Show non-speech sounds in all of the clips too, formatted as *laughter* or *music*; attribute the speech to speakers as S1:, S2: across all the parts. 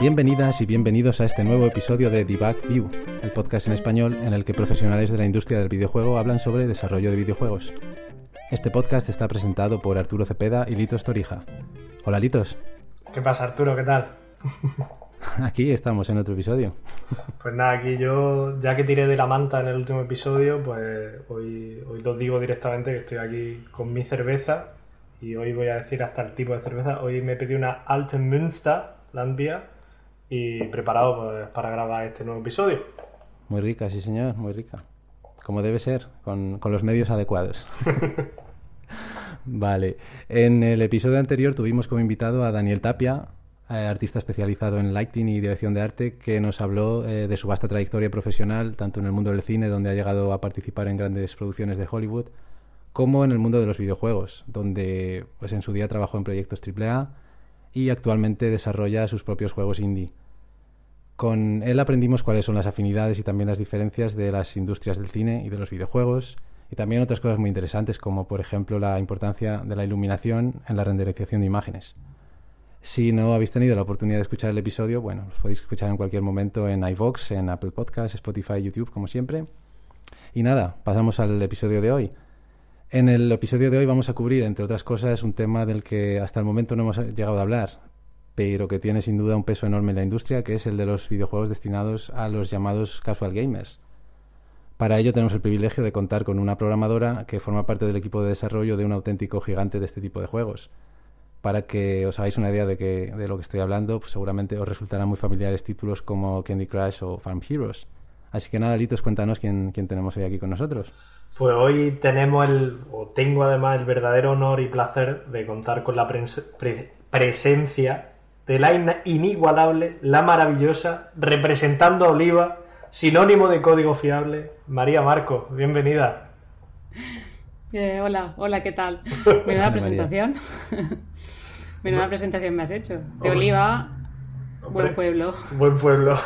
S1: Bienvenidas y bienvenidos a este nuevo episodio de Debug View, el podcast en español en el que profesionales de la industria del videojuego hablan sobre desarrollo de videojuegos. Este podcast está presentado por Arturo Cepeda y Litos Torija. Hola Litos.
S2: ¿Qué pasa Arturo? ¿Qué tal? *laughs*
S1: Aquí estamos en otro episodio.
S2: Pues nada, aquí yo, ya que tiré de la manta en el último episodio, pues hoy, hoy os digo directamente que estoy aquí con mi cerveza y hoy voy a decir hasta el tipo de cerveza. Hoy me pedí una Alten Münster Landbier y preparado pues, para grabar este nuevo episodio.
S1: Muy rica, sí señor, muy rica. Como debe ser, con, con los medios adecuados. *laughs* vale. En el episodio anterior tuvimos como invitado a Daniel Tapia, artista especializado en lighting y dirección de arte, que nos habló eh, de su vasta trayectoria profesional, tanto en el mundo del cine, donde ha llegado a participar en grandes producciones de Hollywood, como en el mundo de los videojuegos, donde pues en su día trabajó en proyectos AAA y actualmente desarrolla sus propios juegos indie. Con él aprendimos cuáles son las afinidades y también las diferencias de las industrias del cine y de los videojuegos, y también otras cosas muy interesantes como por ejemplo la importancia de la iluminación en la renderización de imágenes. Si no habéis tenido la oportunidad de escuchar el episodio, bueno, los podéis escuchar en cualquier momento en iVox, en Apple Podcasts, Spotify, YouTube, como siempre. Y nada, pasamos al episodio de hoy. En el episodio de hoy vamos a cubrir, entre otras cosas, un tema del que hasta el momento no hemos llegado a hablar, pero que tiene sin duda un peso enorme en la industria, que es el de los videojuegos destinados a los llamados casual gamers. Para ello tenemos el privilegio de contar con una programadora que forma parte del equipo de desarrollo de un auténtico gigante de este tipo de juegos. Para que os hagáis una idea de, que, de lo que estoy hablando, pues seguramente os resultarán muy familiares títulos como Candy Crush o Farm Heroes. Así que nada, Litos, cuéntanos quién, quién tenemos hoy aquí con nosotros.
S2: Pues hoy tenemos el, o tengo además el verdadero honor y placer de contar con la presencia de la inigualable, la maravillosa, representando a Oliva, sinónimo de código fiable, María Marco. Bienvenida.
S3: Eh, hola, hola, ¿qué tal? *laughs* Menuda presentación. *laughs* Menuda presentación me has hecho. De Oliva, buen pueblo.
S2: Buen pueblo.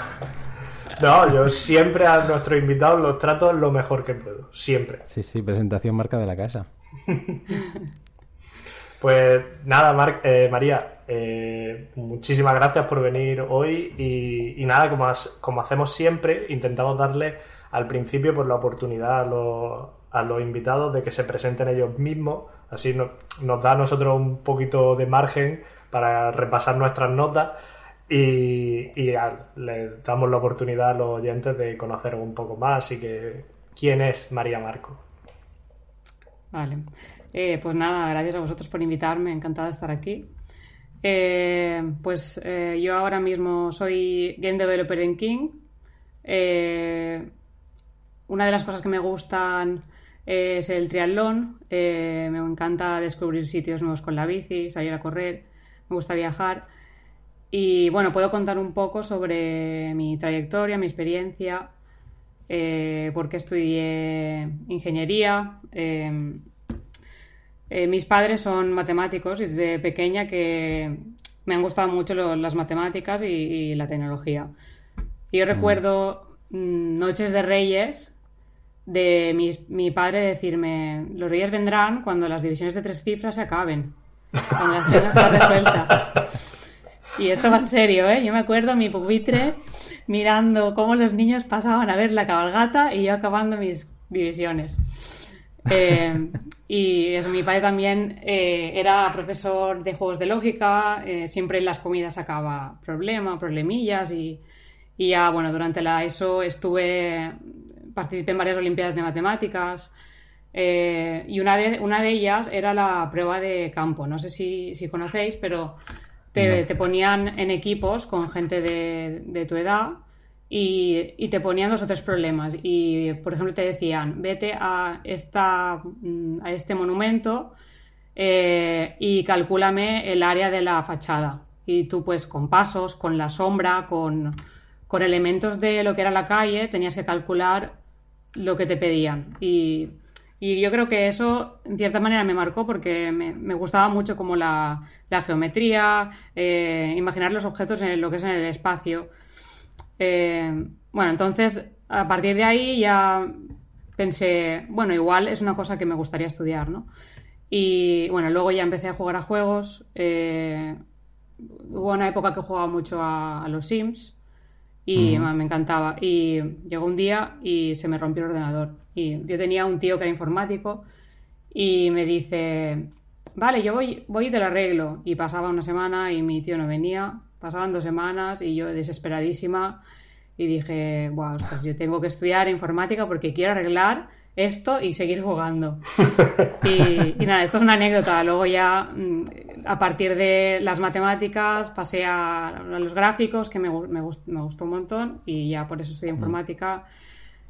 S2: No, yo siempre a nuestros invitados los trato lo mejor que puedo. Siempre.
S1: Sí, sí, presentación marca de la casa. *laughs*
S2: pues nada, eh, María, eh, muchísimas gracias por venir hoy y, nada, como, como, hacemos siempre, intentamos darle al principio por pues, la oportunidad a los, a los, invitados de que se presenten ellos mismos, así nos da a nosotros un poquito de margen para repasar nuestras notas y, le damos la oportunidad a los oyentes de conocer un poco más. y que, ¿quién es María Marco?
S3: Vale. Eh, pues nada, gracias a vosotros por invitarme, encantada de estar aquí. Eh, pues eh, yo ahora mismo soy Game Developer en King. una de las cosas que me gustan es el triatlón. me encanta descubrir sitios nuevos con la bici, salir a correr. Me gusta viajar. Y bueno, puedo contar un poco sobre mi trayectoria, mi experiencia, eh, por qué estudié ingeniería. Em, eh, mis padres son matemáticos y desde pequeña que me han gustado mucho las matemáticas y, la tecnología. Y yo mm. recuerdo mm, noches de reyes de mi padre decirme, los reyes vendrán cuando las divisiones de tres cifras se acaben, cuando las tengas resueltas. Y esto va en serio, ¿eh? Yo me acuerdo mi pupitre mirando cómo los niños pasaban a ver la cabalgata y yo acabando mis divisiones. Eh, y eso, mi padre también eh, era profesor de juegos de lógica, eh, siempre en las comidas sacaba problemas, problemillas y, y, ya, bueno, durante la ESO estuve, participé en varias olimpiadas de matemáticas y una de, una de ellas era la prueba de campo, no sé si, si conocéis, pero te, ponían en equipos con gente de, tu edad y, te ponían dos o tres problemas. Y, por ejemplo, te decían, vete a, esta, mm, a este monumento eh, y calcúlame el área de la fachada. Y tú, pues, con pasos, con la sombra, con, con elementos de lo que era la calle, tenías que calcular lo que te pedían. Y Y yo creo que eso, en cierta manera, me marcó porque me, gustaba mucho como la, geometría, eh, imaginar los objetos en lo que es en el espacio. Eh, bueno, entonces, a partir de ahí ya pensé, bueno, igual es una cosa que me gustaría estudiar, ¿no? Y bueno, luego ya empecé a jugar a juegos. Eh, hubo una época que jugaba mucho a, los Sims y me encantaba. Y llegó un día y se me rompió el ordenador. Y yo tenía un tío que era informático y me dice, vale, yo voy, voy y te lo arreglo. Y pasaba una semana y mi tío no venía. Pasaban dos semanas y yo desesperadísima y dije, wow, yo tengo que estudiar informática porque quiero arreglar esto y seguir jugando. *laughs* Y, nada, esto es una anécdota. Luego ya, mm, a partir de las matemáticas, pasé a, los gráficos, que me, me, gustó un montón, y ya por eso estudié mm. informática.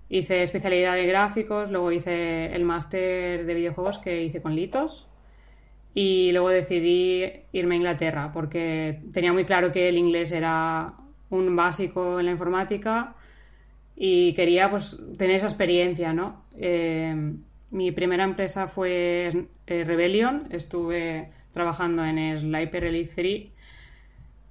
S3: Hice especialidad de gráficos, luego hice el máster de videojuegos que hice con Litos. Y luego decidí irme a Inglaterra porque tenía muy claro que el inglés era un básico en la informática y quería pues tener esa experiencia, ¿no? Eh, mi primera empresa fue eh, Rebellion, estuve trabajando en Sniper Elite 3.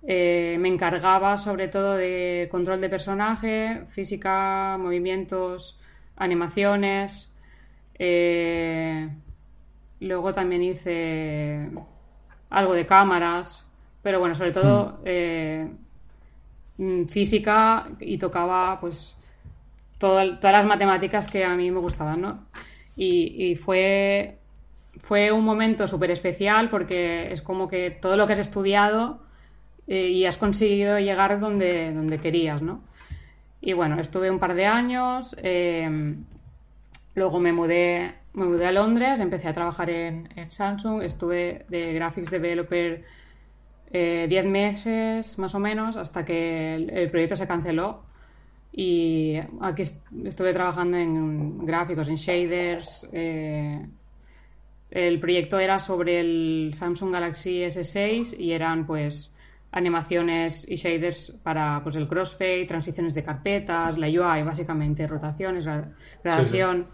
S3: Eh, me encargaba sobre todo de control de personaje, física, movimientos, animaciones. luego también hice algo de cámaras, pero bueno, sobre todo mm, física y tocaba pues todas las matemáticas que a mí me gustaban, ¿no? Y, fue, fue un momento súper especial porque es como que todo lo que has estudiado eh, y has conseguido llegar donde, donde querías, ¿no? Y bueno, estuve un par de años, em, luego me mudé, me mudé a Londres, empecé a trabajar en, Samsung, estuve de graphics developer 10 eh, meses más o menos hasta que el proyecto se canceló y aquí estuve trabajando en gráficos, en shaders. Eh, el proyecto era sobre el Samsung Galaxy S6 y eran pues animaciones y shaders para pues el crossfade, transiciones de carpetas, la UI, básicamente, rotaciones, gradación.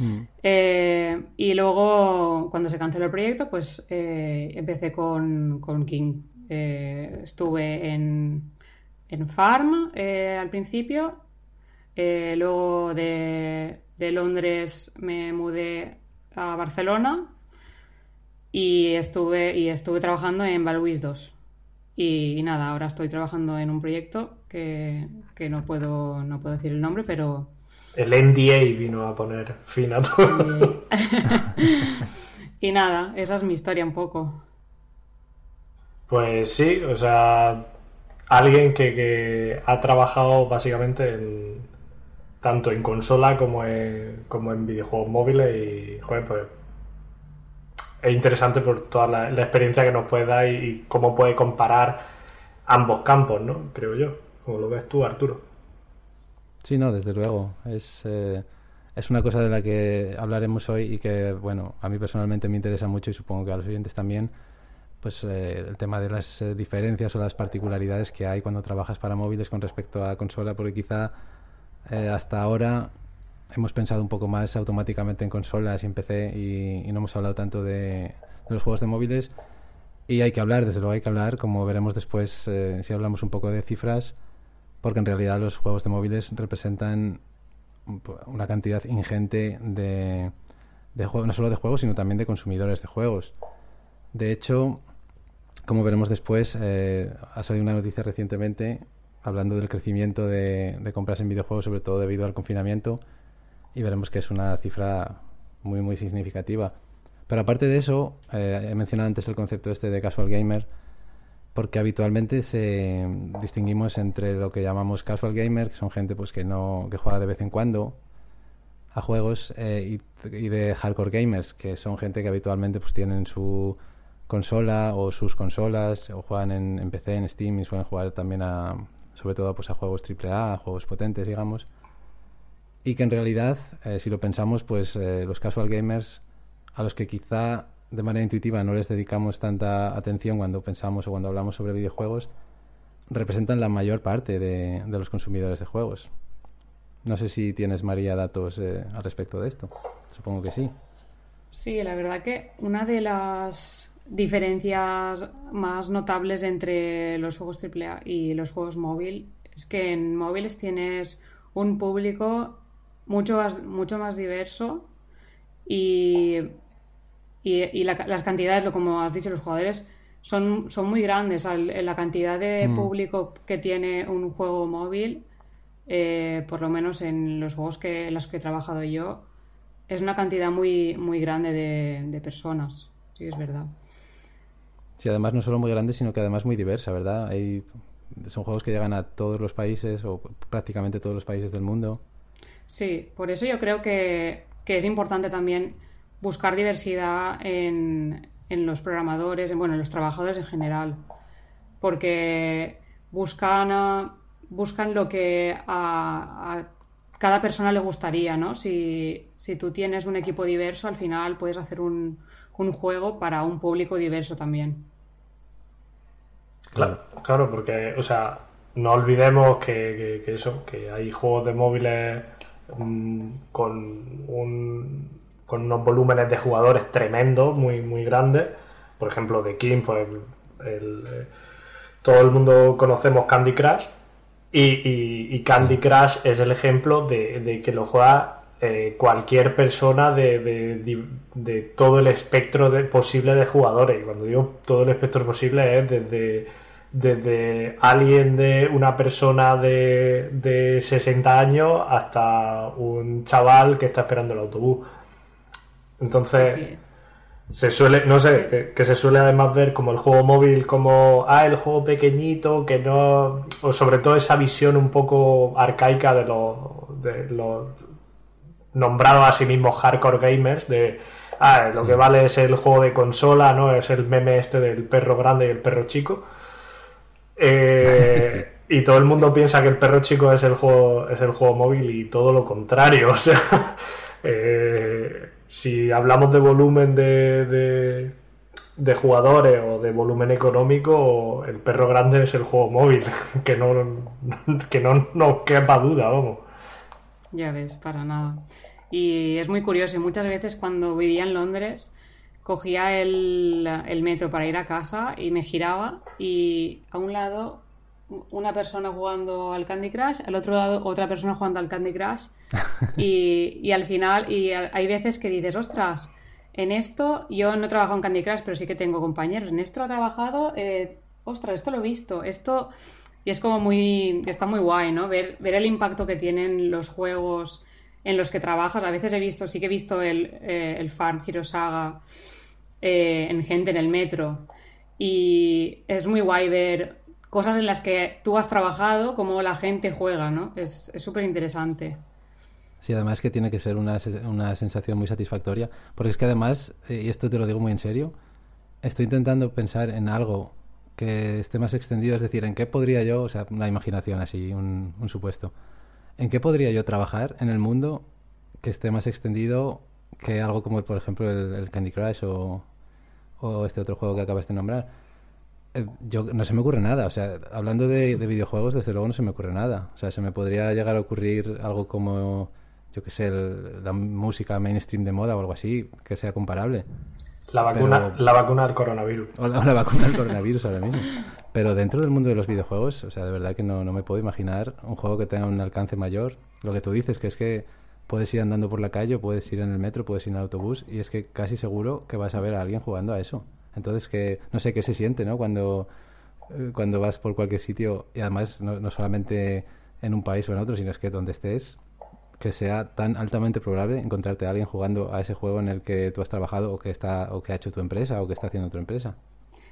S3: Mm. Eh, y luego, cuando se canceló el proyecto, pues eh, empecé con, con King. estuve en en Farm eh, al principio. Eh, luego de, Londres me mudé a Barcelona y estuve, y estuve trabajando en Valwis 2. Y, nada, ahora estoy trabajando en un proyecto que, no, puedo, no puedo decir el nombre, pero...
S2: El NDA vino a poner fin a todo. *laughs*
S3: y nada, esa es mi historia un poco.
S2: Pues sí, o sea, alguien que, ha trabajado básicamente en, tanto en consola como en, como en videojuegos móviles y, joder, pues es interesante por toda la, experiencia que nos puede dar y, cómo puede comparar ambos campos, ¿no? Creo yo. Como lo ves tú, Arturo.
S1: Sí, no, desde luego. Es, eh, es una cosa de la que hablaremos hoy y que, bueno, a mí personalmente me interesa mucho y supongo que a los oyentes también pues eh, el tema de las eh, diferencias o las particularidades que hay cuando trabajas para móviles con respecto a consola, porque quizá eh, hasta ahora hemos pensado un poco más automáticamente en consolas y en y, no hemos hablado tanto de, los juegos de móviles. Y hay que hablar, desde luego hay que hablar, como veremos después si hablamos un poco de cifras, porque en realidad los juegos de móviles representan una cantidad ingente de, de juegos, no solo de juegos, sino también de consumidores de juegos. De hecho, como veremos después, eh, ha salido una noticia recientemente hablando del crecimiento de, compras en videojuegos, sobre todo debido al confinamiento, y veremos que es una cifra muy, muy significativa. Pero aparte de eso, eh, he mencionado antes el concepto este de casual gamer, porque habitualmente se distinguimos entre lo que llamamos casual gamer, que son gente pues que no que juega de vez en cuando a juegos, eh, y, y, de hardcore gamers, que son gente que habitualmente pues tienen su consola o sus consolas o juegan en, PC, en Steam y suelen jugar también a, sobre todo pues a juegos AAA, a juegos potentes, digamos. Y que en realidad, eh, si lo pensamos, pues eh, los casual gamers a los que quizá de manera intuitiva no les dedicamos tanta atención cuando pensamos o cuando hablamos sobre videojuegos, representan la mayor parte de, los consumidores de juegos. No sé si tienes, María, datos eh, al respecto de esto. Supongo que sí.
S3: Sí, la verdad que una de las diferencias más notables entre los juegos AAA y los juegos móvil es que en móviles tienes un público mucho más, mucho más diverso y, y, las cantidades, como has dicho, los jugadores son, son muy grandes. La cantidad de mm. público que tiene un juego móvil, eh, por lo menos en los juegos que, en los que he trabajado yo, es una cantidad muy, muy grande de, de personas. Sí, es verdad.
S1: Sí, además no solo muy grande, sino que además muy diversa, ¿verdad? Hay, son juegos que llegan a todos los países o prácticamente todos los países del mundo.
S3: Sí, por eso yo creo que, es importante también buscar diversidad en, los programadores, en, bueno, en los trabajadores en general, porque buscan, buscan lo que a, cada persona le gustaría, ¿no? Si, tú tienes un equipo diverso, al final puedes hacer un, un juego para un público diverso también.
S2: Claro, claro, porque, o sea, no olvidemos que, que eso, que hay juegos de móviles Mm, con, un, con unos volúmenes de jugadores tremendos, muy, muy grandes. Por ejemplo, de King, pues eh, todo el mundo conocemos Candy Crush. Y, Candy Crush es el ejemplo de, que lo juega eh, cualquier persona de, todo el espectro posible de jugadores. Y cuando digo todo el espectro posible es desde desde alguien de una persona de, de 60 años hasta un chaval que está esperando el autobús. Entonces, se suele, no sé, que, se suele además ver como el juego móvil, como, ah, el juego pequeñito, que no, o sobre todo esa visión un poco arcaica de los, de los nombrados a sí mismos hardcore gamers, de, ah, lo que vale es el juego de consola, ¿no? Es el meme este del perro grande y el perro chico. Eh, *laughs* y todo el mundo piensa que el perro chico es el juego, es el juego móvil y todo lo contrario. *laughs* O sea, eh, si hablamos de volumen de, de, jugadores o de volumen económico, el perro grande es el juego móvil, *laughs* que no, que no nos quepa duda, vamos.
S3: Ya ves, para nada. Y es muy curioso, y muchas veces cuando vivía en Londres cogía el, el, metro para ir a casa y me giraba y a un lado una persona jugando al Candy Crush, al otro lado otra persona jugando al Candy Crush *laughs* y, y al final y hay veces que dices, ostras, en esto yo no he trabajado en Candy Crush, pero sí que tengo compañeros, en esto he trabajado, eh, ostras, esto lo he visto, esto... Y es como muy... está muy guay, ¿no? Ver, ver el impacto que tienen los juegos en los que trabajas. A veces he visto, sí que he visto el, eh, el Farm Hero Saga eh, en gente en el metro. Y es muy guay ver cosas en las que tú has trabajado, cómo la gente juega, ¿no? Es súper interesante.
S1: Sí, además que tiene que ser una, una, sensación muy satisfactoria, porque es que además, eh, y esto te lo digo muy en serio, estoy intentando pensar en algo que esté más extendido, es decir, en qué podría yo, o sea, una imaginación así, un, supuesto, en qué podría yo trabajar en el mundo que esté más extendido que algo como, por ejemplo, el Candy Crush o, este otro juego que acabas de nombrar. Eh, yo no se me ocurre nada, o sea, hablando de, videojuegos, desde luego no se me ocurre nada. O sea, se me podría llegar a ocurrir algo como, yo qué sé, la música mainstream de moda o algo así, que sea comparable.
S2: La vacuna, la vacuna del coronavirus.
S1: O la, vacuna del coronavirus ahora mismo. Pero dentro del mundo de los videojuegos, o sea, de verdad que no, no me puedo imaginar un juego que tenga un alcance mayor. Lo que tú dices, que es que puedes ir andando por la calle, puedes ir en el metro, puedes ir en el autobús y es que casi seguro que vas a ver a alguien jugando a eso. Entonces, que no sé qué se siente, ¿no? Cuando, eh, cuando vas por cualquier sitio y además no, no, solamente en un país o en otro, sino es que donde estés, que sea tan altamente probable encontrarte a alguien jugando a ese juego en el que tú has trabajado o que, está, o que ha hecho tu empresa o que está haciendo tu empresa.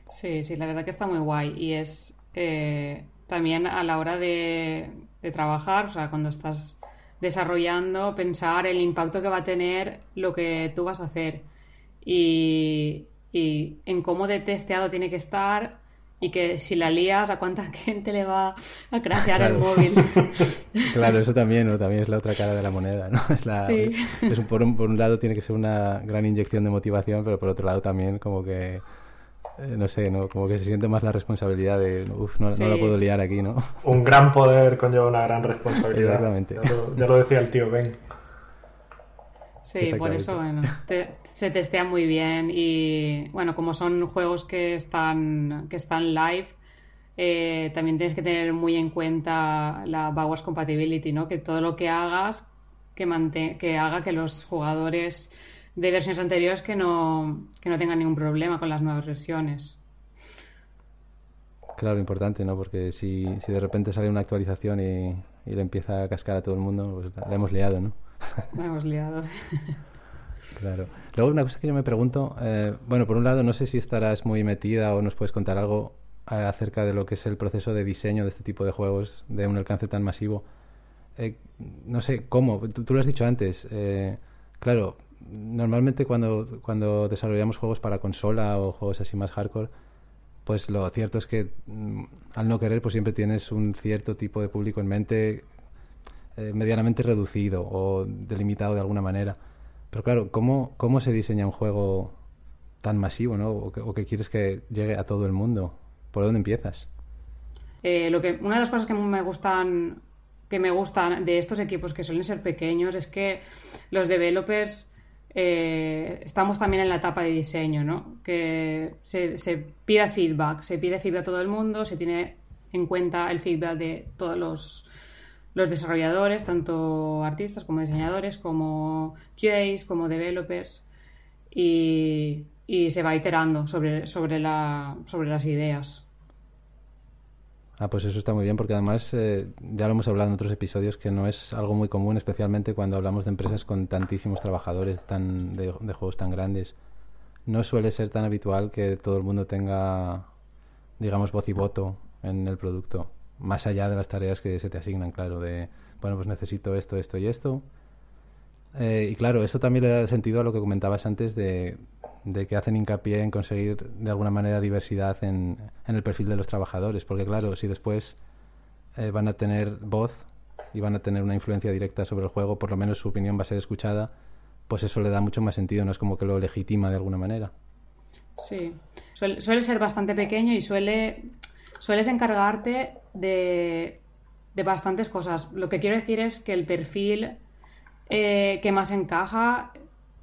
S3: Sí, sí, la verdad que está muy guay y es eh, también a la hora de, trabajar, o sea, cuando estás desarrollando, pensar el impacto que va a tener lo que tú vas a hacer y, en cómo de testeado tiene que estar y que si la lías, a cuánta *laughs* gente le va a crashear el móvil. *laughs*
S1: claro, eso también, ¿no? también es la otra cara de la moneda, ¿no? Es la, es un, por, un, lado tiene que ser una gran inyección de motivación, pero por otro lado también como que eh, no sé, ¿no? Como que se siente más la responsabilidad de, uff, no, la puedo liar aquí, ¿no?
S2: Un gran poder conlleva una gran responsabilidad.
S1: Exactamente.
S2: Ya lo, decía el tío Ben.
S3: Sí, por eso, bueno, se testea muy bien y, bueno, como son juegos que están, que están live, eh, también tienes que tener muy en cuenta la backwards compatibility, ¿no? Que todo lo que hagas que, que haga que los jugadores de versiones anteriores que no, que no tengan ningún problema con las nuevas versiones.
S1: Claro, importante, ¿no? Porque si, si de repente sale una actualización y, y, le empieza a cascar a todo el mundo, pues la hemos liado, ¿no?
S3: La hemos liado.
S1: claro. Luego una cosa que yo me pregunto, eh, bueno, por un lado no sé si estarás muy metida o nos puedes contar algo eh, acerca de lo que es el proceso de diseño de este tipo de juegos de un alcance tan masivo. Eh, no sé, ¿cómo? Tú, lo has dicho antes. Eh, claro, normalmente cuando, cuando desarrollamos juegos para consola o juegos así más hardcore, pues lo cierto es que mm, al no querer, pues siempre tienes un cierto tipo de público en mente eh, medianamente reducido o delimitado de alguna manera. Pero claro, ¿cómo, cómo se diseña un juego tan masivo, ¿no? O que, quieres que llegue a todo el mundo? ¿Por dónde empiezas?
S3: lo que, una de las cosas que me gustan que me gustan de estos equipos que suelen ser pequeños es que los developers eh, estamos también en la etapa de diseño, ¿no? Que se, se pide feedback, se pide feedback a todo el mundo, se tiene en cuenta el feedback de todos los, los desarrolladores, tanto artistas como diseñadores, como QAs, como developers, y, y se va iterando sobre, sobre, la, sobre las ideas.
S1: Ah, pues eso está muy bien porque además eh, ya lo hemos hablado en otros episodios que no es algo muy común, especialmente cuando hablamos de empresas con tantísimos trabajadores tan de, juegos tan grandes. No suele ser tan habitual que todo el mundo tenga, digamos, voz y voto en el producto, más allá de las tareas que se te asignan, claro, de, bueno, pues necesito esto, esto y esto. Eh, y claro, esto también le da sentido a lo que comentabas antes de, que hacen hincapié en conseguir de alguna manera diversidad en, en el perfil de los trabajadores, porque claro, si después eh, van a tener voz y van a tener una influencia directa sobre el juego, por lo menos su opinión va a ser escuchada, pues eso le da mucho más sentido, no es como que lo legitima de alguna manera.
S3: Sí, suele, suele ser bastante pequeño y suele sueles encargarte de, de bastantes cosas. Lo que quiero decir es que el perfil eh, que más encaja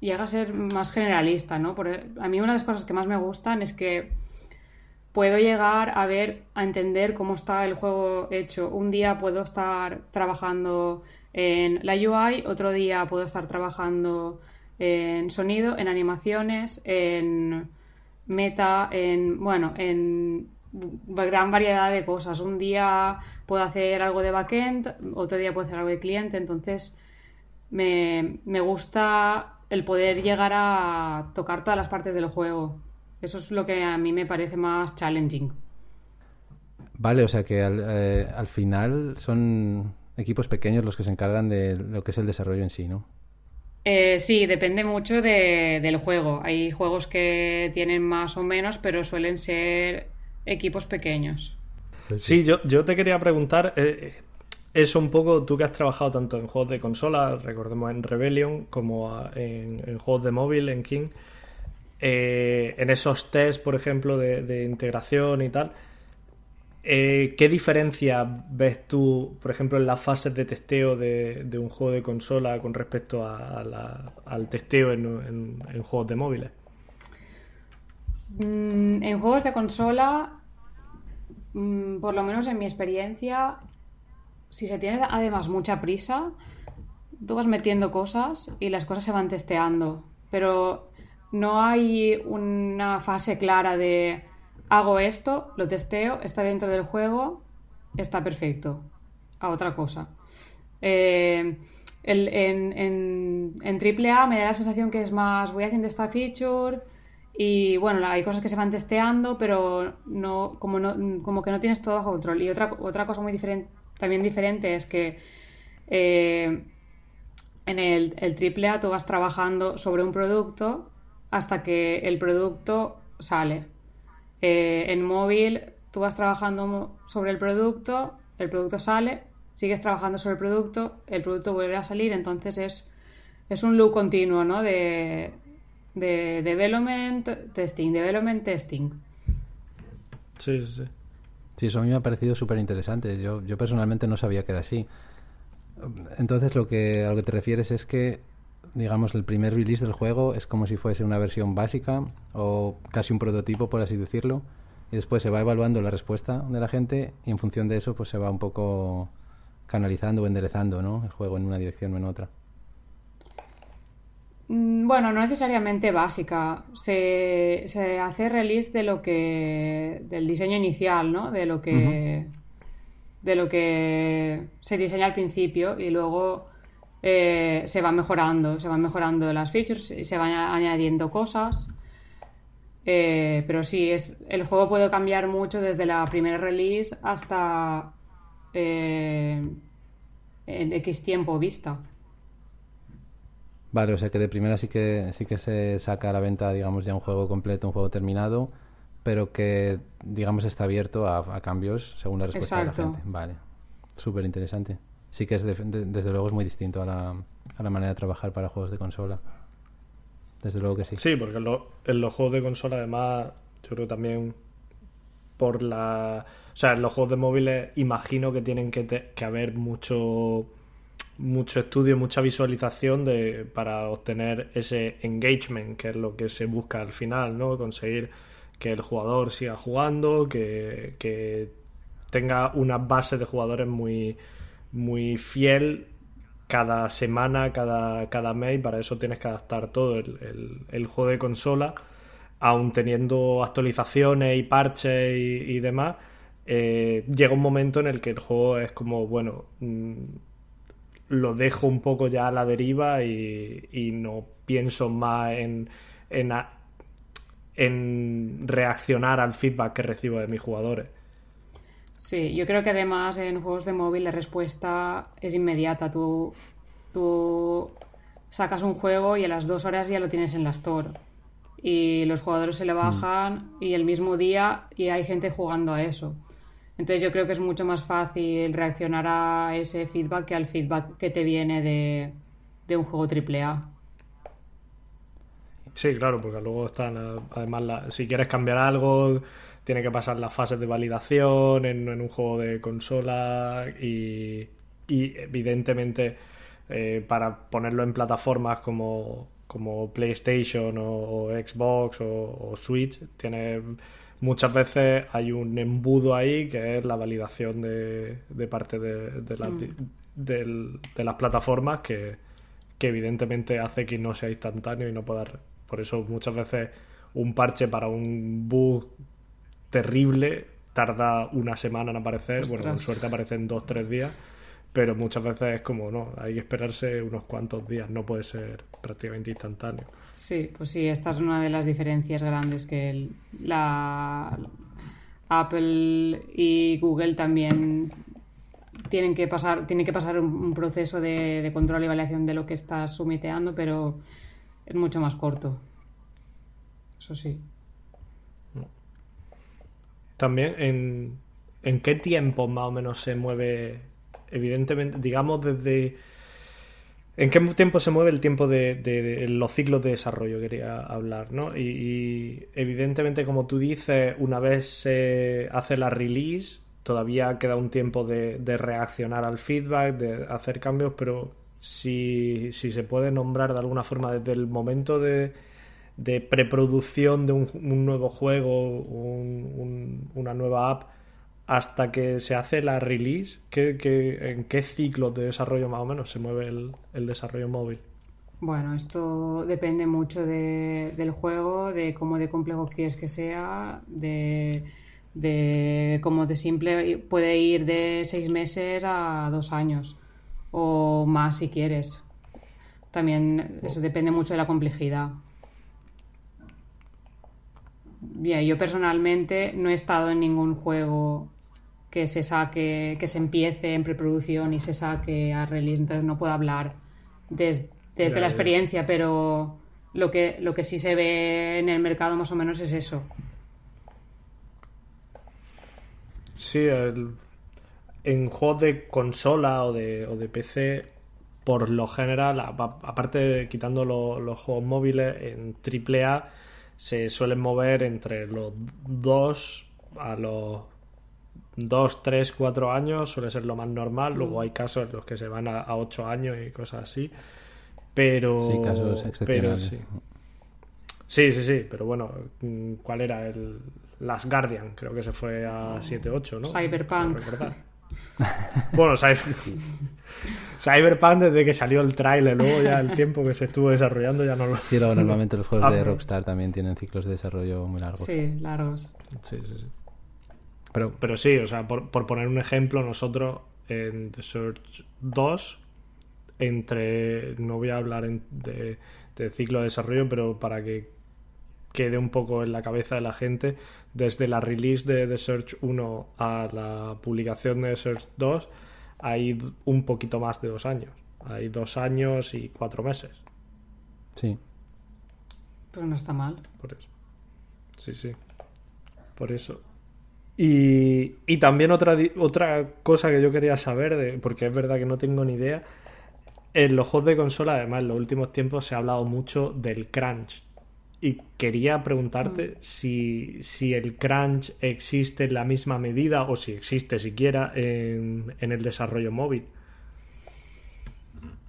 S3: llega a ser más generalista, ¿no? Porque a mí una de las cosas que más me gustan es que puedo llegar a ver, a entender cómo está el juego hecho. Un día puedo estar trabajando en la UI, otro día puedo estar trabajando en sonido, en animaciones, en meta, en, bueno, en gran variedad de cosas. Un día puedo hacer algo de backend, otro día puedo hacer algo de cliente, entonces me, me gusta el poder llegar a tocar todas las partes del juego. Eso es lo que a mí me parece más challenging.
S1: Vale, o sea que al, eh, al final son equipos pequeños los que se encargan de lo que es el desarrollo en sí, ¿no?
S3: Eh, sí, depende mucho de, del juego. Hay juegos que tienen más o menos, pero suelen ser equipos pequeños.
S2: Pues sí, yo, yo te quería preguntar, eh, eso un poco, tú que has trabajado tanto en juegos de consola, recordemos en Rebellion, como en, juegos de móvil, en King, eh, en esos tests, por ejemplo, de, integración y tal, eh, ¿qué diferencia ves tú, por ejemplo, en las fases de testeo de, un juego de consola con respecto al testeo en, juegos de móviles?
S3: Mm, en juegos de consola, mm, por lo menos en mi experiencia, si se tiene además mucha prisa, tú vas metiendo cosas y las cosas se van testeando, pero no hay una fase clara de hago esto, lo testeo, está dentro del juego, está perfecto, a otra cosa. Eh, en, en, en AAA me da la sensación que es más, voy haciendo esta feature y bueno, hay cosas que se van testeando, pero no, como, no, como que no tienes todo bajo control. Y otra, otra cosa muy diferente también diferente es que eh, en el, el A tú vas trabajando sobre un producto hasta que el producto sale. Eh, en móvil tú vas trabajando sobre el producto, el producto sale, sigues trabajando sobre el producto, el producto vuelve a salir, entonces es, es un loop continuo ¿no? de, de development, testing, development, testing.
S2: Sí, sí, sí.
S1: Sí, eso a mí me ha parecido súper interesante. Yo, yo personalmente no sabía que era así. Entonces, lo que, a lo que te refieres es que, digamos, el primer release del juego es como si fuese una versión básica o casi un prototipo, por así decirlo, y después se va evaluando la respuesta de la gente y en función de eso, pues se va un poco canalizando o enderezando ¿no? el juego en una dirección o en otra.
S3: Mm, bueno, no necesariamente básica. Se, se, hace release de lo que. del diseño inicial, ¿no? De lo que. de lo que se diseña al principio y luego eh, se va mejorando. Se van mejorando las features y se van añadiendo cosas. Eh, pero sí, es, el juego puede cambiar mucho desde la primera release hasta eh, en X tiempo vista.
S1: Vale, o sea que de primera sí que sí que se saca a la venta, digamos, ya un juego completo, un juego terminado, pero que, digamos, está abierto a, cambios según la respuesta de la gente. Vale, súper interesante. Sí que es desde luego es muy distinto a la, a la manera de trabajar para juegos de consola. Desde luego que sí.
S2: Sí, porque en, los juegos de consola, además, yo creo también por la. O sea, en los juegos de móviles imagino que tienen que, que haber mucho mucho estudio, mucha visualización de, para obtener ese engagement, que es lo que se busca al final, ¿no? Conseguir que el jugador siga jugando, que, que tenga una base de jugadores muy, muy fiel cada semana, cada, cada mes, y para eso tienes que adaptar todo el, juego de consola, aun teniendo actualizaciones y parches y, demás. Eh, llega un momento en el que el juego es como, bueno, mm, lo dejo un poco ya a la deriva y, no pienso más en, en, en, reaccionar al feedback que recibo de mis jugadores.
S3: Sí, yo creo que además en juegos de móvil la respuesta es inmediata. Tú, tú sacas un juego y a las dos horas ya lo tienes en la store. Y los jugadores se le mm. bajan y el mismo día y hay gente jugando a eso. Entonces yo creo que es mucho más fácil reaccionar a ese feedback que al feedback que te viene de, un juego AAA.
S2: Sí, claro, porque luego están, además, si quieres cambiar algo, tiene que pasar las fases de validación en, un juego de consola y, evidentemente eh, para ponerlo en plataformas como, como PlayStation o, Xbox o, o Switch, tiene muchas veces hay un embudo ahí que es la validación de, parte de, mm. las plataformas que, evidentemente hace que no sea instantáneo y no pueda... Por eso muchas veces un parche para un bug terrible tarda una semana en aparecer, bueno, con suerte aparece en dos, tres días, pero muchas veces es como, no, hay que esperarse unos cuantos días, no puede ser prácticamente instantáneo.
S3: Sí, pues sí, esta es una de las diferencias grandes que la Apple y Google también tienen que pasar, tienen que pasar un, proceso de, control y evaluación de lo que estás sumiteando, pero es mucho más corto. Eso sí.
S2: También, ¿en, en qué tiempo más o menos se mueve? Evidentemente, digamos desde ¿En qué tiempo se mueve el tiempo de, los ciclos de desarrollo? Quería hablar, ¿no? Y, evidentemente, como tú dices, una vez se hace la release, todavía queda un tiempo de, reaccionar al feedback, de hacer cambios, pero si, se puede nombrar de alguna forma desde el momento de, preproducción de un, nuevo juego, una nueva app, hasta que se hace la release, en qué ciclo de desarrollo más o menos se mueve el, desarrollo móvil?
S3: Bueno, esto depende mucho del juego, de cómo de complejo quieres que sea, de, de cómo de simple puede ir de seis meses a dos años o más si quieres. También eso depende mucho de la complejidad. Bien, yo personalmente no he estado en ningún juego que se saque, que se empiece en preproducción y se saque a release, entonces no puedo hablar desde, la experiencia, pero lo que, lo que sí se ve en el mercado más o menos es eso.
S2: Sí, en juegos de consola o de, o de PC, por lo general, aparte quitando los juegos móviles, en AAA se suelen mover entre los dos a los 2, 3, 4 años suele ser lo más normal. Luego hay casos en los que se van a, 8 años y cosas así. Pero.
S1: Sí, casos excepcionales.
S2: sí. sí, sí, sí. Pero bueno, ¿cuál era? El Last Guardian, creo que se fue a 7, 8, ¿no?
S3: Cyberpunk.
S2: bueno, *laughs* Cyberpunk desde que salió el trailer, luego ya el tiempo que se estuvo desarrollando ya no lo...
S1: Sí, luego normalmente los juegos de *laughs* Rockstar también tienen ciclos de desarrollo muy largos.
S3: Sí, largos.
S2: Sí, sí, sí. Pero, pero sí, o sea, por, poner un ejemplo, nosotros en The Search 2, entre, no voy a hablar de, de ciclo de desarrollo, pero para que quede un poco en la cabeza de la gente, desde la release de The Search 1 a la publicación de The Search 2 hay un poquito más de dos años. Hay dos años y cuatro meses.
S1: Sí.
S3: Pero no está mal.
S2: Por eso. Sí, sí. Por eso. Y, y también otra, otra cosa que yo quería saber, de, porque es verdad que no tengo ni idea, en los juegos de consola, además, en los últimos tiempos se ha hablado mucho del crunch. Y quería preguntarte mm. si, si, el crunch existe en la misma medida o si existe siquiera en, en, el desarrollo móvil.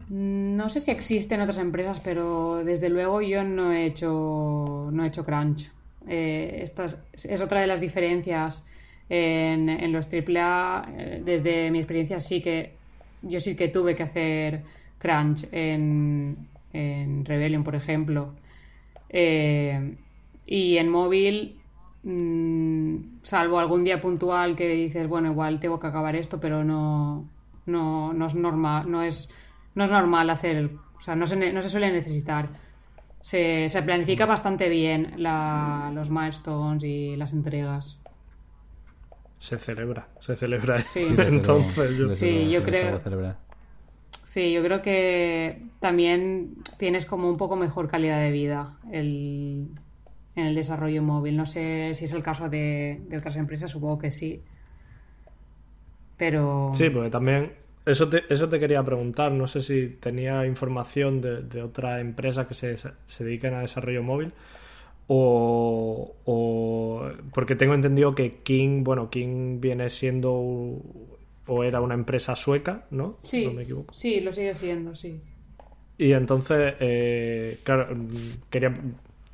S3: No sé si existe en otras empresas, pero desde luego yo no he hecho, no he hecho crunch. Eh, es, otra de las diferencias en, en los AAA. Eh, desde mi experiencia sí que yo sí que tuve que hacer crunch en, en Rebellion, por ejemplo. Eh, y en móvil, mm, salvo algún día puntual que dices, bueno, igual tengo que acabar esto, pero no, no, no es normal, no es, no es normal hacer, o sea, no se, no se suele necesitar. Se, se planifica bastante bien los milestones y las entregas.
S2: Se celebra, se celebra. Sí. Entonces, yo,
S3: sí, yo creo. Sí, yo creo que también tienes como un poco mejor calidad de vida en el desarrollo móvil. No sé si es el caso de, otras empresas, supongo que sí. Pero.
S2: Sí, porque también. Eso te, eso te quería preguntar. No sé si tenía información de, de otras empresas que se, se dedican a desarrollo móvil. O, o, porque tengo entendido que King, bueno, King viene siendo o era una empresa sueca, ¿no?
S3: Sí,
S2: me equivoco.
S3: sí, lo sigue siendo, sí.
S2: Y entonces, eh, claro, quería,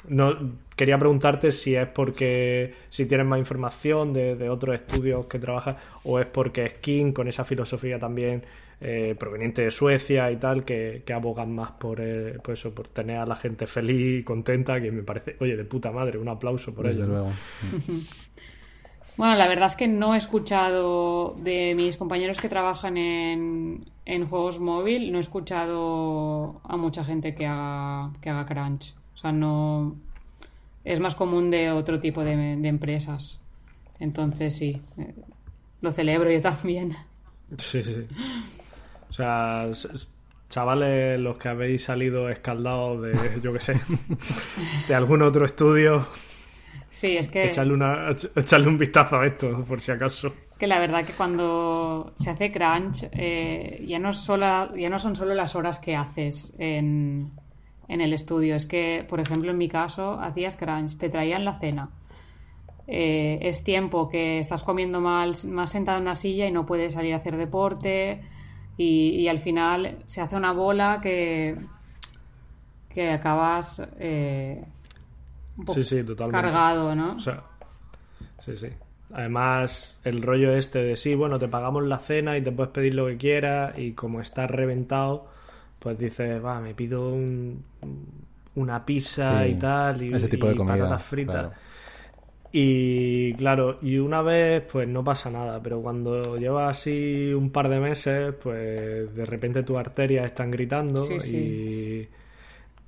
S2: no, quería preguntarte si es porque, si tienes más información de, otros estudios que trabajas, o es porque es King con esa filosofía también eh, proveniente de Suecia y tal, que, abogan más por, eh, por, eso, por tener a la gente feliz y contenta, que me parece, oye, de puta madre, un aplauso por
S1: Desde
S2: ello.
S1: Luego. *laughs*
S3: Bueno, la verdad es que no he escuchado de mis compañeros que trabajan en, juegos móvil, no he escuchado a mucha gente que haga, que haga crunch. O sea, no. Es más común de otro tipo de, empresas. Entonces, sí, eh, lo celebro yo *laughs* también.
S2: Sí, sí, sí. O sea, chavales, los que habéis salido escaldados de, *laughs* yo qué sé, de algún otro estudio,
S3: Sí, es que...
S2: Echarle, una, echarle un vistazo a esto, por si acaso.
S3: Que la verdad que cuando se hace crunch, eh, ya, no solo, ya no son solo las horas que haces en, el estudio. Es que, por ejemplo, en mi caso, hacías crunch, te traían la cena. Eh, es tiempo que estás comiendo mal, más sentado en una silla y no puedes salir a hacer deporte. Y, al final se hace una bola que, que acabas... Eh,
S2: sí, sí, totalmente.
S3: cargado, ¿no?
S2: O sea, sí, sí. Además, el rollo este de sí, bueno, te pagamos la cena y te puedes pedir lo que quieras y como estás reventado, pues dices, va, me pido un, una pizza y tal y,
S1: ese tipo de
S2: patatas fritas. Y claro, y una vez pues no pasa nada, pero cuando llevas así un par de meses, pues de repente tus arterias están gritando y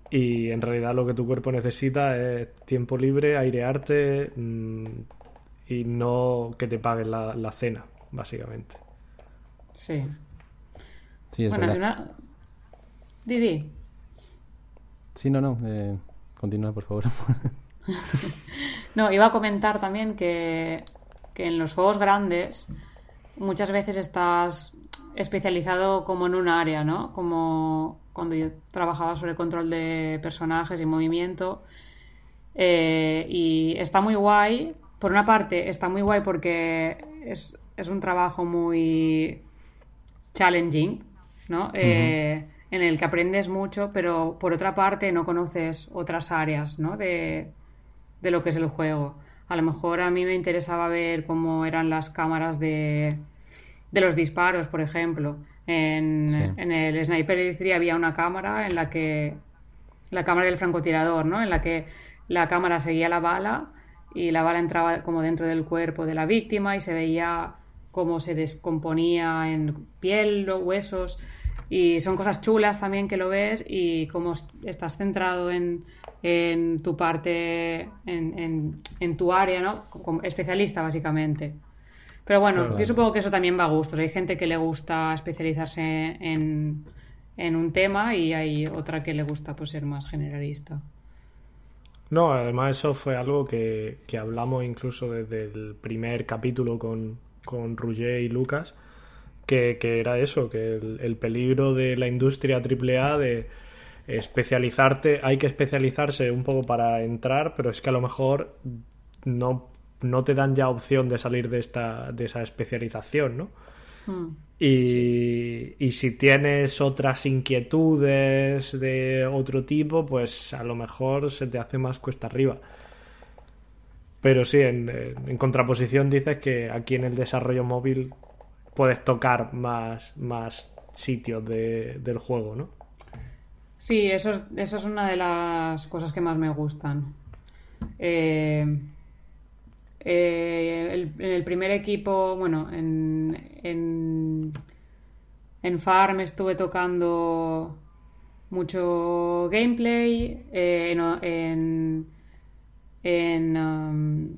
S2: y en realidad lo que tu cuerpo necesita es tiempo libre, airearte mm, y no que te paguen la, cena, básicamente.
S3: Sí.
S1: Sí, es
S3: bueno, una... Didi.
S1: Sí, no, no. Eh, continúa, por favor. *laughs*
S3: no, iba a comentar también que, que en los juegos grandes muchas veces estás especializado como en un área, ¿no? Como cuando yo trabajaba sobre control de personajes y movimiento. Eh, y está muy guay por una parte, está muy guay porque es, un trabajo muy challenging, ¿no? Eh, en el que aprendes mucho, pero por otra parte no conoces otras áreas, ¿no? De, de lo que es el juego. A lo mejor a mí me interesaba ver cómo eran las cámaras de, de los disparos, por ejemplo. En, en el Sniper Elite 3 había una cámara en la que la cámara del francotirador, ¿no? En la que la cámara seguía la bala y la bala entraba como dentro del cuerpo de la víctima y se veía cómo se descomponía en piel, o huesos. Y son cosas chulas también que lo ves y cómo estás centrado en, en tu parte, en, en, tu área, ¿no? Como especialista, básicamente. Pero bueno, yo supongo que eso también va a gustos. Hay gente que le gusta especializarse en, en un tema y hay otra que le gusta pues, ser más generalista.
S2: No, además eso fue algo que, hablamos incluso desde el primer capítulo con, con y Lucas, que, era eso, que el, peligro de la industria AAA de especializarte, hay que especializarse un poco para entrar, pero es que a lo mejor no, no te dan ya opción de salir de, esta, de esa especialización, ¿no? Hmm. Y, y, si tienes otras inquietudes de otro tipo, pues a lo mejor se te hace más cuesta arriba. Pero sí, en, en contraposición dices que aquí en el desarrollo móvil puedes tocar más, más sitios de, del juego, ¿no?
S3: Sí, eso es, eso es una de las cosas que más me gustan. Eh, eh, en el primer equipo, bueno, en, en, en Farm estuve tocando mucho gameplay, eh, en, en, um,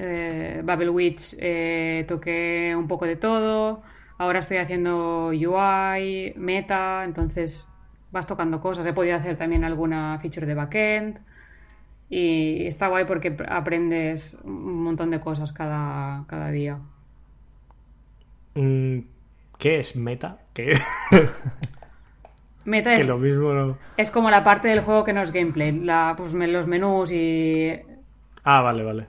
S3: eh, Witch eh, toqué un poco de todo, ahora estoy haciendo UI, meta, entonces vas tocando cosas, he podido hacer también alguna feature de backend. Y está guay porque aprendes un montón de cosas cada, cada día.
S2: Mm, ¿Qué es meta? ¿Qué?
S3: meta *laughs* es,
S2: lo mismo
S3: es como la parte del juego que no es gameplay. La, pues, los menús y...
S2: Ah, vale, vale.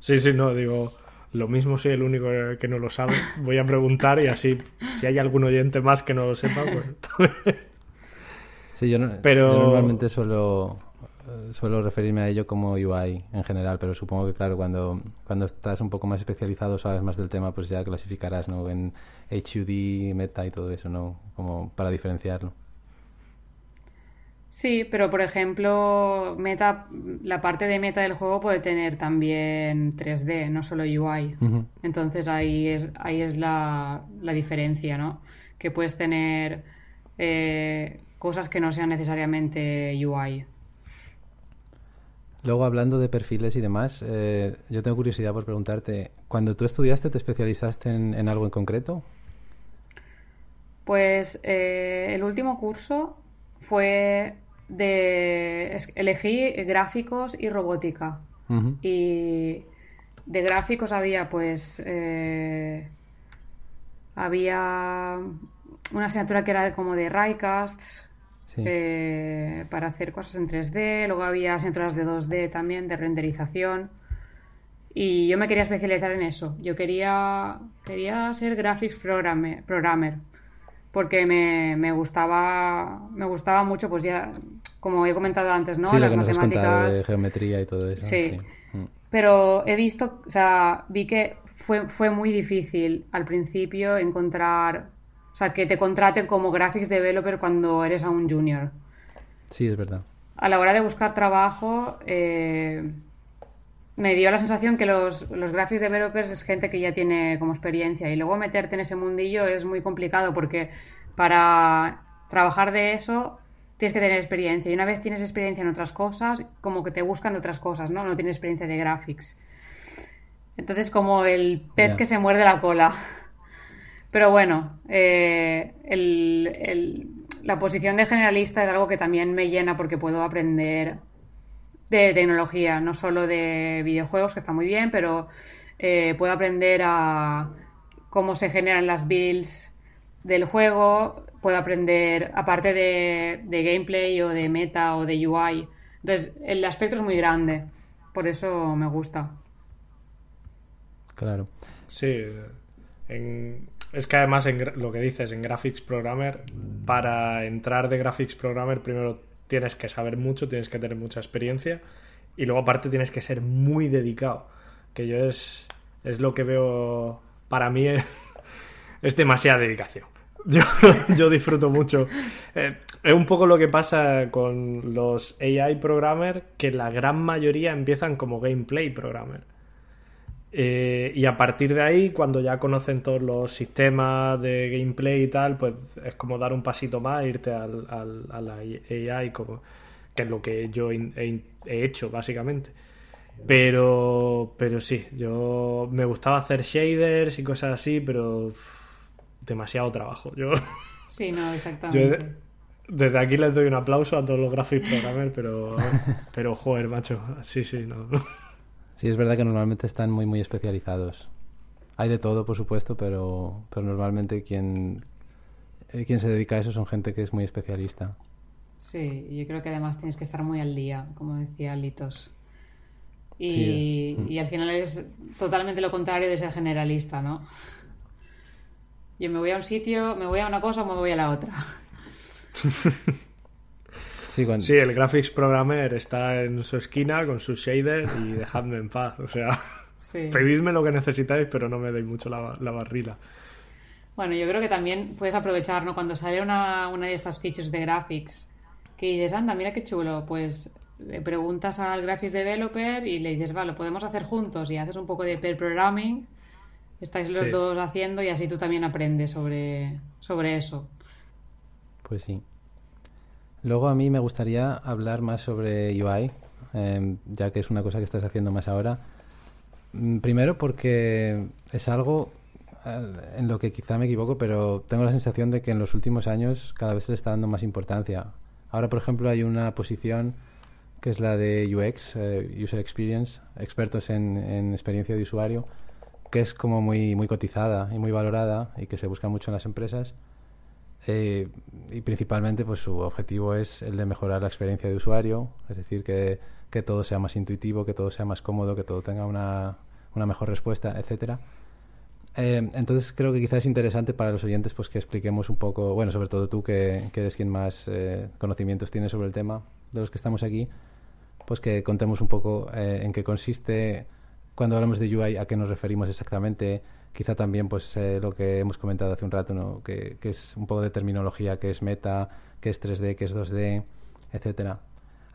S2: Sí, sí, no, digo... Lo mismo soy el único que no lo sabe. Voy a preguntar y así, si hay algún oyente más que no lo sepa, pues... *laughs*
S1: Sí, yo, normalmente suelo, suelo referirme a ello como UI en general, pero supongo que, claro, cuando, cuando estás un poco más especializado, sabes más del tema, pues ya clasificarás ¿no? en HUD, meta y todo eso, ¿no? Como para diferenciarlo.
S3: Sí, pero por ejemplo, meta, la parte de meta del juego puede tener también 3D, no solo UI. Entonces ahí es, ahí es la, la diferencia, ¿no? Que puedes tener eh, cosas que no sean necesariamente UI.
S1: Luego, hablando de perfiles y demás, eh, yo tengo curiosidad por preguntarte, cuando tú estudiaste, ¿te especializaste en, algo en concreto?
S3: Pues eh, el último curso fue de... elegí gráficos y robótica. Y de gráficos había pues... Eh, había una asignatura que era como de Raycasts eh, para hacer cosas en 3D, luego había asignaturas de 2D también, de renderización. Y yo me quería especializar en eso. Yo quería, quería ser graphics programmer, programmer porque me, me, gustaba me gustaba mucho, pues ya, como he comentado antes, ¿no?
S1: Las matemáticas. de geometría y todo eso.
S3: Sí. Mm. Pero he visto, o sea, vi que fue, fue muy difícil al principio encontrar o sea, que te contraten como graphics developer cuando eres aún junior.
S1: Sí, es verdad.
S3: A la hora de buscar trabajo, eh, me dio la sensación que los, los graphics developers es gente que ya tiene como experiencia y luego meterte en ese mundillo es muy complicado porque para trabajar de eso tienes que tener experiencia y una vez tienes experiencia en otras cosas, como que te buscan otras cosas, ¿no? No tienes experiencia de graphics. Entonces, como el pez que se muerde la cola. Pero bueno, eh, la posición de generalista es algo que también me llena porque puedo aprender de tecnología, no solo de videojuegos, que está muy bien, pero eh, puedo aprender a cómo se generan las builds del juego, puedo aprender, aparte de, de gameplay o de meta o de UI. Entonces, el aspecto es muy grande por eso me gusta.
S1: Claro.
S2: Sí, es que además en lo que dices en Graphics Programmer, para entrar de Graphics Programmer primero tienes que saber mucho, tienes que tener mucha experiencia y luego aparte tienes que ser muy dedicado, que yo es, es lo que veo para mí es, *laughs* demasiada dedicación. Yo, *laughs* yo disfruto mucho. Eh, es un poco lo que pasa con los AI programmer, que la gran mayoría empiezan como gameplay programmer. Eh, y a partir de ahí, cuando ya conocen todos los sistemas de gameplay y tal, pues es como dar un pasito más, irte al, a la AI, como, que es lo que yo he, hecho, básicamente. Pero, pero sí, yo me gustaba hacer shaders y cosas así, pero demasiado trabajo. Yo, *laughs*
S3: sí, no, exactamente.
S2: desde aquí les doy un aplauso a todos los graphics programmers, pero, *laughs* pero joder, macho, sí, sí, no.
S1: Sí, es verdad que normalmente están muy, muy especializados. Hay de todo, por supuesto, pero, pero normalmente quien, eh, quien se dedica a eso son gente que es muy especialista.
S3: Sí, yo creo que además tienes que estar muy al día, como decía Litos. Y, y al final es totalmente lo contrario de ser generalista, ¿no? Yo me voy a un sitio, me voy a una cosa o me voy a la otra. *laughs*
S2: Sí, el graphics programmer está en su esquina con su shader y dejadme en paz. O sea, *laughs* pedidme lo que necesitáis, pero no me deis mucho la, barrila.
S3: Bueno, yo creo que también puedes aprovechar, ¿no? Cuando sale una, una de estas features de graphics, que dices, anda, mira qué chulo, pues le preguntas al graphics developer y le dices, vale, lo podemos hacer juntos y haces un poco de pair programming, estáis los dos haciendo y así tú también aprendes sobre, sobre eso.
S1: Pues sí. Luego a mí me gustaría hablar más sobre UI, em, ya que es una cosa que estás haciendo más ahora. Mm, primero porque es algo en lo que quizá me equivoco, pero tengo la sensación de que en los últimos años cada vez se le está dando más importancia. Ahora, por ejemplo, hay una posición que es la de UX, eh, User Experience, expertos en, en, experiencia de usuario, que es como muy, muy cotizada y muy valorada y que se busca mucho en las empresas. Eh, y principalmente pues su objetivo es el de mejorar la experiencia de usuario, es decir, que, que todo sea más intuitivo, que todo sea más cómodo, que todo tenga una, una mejor respuesta, etcétera. Eh, entonces creo que quizás es interesante para los oyentes pues que expliquemos un poco, bueno, sobre todo tú que, que eres quien más eh, conocimientos tiene sobre el tema de los que estamos aquí, pues que contemos un poco en qué consiste, cuando hablamos de UI, a qué nos referimos exactamente, quizá también pues eh, lo que hemos comentado hace un rato, ¿no? que, es un poco de terminología, que es meta, que es 3D, que es 2D, etcétera.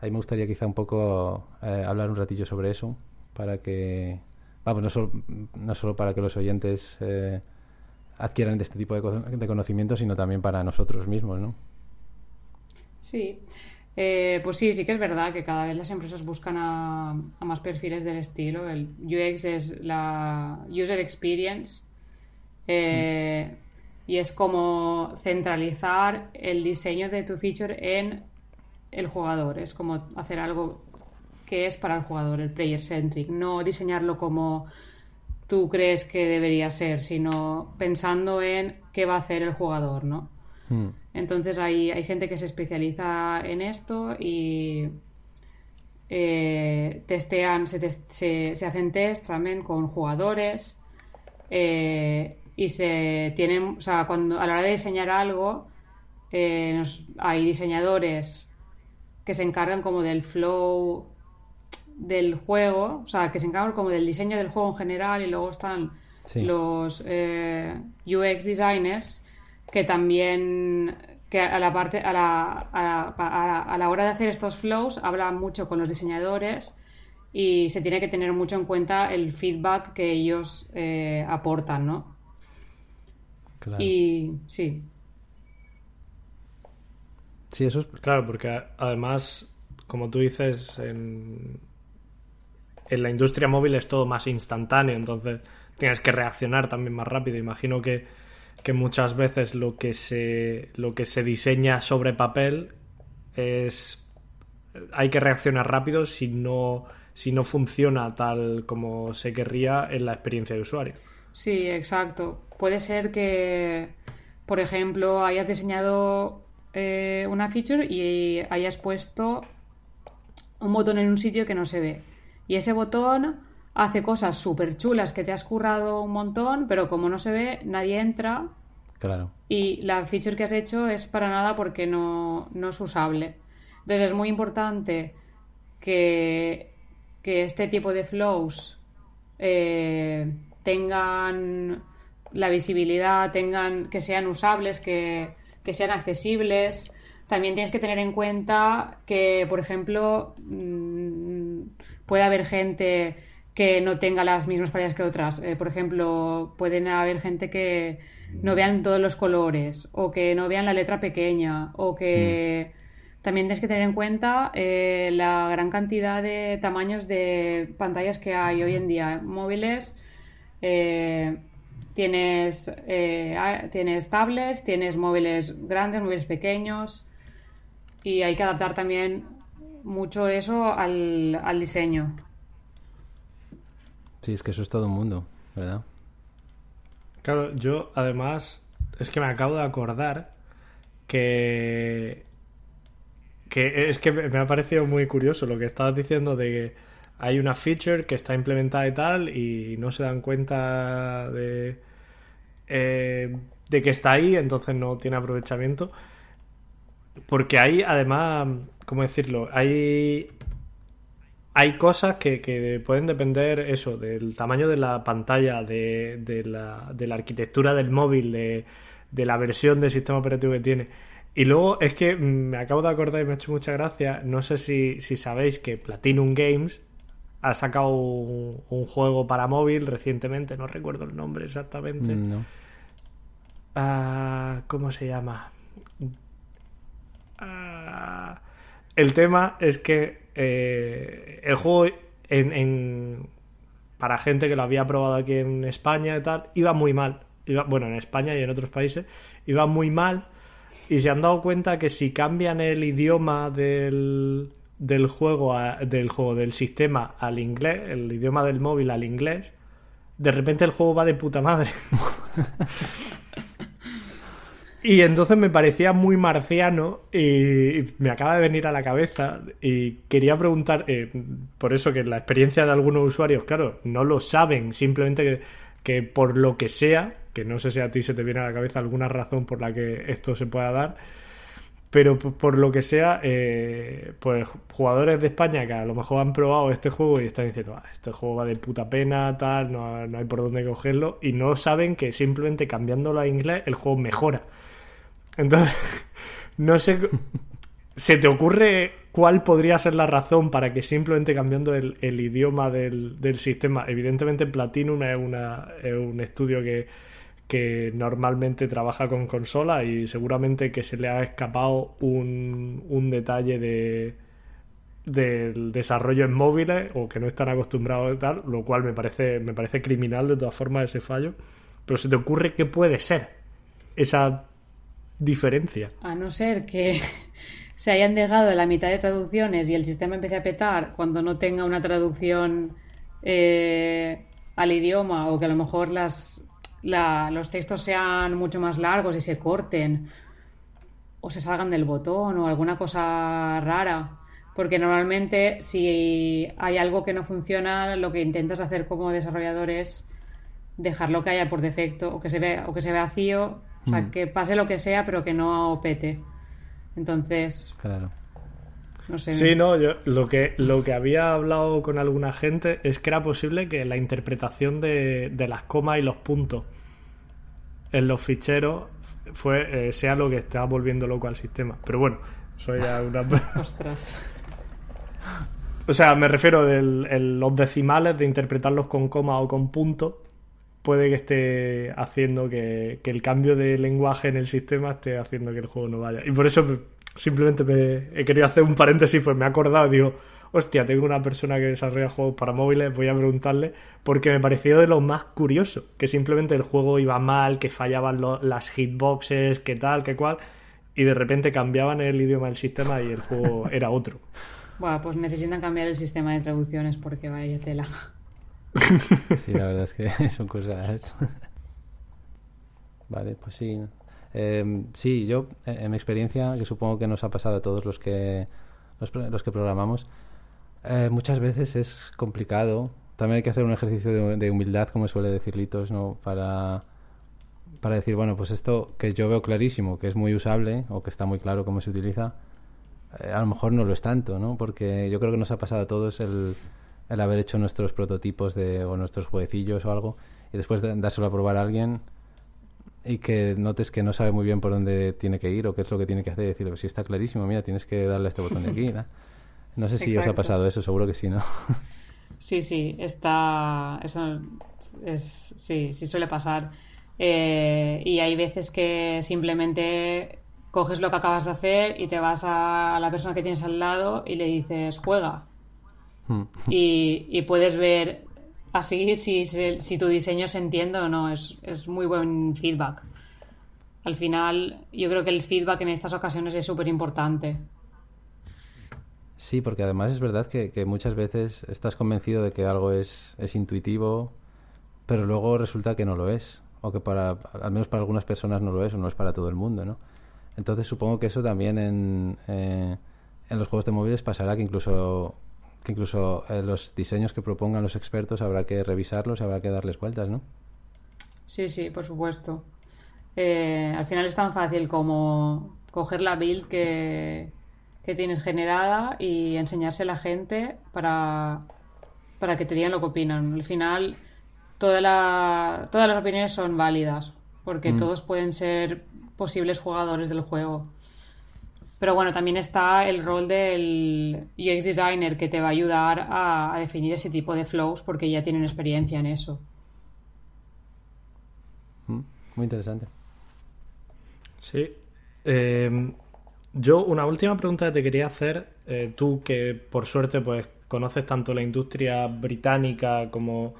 S1: Ahí me gustaría quizá un poco eh, hablar un ratillo sobre eso, para que, vamos, no solo, no solo para que los oyentes eh, adquieran de este tipo de, de conocimientos, sino también para nosotros mismos, ¿no?
S3: Sí, eh, pues sí, sí que es verdad que cada vez las empresas buscan a, más perfiles del estilo. El UX es la User Experience eh, y es como centralizar el diseño de tu feature en el jugador. Es como hacer algo que es para el jugador, el player centric. No diseñarlo como tú crees que debería ser, sino pensando en qué va a hacer el jugador, ¿no? Hmm. Entonces hay, hay gente que se especializa en esto y eh, testean, se, se, hacen tests también con jugadores eh, y se tienen, o sea, cuando a la hora de diseñar algo eh, hay diseñadores que se encargan como del flow del juego, o sea, que se encargan como del diseño del juego en general y luego están los UX designers que también que a la parte a la, a la, hora de hacer estos flows habla mucho con los diseñadores y se tiene que tener mucho en cuenta el feedback que ellos eh, aportan, ¿no? Claro. Y sí.
S2: Sí, eso es claro, porque además, como tú dices, en, en la industria móvil es todo más instantáneo, entonces tienes que reaccionar también más rápido. Imagino que que muchas veces lo que se, lo que se diseña sobre papel es hay que reaccionar rápido si no, si no funciona tal como se querría en la experiencia de usuario.
S3: Sí, exacto. Puede ser que, por ejemplo, hayas diseñado eh, una feature y hayas puesto un botón en un sitio que no se ve. Y ese botón hace cosas súper chulas que te has currado un montón, pero como no se ve, nadie entra.
S1: Claro.
S3: Y la feature que has hecho es para nada porque no, no es usable. Entonces es muy importante que, que este tipo de flows eh, tengan la visibilidad, tengan, que sean usables, que, que sean accesibles. También tienes que tener en cuenta que, por ejemplo, mm, puede haber gente que no tenga las mismas cualidades que otras. Eh, por ejemplo, pueden haber gente que no vean todos los colores o que no vean la letra pequeña o que también tienes que tener en cuenta eh, la gran cantidad de tamaños de pantallas que hay hoy en día. Móviles, eh, tienes, tienes tablets, tienes móviles grandes, móviles pequeños y hay que adaptar también mucho eso al, al diseño.
S1: Sí, es que eso es todo un mundo, ¿verdad?
S2: Claro, yo además es que me acabo de acordar que que es que me ha parecido muy curioso lo que estabas diciendo de que hay una feature que está implementada y tal y no se dan cuenta de eh, de que está ahí, entonces no tiene aprovechamiento. Porque hay, además, ¿cómo decirlo? Hay hay cosas que, pueden depender eso, del tamaño de la pantalla, de, la, de la, arquitectura del móvil, de, la versión del sistema operativo que tiene. Y luego es que me acabo de acordar y me ha hecho mucha gracia, no sé si, sabéis que Platinum Games ha sacado un, juego para móvil recientemente, no recuerdo el nombre exactamente.
S1: No.
S2: Ah, ¿Cómo se llama? Ah, el tema es que eh, el juego en, para gente que lo había probado aquí en España y tal, iba muy mal. Bueno, en España y en otros países, iba muy mal. Y se han dado cuenta que si cambian el idioma del juego, del juego, del sistema al inglés, el idioma del móvil al inglés, de repente el juego va de puta madre. *laughs* Y entonces me parecía muy marciano y me acaba de venir a la cabeza y quería preguntar, eh, por eso que la experiencia de algunos usuarios, claro, no lo saben, simplemente que, por lo que sea, que no sé si a ti se te viene a la cabeza alguna razón por la que esto se pueda dar, pero por lo que sea, eh, pues jugadores de España que a lo mejor han probado este juego y están diciendo, ah, este juego va de puta pena, tal, no, no hay por dónde cogerlo, y no saben que simplemente cambiándolo a inglés el juego mejora. Entonces, *laughs* no sé. *laughs* ¿Se te ocurre cuál podría ser la razón para que simplemente cambiando el, idioma del, sistema? Evidentemente, Platinum es, una, es un estudio que, que normalmente trabaja con consola y seguramente que se le ha escapado un, un detalle de del desarrollo en móviles o que no están acostumbrados a tal, lo cual me parece, me parece criminal de todas formas ese fallo. Pero se te ocurre qué puede ser esa diferencia.
S3: A no ser que *laughs* se hayan dejado la mitad de traducciones y el sistema empiece a petar cuando no tenga una traducción eh, al idioma o que a lo mejor las, los textos sean mucho más largos y se corten o se salgan del botón o alguna cosa rara. Porque normalmente si hay algo que no funciona, lo que intentas hacer como desarrollador es dejarlo que haya por defecto o que se vea, o que se vea vacío o sea, mm. que pase lo que sea, pero que no pete. Entonces.
S1: Claro.
S3: No sé.
S2: Sí, no, yo lo que, lo que había hablado con alguna gente es que era posible que la interpretación de, de las comas y los puntos en los ficheros fue, eh, sea lo que estaba volviendo loco al sistema. Pero bueno, soy ya una. *laughs*
S3: Ostras.
S2: O sea, me refiero a los decimales de interpretarlos con coma o con punto puede que esté haciendo que, el cambio de lenguaje en el sistema esté haciendo que el juego no vaya. Y por eso simplemente me he querido hacer un paréntesis, pues me he acordado, digo, hostia, tengo una persona que desarrolla juegos para móviles, voy a preguntarle, porque me pareció de lo más curioso, que simplemente el juego iba mal, que fallaban las hitboxes, que tal, que cual, y de repente cambiaban el idioma del sistema y el juego era otro. *laughs*
S3: Bueno, pues necesitan cambiar el sistema de traducciones porque vaya tela.
S1: Sí, la verdad es que *laughs* son cosas. Vale, pues sí. Em, sí, yo, en mi experiencia, que supongo que nos ha pasado a todos los que, los, que programamos, Eh, muchas veces es complicado. También hay que hacer un ejercicio de, humildad, como suele decir Litos, ¿no? Para, para decir, bueno, pues esto que yo veo clarísimo, que es muy usable o que está muy claro cómo se utiliza, eh, a lo mejor no lo es tanto, ¿no? Porque yo creo que nos ha pasado a todos el, el haber hecho nuestros prototipos de, o nuestros jueguecillos o algo y después de dárselo a probar a alguien y que notes que no sabe muy bien por dónde tiene que ir o qué es lo que tiene que hacer y decirle, si está clarísimo, mira, tienes que darle a este botón de aquí. *laughs* ¿no? sé si os ha pasado eso, seguro que sí, ¿no?
S3: Sí, sí, está. Eso es. Sí, sí suele pasar. Eh, y hay veces que simplemente coges lo que acabas de hacer y te vas a la persona que tienes al lado y le dices, juega. Y, y puedes ver así si, si, tu diseño se entiende o no. Es, es muy buen feedback. Al final, yo creo que el feedback en estas ocasiones es súper importante.
S1: Sí, porque además es verdad que, muchas veces estás convencido de que algo es, es, intuitivo, pero luego resulta que no lo es, o que para, al menos para algunas personas no lo es, o no es para todo el mundo, ¿no? Entonces supongo que eso también en, eh, en los juegos de móviles pasará, que incluso, que incluso eh, los diseños que propongan los expertos habrá que revisarlos, habrá que darles vueltas, ¿no?
S3: Sí, sí, por supuesto. Eh, al final es tan fácil como coger la build que, que tienes generada y enseñarse a la gente para, para que te digan lo que opinan. Al final, toda la, todas las opiniones son válidas, porque mm. todos pueden ser posibles jugadores del juego. Pero bueno, también está el rol del UX designer que te va a ayudar a, definir ese tipo de flows porque ya tienen experiencia en eso.
S1: Mm, muy interesante.
S2: Sí. Eh, yo, una última pregunta que te quería hacer, eh, tú que por suerte pues conoces tanto la industria británica como,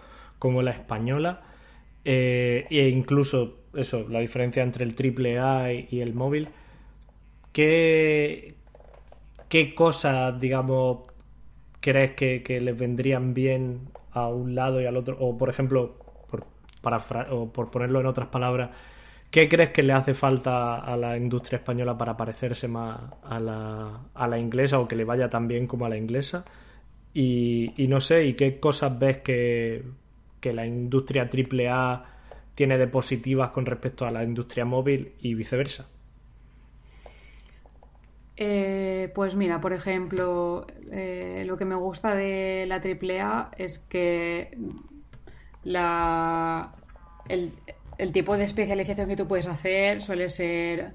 S2: la española, eh, e incluso eso, la diferencia entre el AAA y, y el móvil, ¿qué, qué cosas, digamos, crees que, les vendrían bien a un lado y al otro? O, por ejemplo, por, para, o por ponerlo en otras palabras, ¿Qué crees que le hace falta a la industria española para parecerse más a la, a la inglesa o que le vaya tan bien como a la inglesa? Y, no sé, ¿y qué cosas ves que, la industria AAA tiene de positivas con respecto a la industria móvil y viceversa?
S3: Eh, pues mira, por ejemplo, eh, lo que me gusta de la AAA es que la, el, tipo de especialización que tú puedes hacer suele ser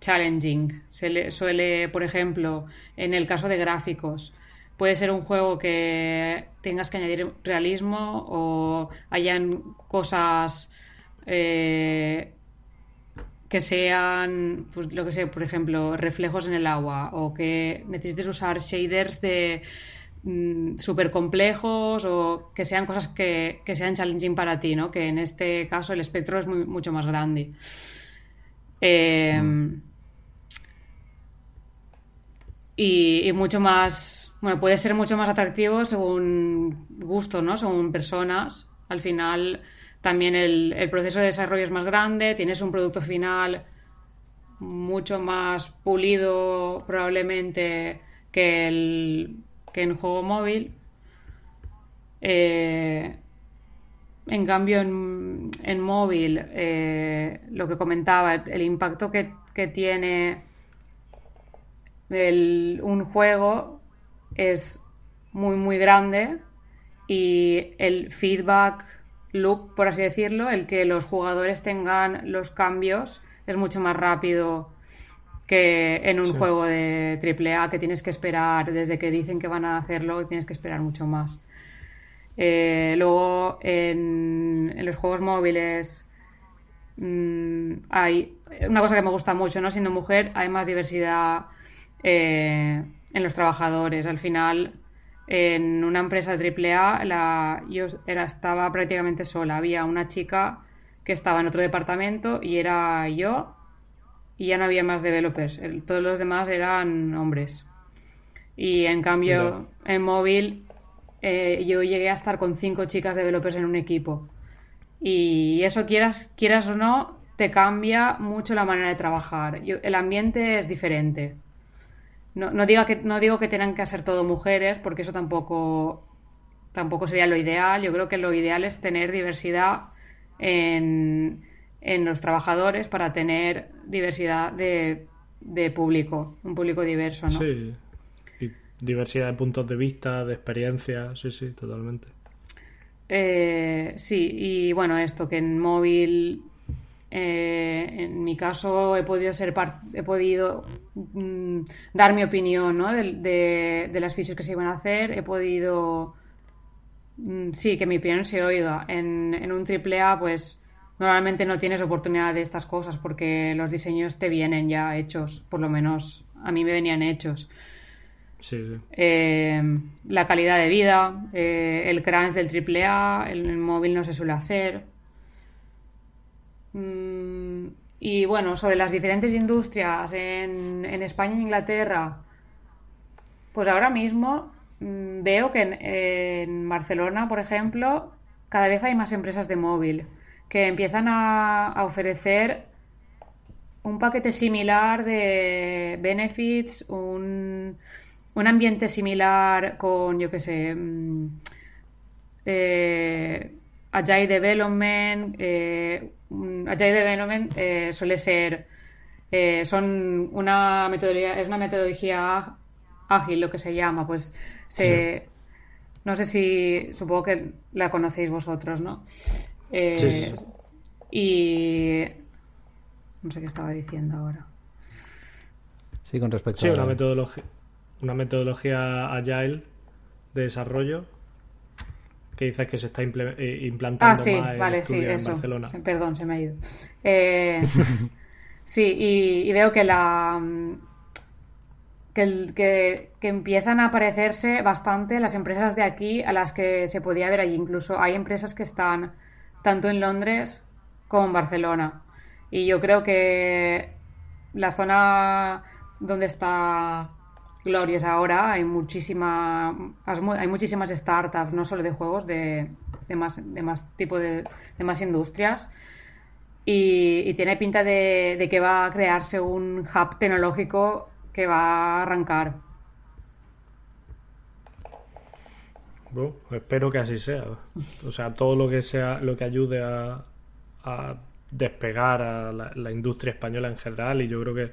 S3: challenging. Suele, por ejemplo, en el caso de gráficos, puede ser un juego que tengas que añadir realismo o hayan cosas eh, que sean, pues lo que sé, por ejemplo, reflejos en el agua o que necesites usar shaders de Mm, súper complejos o que sean cosas que, sean challenging para ti, ¿no? Que en este caso el espectro es mucho más grande. Eh, mm. y, mucho más, bueno, puede ser mucho más atractivo según gusto, ¿no? Según personas. Al final también el, el proceso de desarrollo es más grande, tienes un producto final mucho más pulido probablemente que el que en juego móvil. Eh, en cambio, en, móvil, eh, lo que comentaba, el impacto que, tiene un juego es muy, muy grande y el feedback loop, por así decirlo, el que los jugadores tengan los cambios es mucho más rápido que en un juego de AAA que tienes que esperar desde que dicen que van a hacerlo, tienes que esperar mucho más. Eh, luego en, los juegos móviles mm, hay una cosa que me gusta mucho, ¿no? Siendo mujer hay más diversidad eh, en los trabajadores. Al final, en una empresa AAA, la, yo era, estaba prácticamente sola. Había una chica que estaba en otro departamento y era yo y ya no había más developers. todos los demás eran hombres. Y en cambio, en móvil, eh, yo llegué a estar con cinco chicas developers en un equipo. Y eso, quieras, quieras o no, te cambia mucho la manera de trabajar. el ambiente es diferente. No, no, diga que, no digo que tengan que ser todo mujeres, porque eso tampoco, tampoco sería lo ideal. Yo creo que lo ideal es tener diversidad en, en los trabajadores para tener diversidad de, de público, un público diverso, ¿no?
S2: Sí, y diversidad de puntos de vista, de experiencias, sí, sí, totalmente.
S3: Eh, sí, y bueno, esto que en móvil, eh, en mi caso he podido ser he podido mm, dar mi opinión ¿no? de, de, las fisios que se iban a hacer, he podido mm, sí, que mi opinión se oiga. En, en un triple A, pues normalmente no tienes oportunidad de estas cosas porque los diseños te vienen ya hechos, por lo menos a mí me venían hechos. Eh, la calidad de vida, eh, el crunch del AAA, el, el móvil no se suele hacer. Mm, y bueno, sobre las diferentes industrias en, España e Inglaterra, pues ahora mismo mm, veo que en, Barcelona, por ejemplo, cada vez hay más empresas de móvil que empiezan a ofrecer un paquete similar de benefits, un, un ambiente similar con, yo qué sé, mm, eh, Agile Development. Eh, Agile Development eh, suele ser, eh, son una metodología, es una metodología ágil, lo que se llama, pues se... No sé si, supongo que la conocéis vosotros, ¿no? sí, sí. Y... No sé qué estaba diciendo ahora.
S1: Sí, con respecto
S2: a... Sí, una metodología una metodología agile de desarrollo que dices que se está eh, implantando
S3: ah, sí,
S2: más
S3: vale, sí, eso. Barcelona. perdón, se me ha ido. Eh, *laughs* sí, y, veo que la que, que, que, empiezan a parecerse bastante las empresas de aquí a las que se podía ver allí. Incluso hay empresas que están tanto en Londres como en Barcelona. Y yo creo que la zona donde está Glorious ahora hay, muchísima, hay muchísimas startups, no solo de juegos, de, más, de más tipo de, de más industrias. Y, tiene pinta de, que va a crearse un hub tecnológico que va a arrancar.
S2: Bueno, espero que así sea. O sea, todo lo que sea, lo que ayude a, despegar a la industria española en general. Y yo creo que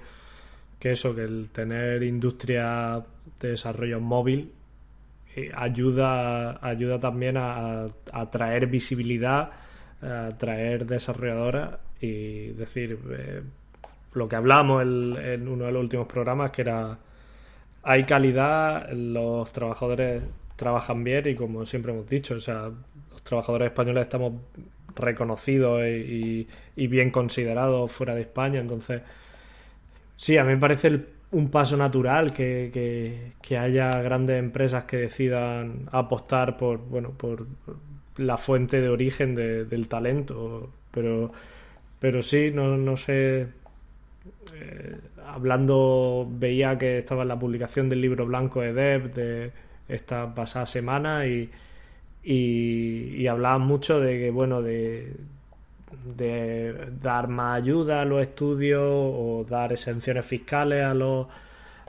S2: que eso, que el tener industria de desarrollo móvil eh, ayuda, ayuda también a, a traer visibilidad, a traer desarrolladoras y decir eh, lo que hablamos en, uno de los últimos programas, que era hay calidad, los trabajadores trabajan bien y como siempre hemos dicho, o sea, los trabajadores españoles estamos reconocidos y bien considerados fuera de España, entonces Sí, a mí me parece un paso natural que, haya grandes empresas que decidan apostar por, bueno, por la fuente de origen del talento. Pero, pero sí, no, no sé. Eh, hablando, veía que estaba en la publicación del libro blanco de Dev de esta pasada semana y, y hablaban mucho de que, bueno, de, de dar más ayuda a los estudios o dar exenciones fiscales a los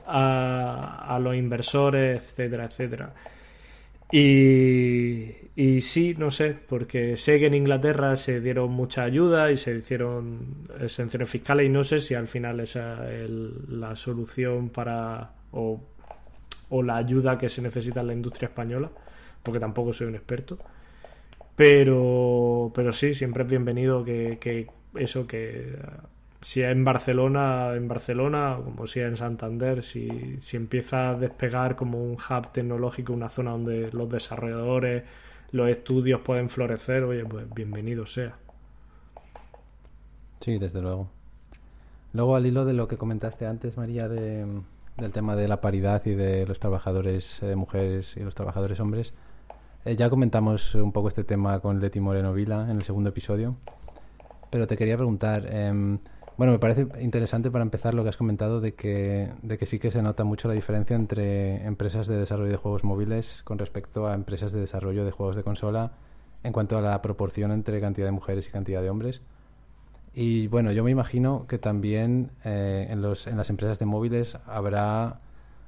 S2: a, los inversores, etcétera, etcétera. Y, y, sí, no sé, porque sé que en Inglaterra se dieron mucha ayuda y se hicieron exenciones fiscales y no sé si al final esa es la solución para o, o la ayuda que se necesita en la industria española, porque tampoco soy un experto. Pero, pero sí, siempre es bienvenido que, eso, que si es en Barcelona, en Barcelona, como si es en Santander, si, si empieza a despegar como un hub tecnológico, una zona donde los desarrolladores, los estudios pueden florecer, oye, pues bienvenido sea.
S1: Sí, desde luego. Luego, al hilo de lo que comentaste antes, María, de, del tema de la paridad y de los trabajadores eh, mujeres y los trabajadores hombres, eh, ya comentamos un poco este tema con Leti Moreno Vila en el segundo episodio, pero te quería preguntar, em, bueno, me parece interesante para empezar lo que has comentado de que, de que sí que se nota mucho la diferencia entre empresas de desarrollo de juegos móviles con respecto a empresas de desarrollo de juegos de consola en cuanto a la proporción entre cantidad de mujeres y cantidad de hombres. Y bueno, yo me imagino que también eh, en, los, en las empresas de móviles habrá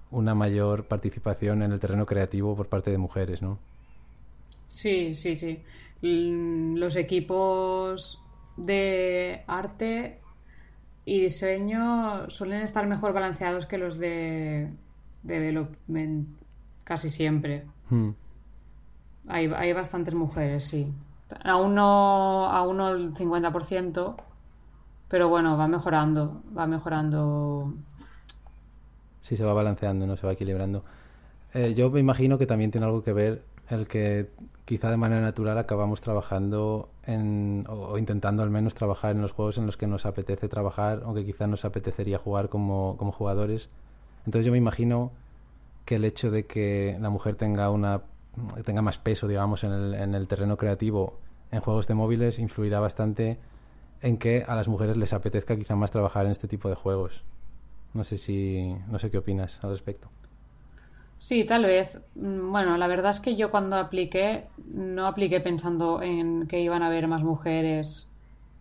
S1: una mayor participación en el terreno creativo por parte de mujeres, ¿no?
S3: Sí, sí, sí. Los equipos de arte y diseño suelen estar mejor balanceados que los de development casi siempre. Hmm. Hay, hay, bastantes mujeres, sí. Aún no, aún no el 50%, pero bueno, va mejorando, va mejorando.
S1: Sí, se va balanceando, no se va equilibrando. Eh, yo me imagino que también tiene algo que ver el que quizá de manera natural acabamos trabajando en, o, intentando al menos trabajar en los juegos en los que nos apetece trabajar, aunque quizá nos apetecería jugar como, como jugadores. Entonces yo me imagino que el hecho de que la mujer tenga una tenga más peso, digamos, en el, en el terreno creativo en juegos de móviles influirá bastante en que a las mujeres les apetezca quizá más trabajar en este tipo de juegos. No sé si no sé qué opinas al respecto.
S3: Sí, tal vez. Mm, bueno, la verdad es que yo cuando apliqué, no apliqué pensando en que iban a haber más mujeres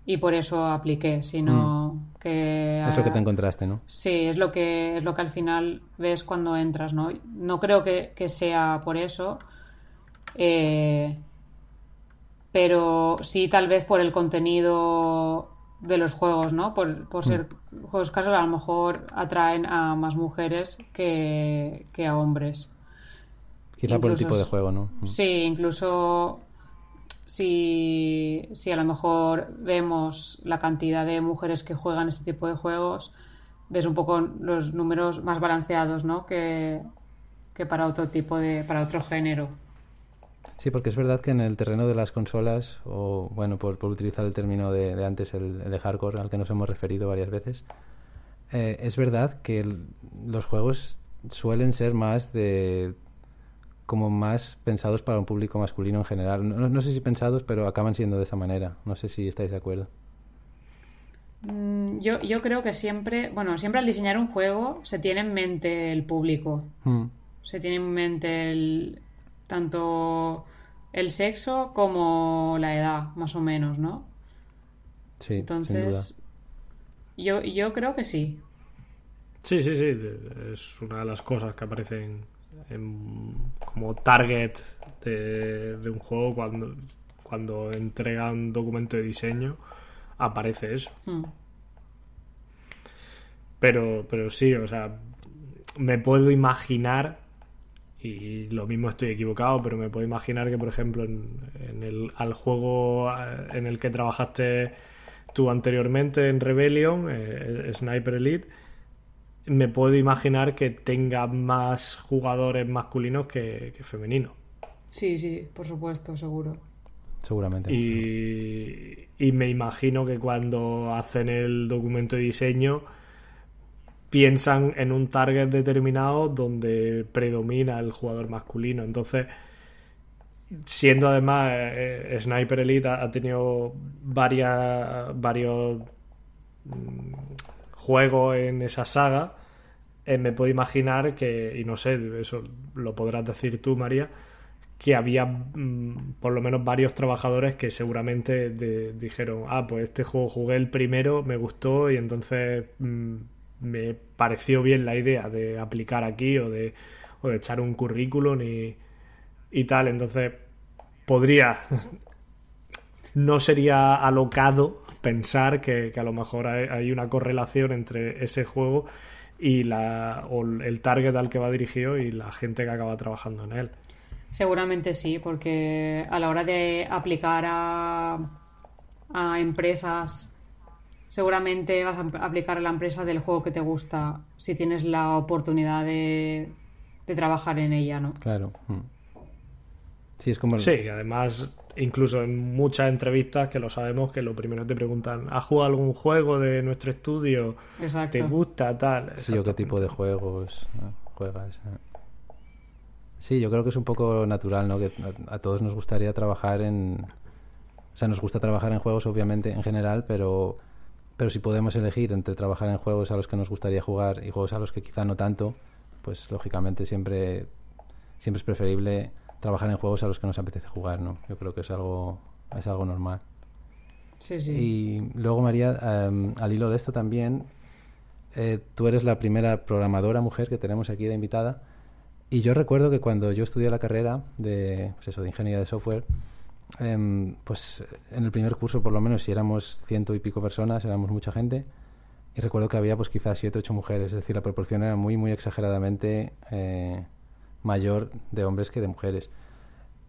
S3: y por eso apliqué, sino mm. que...
S1: Es lo que te encontraste, ¿no?
S3: Sí, es lo que, es lo que al final ves cuando entras, ¿no? No creo que, sea por eso, eh, pero sí tal vez por el contenido de los juegos, ¿no? Por, por ser mm. juegos casos a lo mejor atraen a más mujeres que, a hombres.
S1: Quizá por el tipo de juego, ¿no?
S3: Mm. Sí, incluso si, si a lo mejor vemos la cantidad de mujeres que juegan este tipo de juegos, ves un poco los números más balanceados, ¿no? Que, que para otro tipo de, para otro género.
S1: Sí, porque es verdad que en el terreno de las consolas, o bueno, por, utilizar el término de, antes, el, de hardcore, al que nos hemos referido varias veces, eh, es verdad que los juegos suelen ser más de como más pensados para un público masculino en general. No, no, sé si pensados, pero acaban siendo de esa manera. No sé si estáis de acuerdo.
S3: Mm, yo, yo creo que siempre, bueno, siempre al diseñar un juego se tiene en mente el público. Hmm. Se tiene en mente el, tanto el sexo como la edad, más o menos, ¿no?
S1: Sí,
S3: entonces Yo, yo creo que sí.
S2: Sí, sí, sí, es una de las cosas que aparecen como target de, un juego cuando, cuando entregan documento de diseño, aparece eso. Hmm. Pero, pero sí, o sea, me puedo imaginar y lo mismo estoy equivocado, pero me puedo imaginar que, por ejemplo, en, el, al juego eh, en el que trabajaste tú anteriormente en Rebellion, eh, Sniper Elite, me puedo imaginar que tenga más jugadores masculinos que, que femeninos.
S3: Sí, sí, por supuesto, seguro.
S1: Seguramente.
S2: Y, y me imagino que cuando hacen el documento de diseño piensan en un target determinado donde predomina el jugador masculino. Entonces, siendo además eh, Sniper Elite ha, tenido varias, varios mm, juegos en esa saga, eh, me puedo imaginar que, y no sé, eso lo podrás decir tú, María, que había mm, por lo menos varios trabajadores que seguramente dijeron, ah, pues este juego jugué el primero, me gustó y entonces... Mm, me pareció bien la idea de aplicar aquí o de, o de echar un currículum y, y tal. Entonces, podría. *laughs* no sería alocado pensar que, a lo mejor hay, una correlación entre ese juego y la, o el target al que va dirigido y la gente que acaba trabajando en él.
S3: Seguramente sí, porque a la hora de aplicar a, a empresas seguramente vas a aplicar a la empresa del juego que te gusta si tienes la oportunidad de, trabajar en ella, ¿no?
S1: Claro. Mm. Sí, es como...
S2: Sí, además, incluso en muchas entrevistas que lo sabemos, que lo primero te preguntan, ¿has jugado algún juego de nuestro estudio?
S3: Exacto.
S2: ¿Te gusta tal?
S1: Sí, o qué tipo de juegos juegas. Sí, yo creo que es un poco natural, ¿no? Que a todos nos gustaría trabajar en... O sea, nos gusta trabajar en juegos, obviamente, en general, pero pero si podemos elegir entre trabajar en juegos a los que nos gustaría jugar y juegos a los que quizá no tanto, pues lógicamente siempre, siempre es preferible trabajar en juegos a los que nos apetece jugar, ¿no? Yo creo que es algo, es algo normal.
S3: Sí, sí.
S1: Y luego, María, em, al hilo de esto también, eh, tú eres la primera programadora mujer que tenemos aquí de invitada. Y yo recuerdo que cuando yo estudié la carrera de, pues eso, de ingeniería de software, em, pues en el primer curso por lo menos si éramos ciento y pico personas, éramos mucha gente. Y recuerdo que había pues quizás siete, ocho mujeres, es decir, la proporción era muy, muy exageradamente eh, mayor de hombres que de mujeres.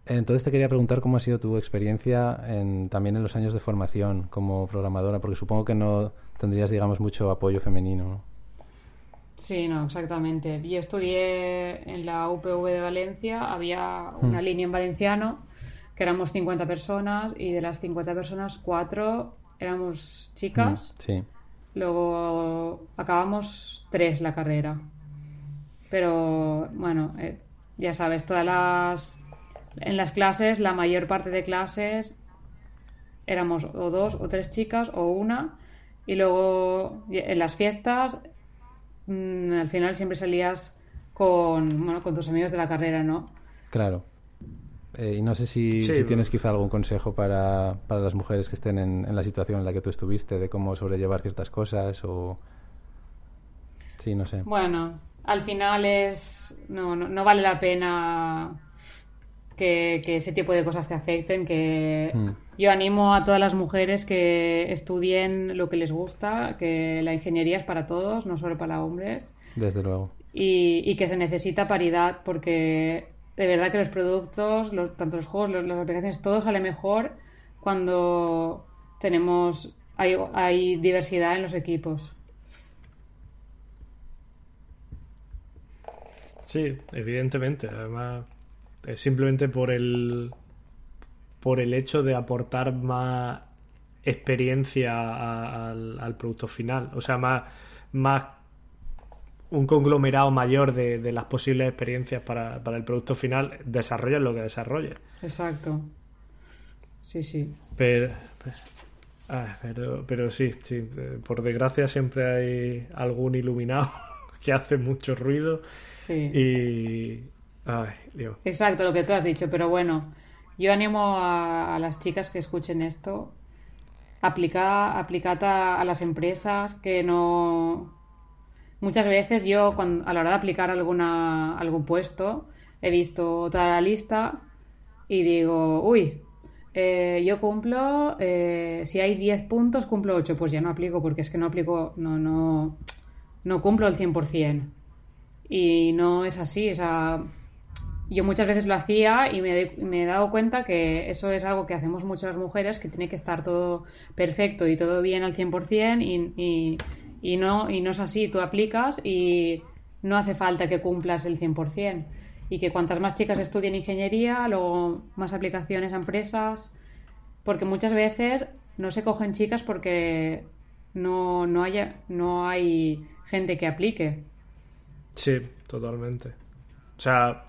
S1: Entonces te quería preguntar cómo ha sido tu experiencia en, también en los años de formación como programadora, porque supongo que no tendrías, digamos, mucho apoyo femenino.
S3: Sí, no, exactamente. Yo estudié en la UPV de Valencia, había una hmm. línea en valenciano, que éramos 50 personas, y de las 50 personas, cuatro éramos chicas.
S1: Hmm, sí.
S3: Luego acabamos tres la carrera. Pero bueno, eh, ya sabes, todas las. En las clases, la mayor parte de clases éramos o dos o tres chicas o una. Y luego en las fiestas, mm, al final siempre salías con, bueno, con tus amigos de la carrera, ¿no?
S1: Claro. Eh, y no sé si, tienes quizá algún consejo para, para las mujeres que estén en, en, la situación en la que tú estuviste, de cómo sobrellevar ciertas cosas o... Sí, no sé.
S3: Bueno, al final es no, no, vale la pena que, ese tipo de cosas te afecten, que hmm. yo animo a todas las mujeres que estudien lo que les gusta, que la ingeniería es para todos, no solo para hombres.
S1: Desde luego.
S3: Y, que se necesita paridad porque de verdad que los productos, tanto los juegos, las aplicaciones, todo sale mejor cuando tenemos hay, diversidad en los equipos.
S2: Sí, evidentemente. Además, es simplemente por el por el hecho de aportar más experiencia al, producto final. O sea, más un conglomerado mayor de, las posibles experiencias para, el producto final, desarrolla lo que desarrolle.
S3: Exacto. Sí, sí.
S2: Pero, pues, ah, pero, pero sí, sí, por desgracia siempre hay algún iluminado *laughs* que hace mucho ruido y... Ay, Dios.
S3: Exacto, lo que tú has dicho, pero bueno, yo animo a, las chicas que escuchen esto, aplica, aplicad a, las empresas que no... Muchas veces yo cuando, a la hora de aplicar alguna, algún puesto he visto toda la lista y digo, uy, eh, yo cumplo, eh, si hay 10 puntos, cumplo 8, pues ya no aplico porque es que no aplico, no, no, no cumplo el 100%. Y no es así, o sea, yo muchas veces lo hacía y me, he dado cuenta que eso es algo que hacemos muchas mujeres, que tiene que estar todo perfecto y todo bien al 100% y, y, y, no, y no es así, tú aplicas y no hace falta que cumplas el 100%. Y que cuantas más chicas estudien ingeniería, luego más aplicaciones a empresas, porque muchas veces no se cogen chicas porque no, no, haya, no hay gente que aplique.
S2: Sí, totalmente. O sea,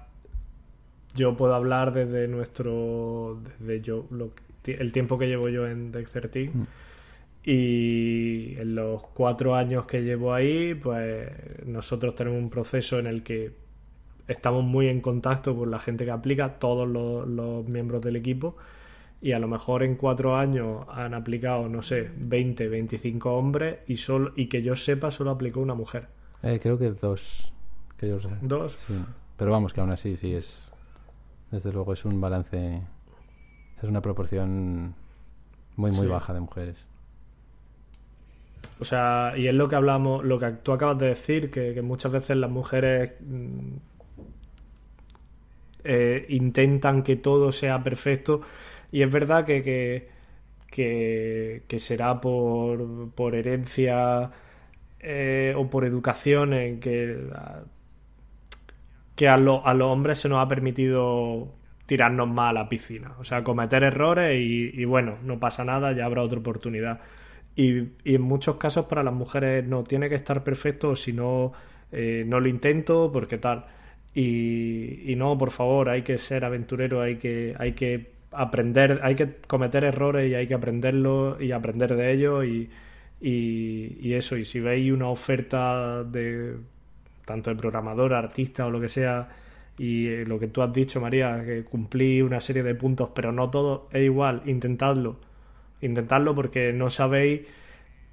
S2: yo puedo hablar desde nuestro. desde yo. el tiempo que llevo yo en Dexterty. Mm. Y en los cuatro años que llevo ahí, pues nosotros tenemos un proceso en el que estamos muy en contacto con la gente que aplica, todos los, miembros del equipo, y a lo mejor en cuatro años han aplicado, no sé, 20, 25 hombres y, solo, y que yo sepa solo aplicó una mujer.
S1: Eh, creo que dos.
S2: ¿Dos?
S1: Sí. Pero vamos, que aún así sí es. Desde luego es un balance. Es una proporción muy, muy baja de mujeres.
S2: O sea, y es lo que hablamos, lo que tú acabas de decir, que, muchas veces las mujeres mm, eh, intentan que todo sea perfecto. Y es verdad que, que, que será por, por herencia eh, o por educación en que que a, los hombres se nos ha permitido tirarnos más a la piscina. O sea, cometer errores y, bueno, no pasa nada, ya habrá otra oportunidad. Y, en muchos casos para las mujeres no, tiene que estar perfecto, si no, eh, no lo intento, porque tal. Y, no, por favor, hay que ser aventurero, hay que, hay que aprender, hay que cometer errores y hay que aprenderlo y aprender de ellos y, y eso. Y si veis una oferta de tanto de programador, artista o lo que sea, y eh, lo que tú has dicho, María, que cumplí una serie de puntos, pero no todo es igual, intentadlo. Intentadlo porque no sabéis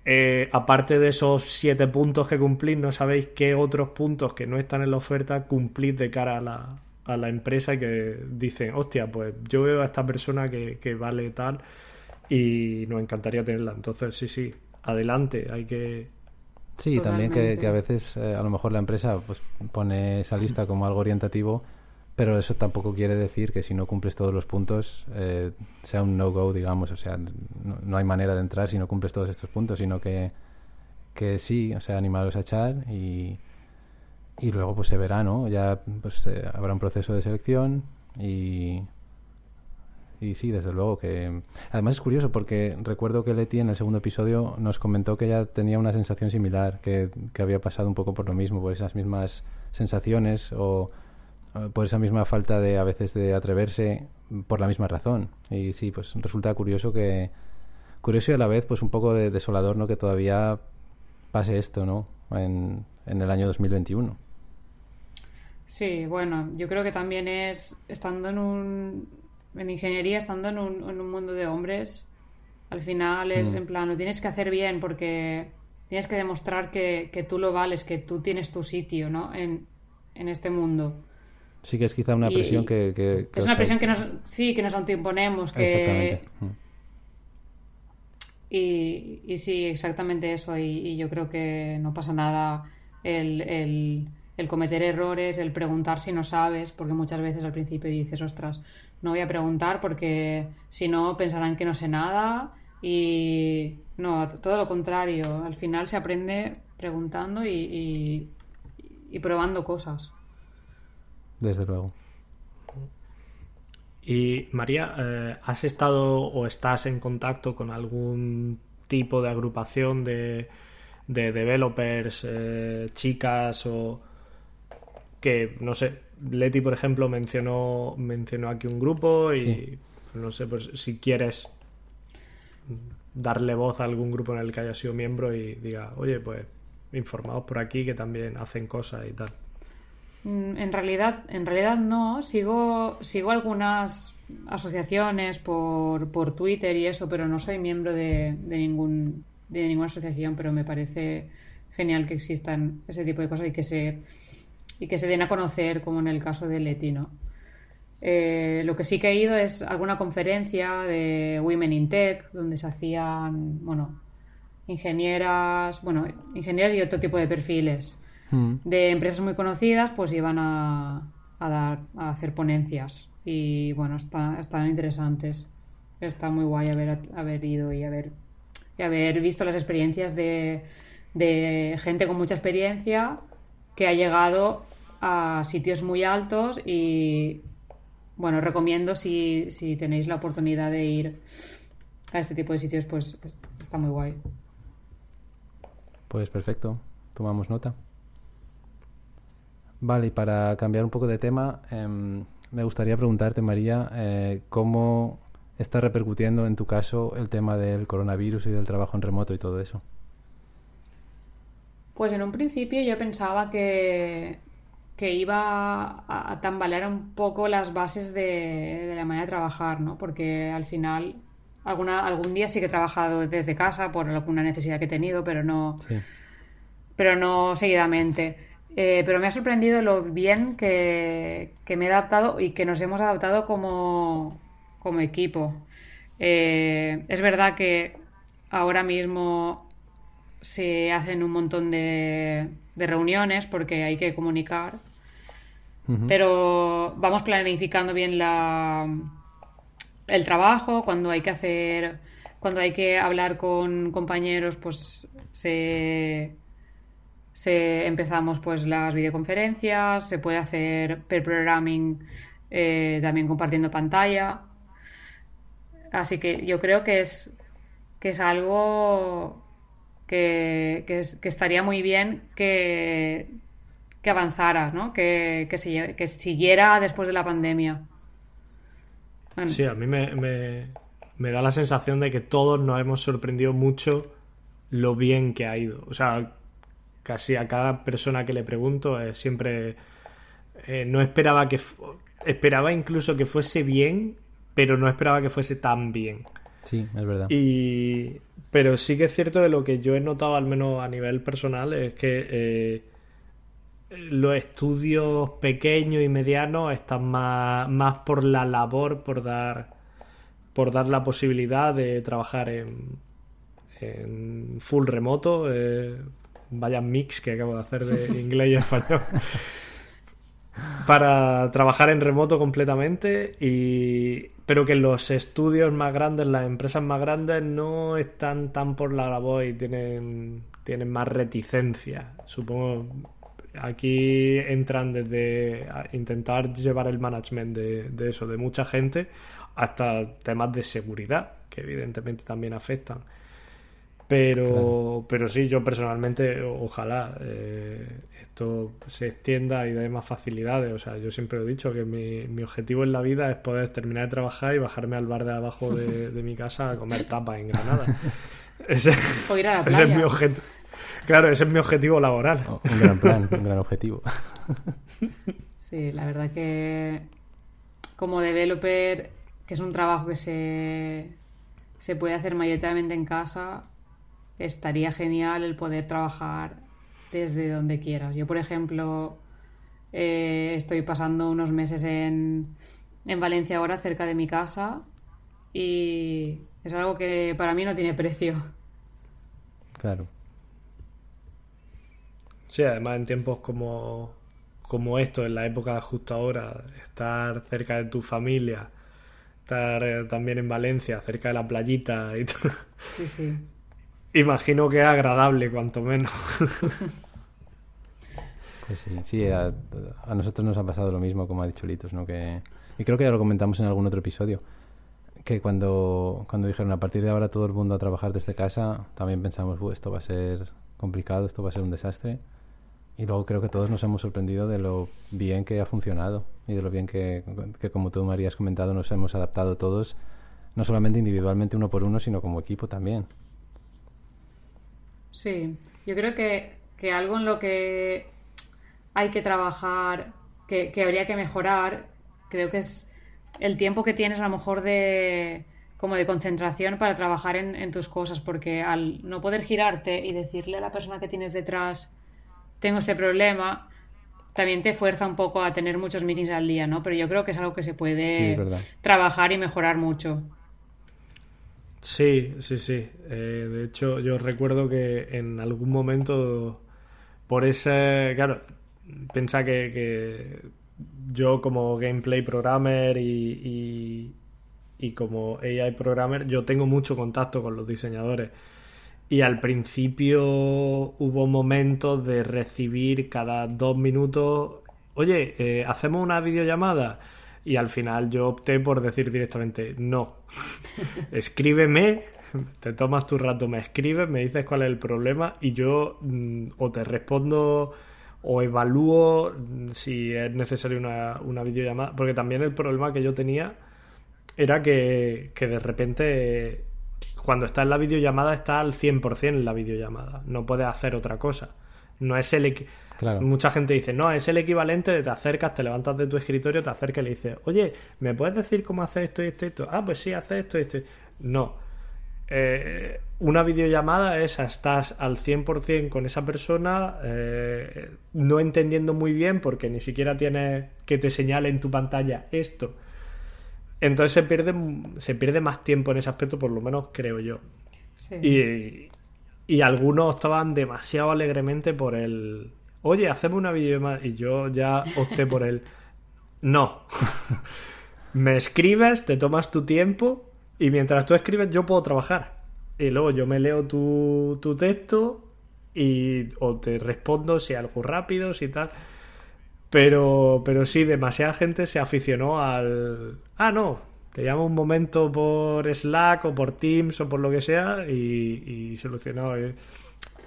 S2: eh, aparte de esos siete puntos que cumplís, no sabéis qué otros puntos que no están en la oferta cumplís de cara a la, a la empresa que dicen, hostia, pues yo veo a esta persona que, que vale tal y nos encantaría tenerla. Entonces, sí, sí, adelante, hay que...
S1: Sí, también que, que, a veces eh, a lo mejor la empresa pues pone esa lista como algo orientativo, pero eso tampoco quiere decir que si no cumples todos los puntos eh, sea un no-go, digamos, o sea, no, hay manera de entrar si no cumples todos estos puntos, sino que, que sí, o sea, animaros a echar y, y luego pues se verá, ¿no? Ya pues eh, habrá un proceso de selección y y sí, desde luego que... Además es curioso porque recuerdo que Leti en el segundo episodio nos comentó que ella tenía una sensación similar, que, que había pasado un poco por lo mismo, por esas mismas sensaciones o por esa misma falta de a veces de atreverse por la misma razón. Y sí, pues resulta curioso que... Curioso y a la vez pues un poco de desolador, ¿no? Que todavía pase esto, ¿no? En, en el año 2021.
S3: Sí, bueno, yo creo que también es estando en un en ingeniería, estando en un, en un mundo de hombres, al final es mm. en plan, lo tienes que hacer bien porque tienes que demostrar que, que, tú lo vales, que tú tienes tu sitio, ¿no? En, en este mundo.
S1: Sí que es quizá una presión
S3: y,
S1: que, que,
S3: Es una presión que nos, sí, que nos autoimponemos, que...
S1: Exactamente. Mm.
S3: Y, y, sí, exactamente eso. Y, y, yo creo que no pasa nada el, el, el, cometer errores, el preguntar si no sabes, porque muchas veces al principio dices, ostras, no voy a preguntar porque si no pensarán que no sé nada y no, todo lo contrario, al final se aprende preguntando y, y probando cosas.
S1: Desde luego.
S2: Y María, eh, ¿has estado o estás en contacto con algún tipo de agrupación de, de developers, eh, chicas o que, no sé, Leti, por ejemplo, mencionó, mencionó aquí un grupo y sí. no sé, pues si quieres darle voz a algún grupo en el que haya sido miembro y diga, oye, pues informados por aquí que también hacen cosas y tal.
S3: Mm, en realidad, en realidad no. Sigo, sigo algunas asociaciones por, por Twitter y eso, pero no soy miembro de, de, ningún, de ninguna asociación, pero me parece genial que existan ese tipo de cosas y que se y que se den a conocer, como en el caso de Leti, ¿no? Eh, lo que sí que he ido es alguna conferencia de Women in Tech, donde se hacían, bueno, ingenieras, bueno, ingenieras y otro tipo de perfiles mm. de empresas muy conocidas, pues iban a, a, dar, a hacer ponencias. Y bueno, está, están interesantes. Está muy guay haber, haber ido y haber, y haber visto las experiencias de, de gente con mucha experiencia que ha llegado a sitios muy altos y bueno, recomiendo si, si tenéis la oportunidad de ir a este tipo de sitios, pues está muy guay.
S1: Pues perfecto, tomamos nota. Vale, y para cambiar un poco de tema, eh, me gustaría preguntarte, María, eh, ¿cómo está repercutiendo en tu caso el tema del coronavirus y del trabajo en remoto y todo eso?
S3: Pues en un principio yo pensaba que, que iba a, a, tambalear un poco las bases de, de, la manera de trabajar, ¿no? Porque al final, alguna, algún día sí que he trabajado desde casa por alguna necesidad que he tenido, pero no, sí. pero no seguidamente. Eh, pero me ha sorprendido lo bien que, que, me he adaptado y que nos hemos adaptado como, como equipo. Eh, es verdad que ahora mismo se hacen un montón de, de reuniones porque hay que comunicar, uh -huh. pero vamos planificando bien la, el trabajo, cuando hay que hacer, cuando hay que hablar con compañeros, pues se, se empezamos pues las videoconferencias, se puede hacer per programming eh, también compartiendo pantalla. Así que yo creo que es que es algo que, que, estaría muy bien que, que avanzara, ¿no? que, que, que, siguiera después de la pandemia.
S2: Sí, a mí me, me, me, da la sensación de que todos nos hemos sorprendido mucho lo bien que ha ido. O sea, casi a cada persona que le pregunto eh, siempre eh, no esperaba que esperaba incluso que fuese bien, pero no esperaba que fuese tan bien.
S1: Sí, es verdad.
S2: Y, pero sí que es cierto que lo que yo he notado, al menos a nivel personal, es que eh, los estudios pequeños y medianos están más, más por la labor, por dar, por dar la posibilidad de trabajar en, en full remoto. Eh, vaya mix que acabo de hacer de *laughs* inglés y español. para trabajar en remoto completamente y pero que los estudios más grandes, las empresas más grandes no están tan por la labor y tienen, tienen más reticencia. Supongo aquí entran desde intentar llevar el management de, de eso, de mucha gente, hasta temas de seguridad, que evidentemente también afectan. Pero, pero sí, yo personalmente, ojalá eh, esto se extienda y dé más facilidades. O sea, yo siempre he dicho que mi, mi, objetivo en la vida es poder terminar de trabajar y bajarme al bar de abajo de, *laughs* de mi casa a comer tapas en Granada. *laughs* Ese,
S3: o ir a la *laughs*
S2: ese es mi objetivo. Claro, ese es mi objetivo laboral.
S1: Oh, un gran plan, un gran objetivo.
S3: Sí, la verdad que como developer, que es un trabajo que se, se puede hacer mayoritariamente en casa, estaría genial el poder trabajar desde donde quieras. Yo, por ejemplo, eh, estoy pasando unos meses en, en Valencia ahora, cerca de mi casa, y es algo que para mí no tiene precio.
S1: Claro.
S2: Sí, además en tiempos como, como esto, en la época justo ahora, estar cerca de tu familia, estar eh, también en Valencia, cerca de la playita y *laughs* todo.
S3: Sí, sí.
S2: Imagino que es agradable, cuanto menos.
S1: Pues sí, a, a, nosotros nos ha pasado lo mismo, como ha dicho Litos, ¿no? Que, y creo que ya lo comentamos en algún otro episodio, que cuando, cuando dijeron a partir de ahora todo el mundo a trabajar desde casa, también pensamos, esto va a ser complicado, esto va a ser un desastre. Y luego creo que todos nos hemos sorprendido de lo bien que ha funcionado y de lo bien que, que como tú, María, has comentado, nos hemos adaptado todos, no solamente individualmente uno por uno, sino como equipo también.
S3: Sí, yo creo que, que algo en lo que hay que trabajar, que, que, habría que mejorar, creo que es el tiempo que tienes a lo mejor de como de concentración para trabajar en, en tus cosas, porque al no poder girarte y decirle a la persona que tienes detrás, tengo este problema, también te fuerza un poco a tener muchos meetings al día, ¿no? Pero yo creo que es algo que se puede
S1: sí,
S3: trabajar y mejorar mucho.
S2: Sí, sí, sí. Eh, de hecho, yo recuerdo que en algún momento, por ese, claro, pensá que, que yo como gameplay programmer y, y, como AI programmer, yo tengo mucho contacto con los diseñadores. Y al principio hubo momentos de recibir cada dos minutos, oye, eh, ¿hacemos una videollamada? Y al final yo opté por decir directamente, no, *laughs* escríbeme, te tomas tu rato, me escribes, me dices cuál es el problema y yo mm, o te respondo o evalúo si es necesario una, una videollamada. Porque también el problema que yo tenía era que, que de repente cuando está en la videollamada está al 100% en la videollamada, no puedes hacer otra cosa. No es el...
S1: Claro.
S2: Mucha gente dice, no, es el equivalente de te acercas, te levantas de tu escritorio, te acercas y le dices, oye, ¿me puedes decir cómo hacer esto y esto y esto? Ah, pues sí, hace esto y esto. No. Eh, una videollamada es estás al 100% con esa persona, eh, no entendiendo muy bien porque ni siquiera tienes que te señale en tu pantalla esto. Entonces se pierde, se pierde más tiempo en ese aspecto, por lo menos creo yo.
S3: Sí.
S2: Y, y algunos estaban demasiado alegremente por el oye, hacemos una videollamada. Y yo ya opté por el no. *laughs* me escribes, te tomas tu tiempo y mientras tú escribes yo puedo trabajar. Y luego yo me leo tu, tu texto y o te respondo si algo rápido, si tal. Pero, pero sí, demasiada gente se aficionó al... Ah, no, te llamo un momento por Slack o por Teams o por lo que sea y, y solucionó.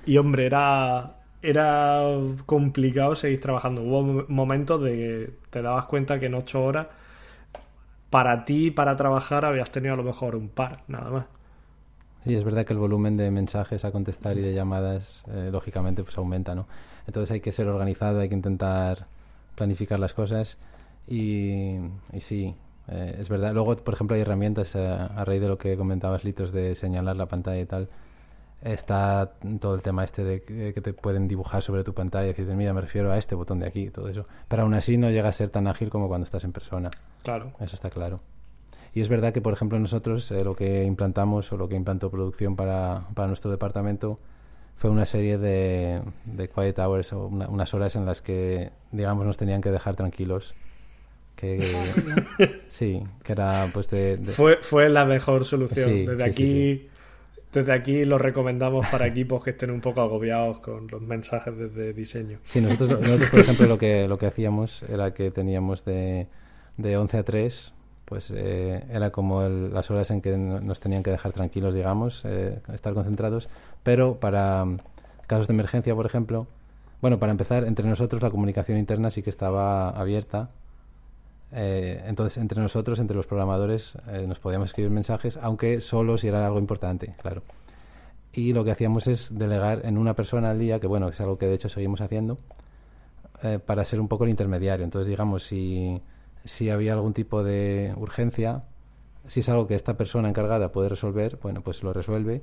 S2: Y hombre, era, era complicado seguir trabajando. Hubo momentos de que te dabas cuenta que en ocho horas para ti, para trabajar, habías tenido a lo mejor un par, nada más.
S1: Sí, es verdad que el volumen de mensajes a contestar y de llamadas, eh, lógicamente, pues aumenta, ¿no? Entonces hay que ser organizado, hay que intentar planificar las cosas y sí, Eh, es verdad. Luego, por ejemplo, hay herramientas eh, a raíz de lo que comentabas, Litos, de señalar la pantalla y tal. Está todo el tema este de que te pueden dibujar sobre tu pantalla y decir, mira, me refiero a este botón de aquí y todo eso. Pero aún así no llega a ser tan ágil como cuando estás en persona.
S2: Claro.
S1: Eso está claro. Y es verdad que, por ejemplo, nosotros lo que implantamos o lo que implantó producción para, para nuestro departamento fue una serie de, de quiet hours o unas horas en las que, digamos, nos tenían que dejar tranquilos. Que, sí, que era pues de,
S2: Fue, fue la mejor solución. desde aquí... Desde aquí lo recomendamos para equipos que estén un poco agobiados con los mensajes desde diseño.
S1: Sí, nosotros, nosotros por ejemplo, lo que, lo que hacíamos era que teníamos de, de 11 a 3, pues eh, era como las horas en que nos tenían que dejar tranquilos, digamos, eh, estar concentrados, pero para mm, casos de emergencia, por ejemplo, bueno, para empezar, entre nosotros la comunicación interna sí que estaba abierta. Eh, entonces, entre nosotros, entre los programadores, nos podíamos escribir mensajes, aunque solo si era algo importante, claro. Y lo que hacíamos es delegar en una persona al día, que bueno, es algo que de hecho seguimos haciendo, para ser un poco el intermediario. Entonces, digamos, si si había algún tipo de urgencia, si es algo que esta persona encargada puede resolver, bueno, pues lo resuelve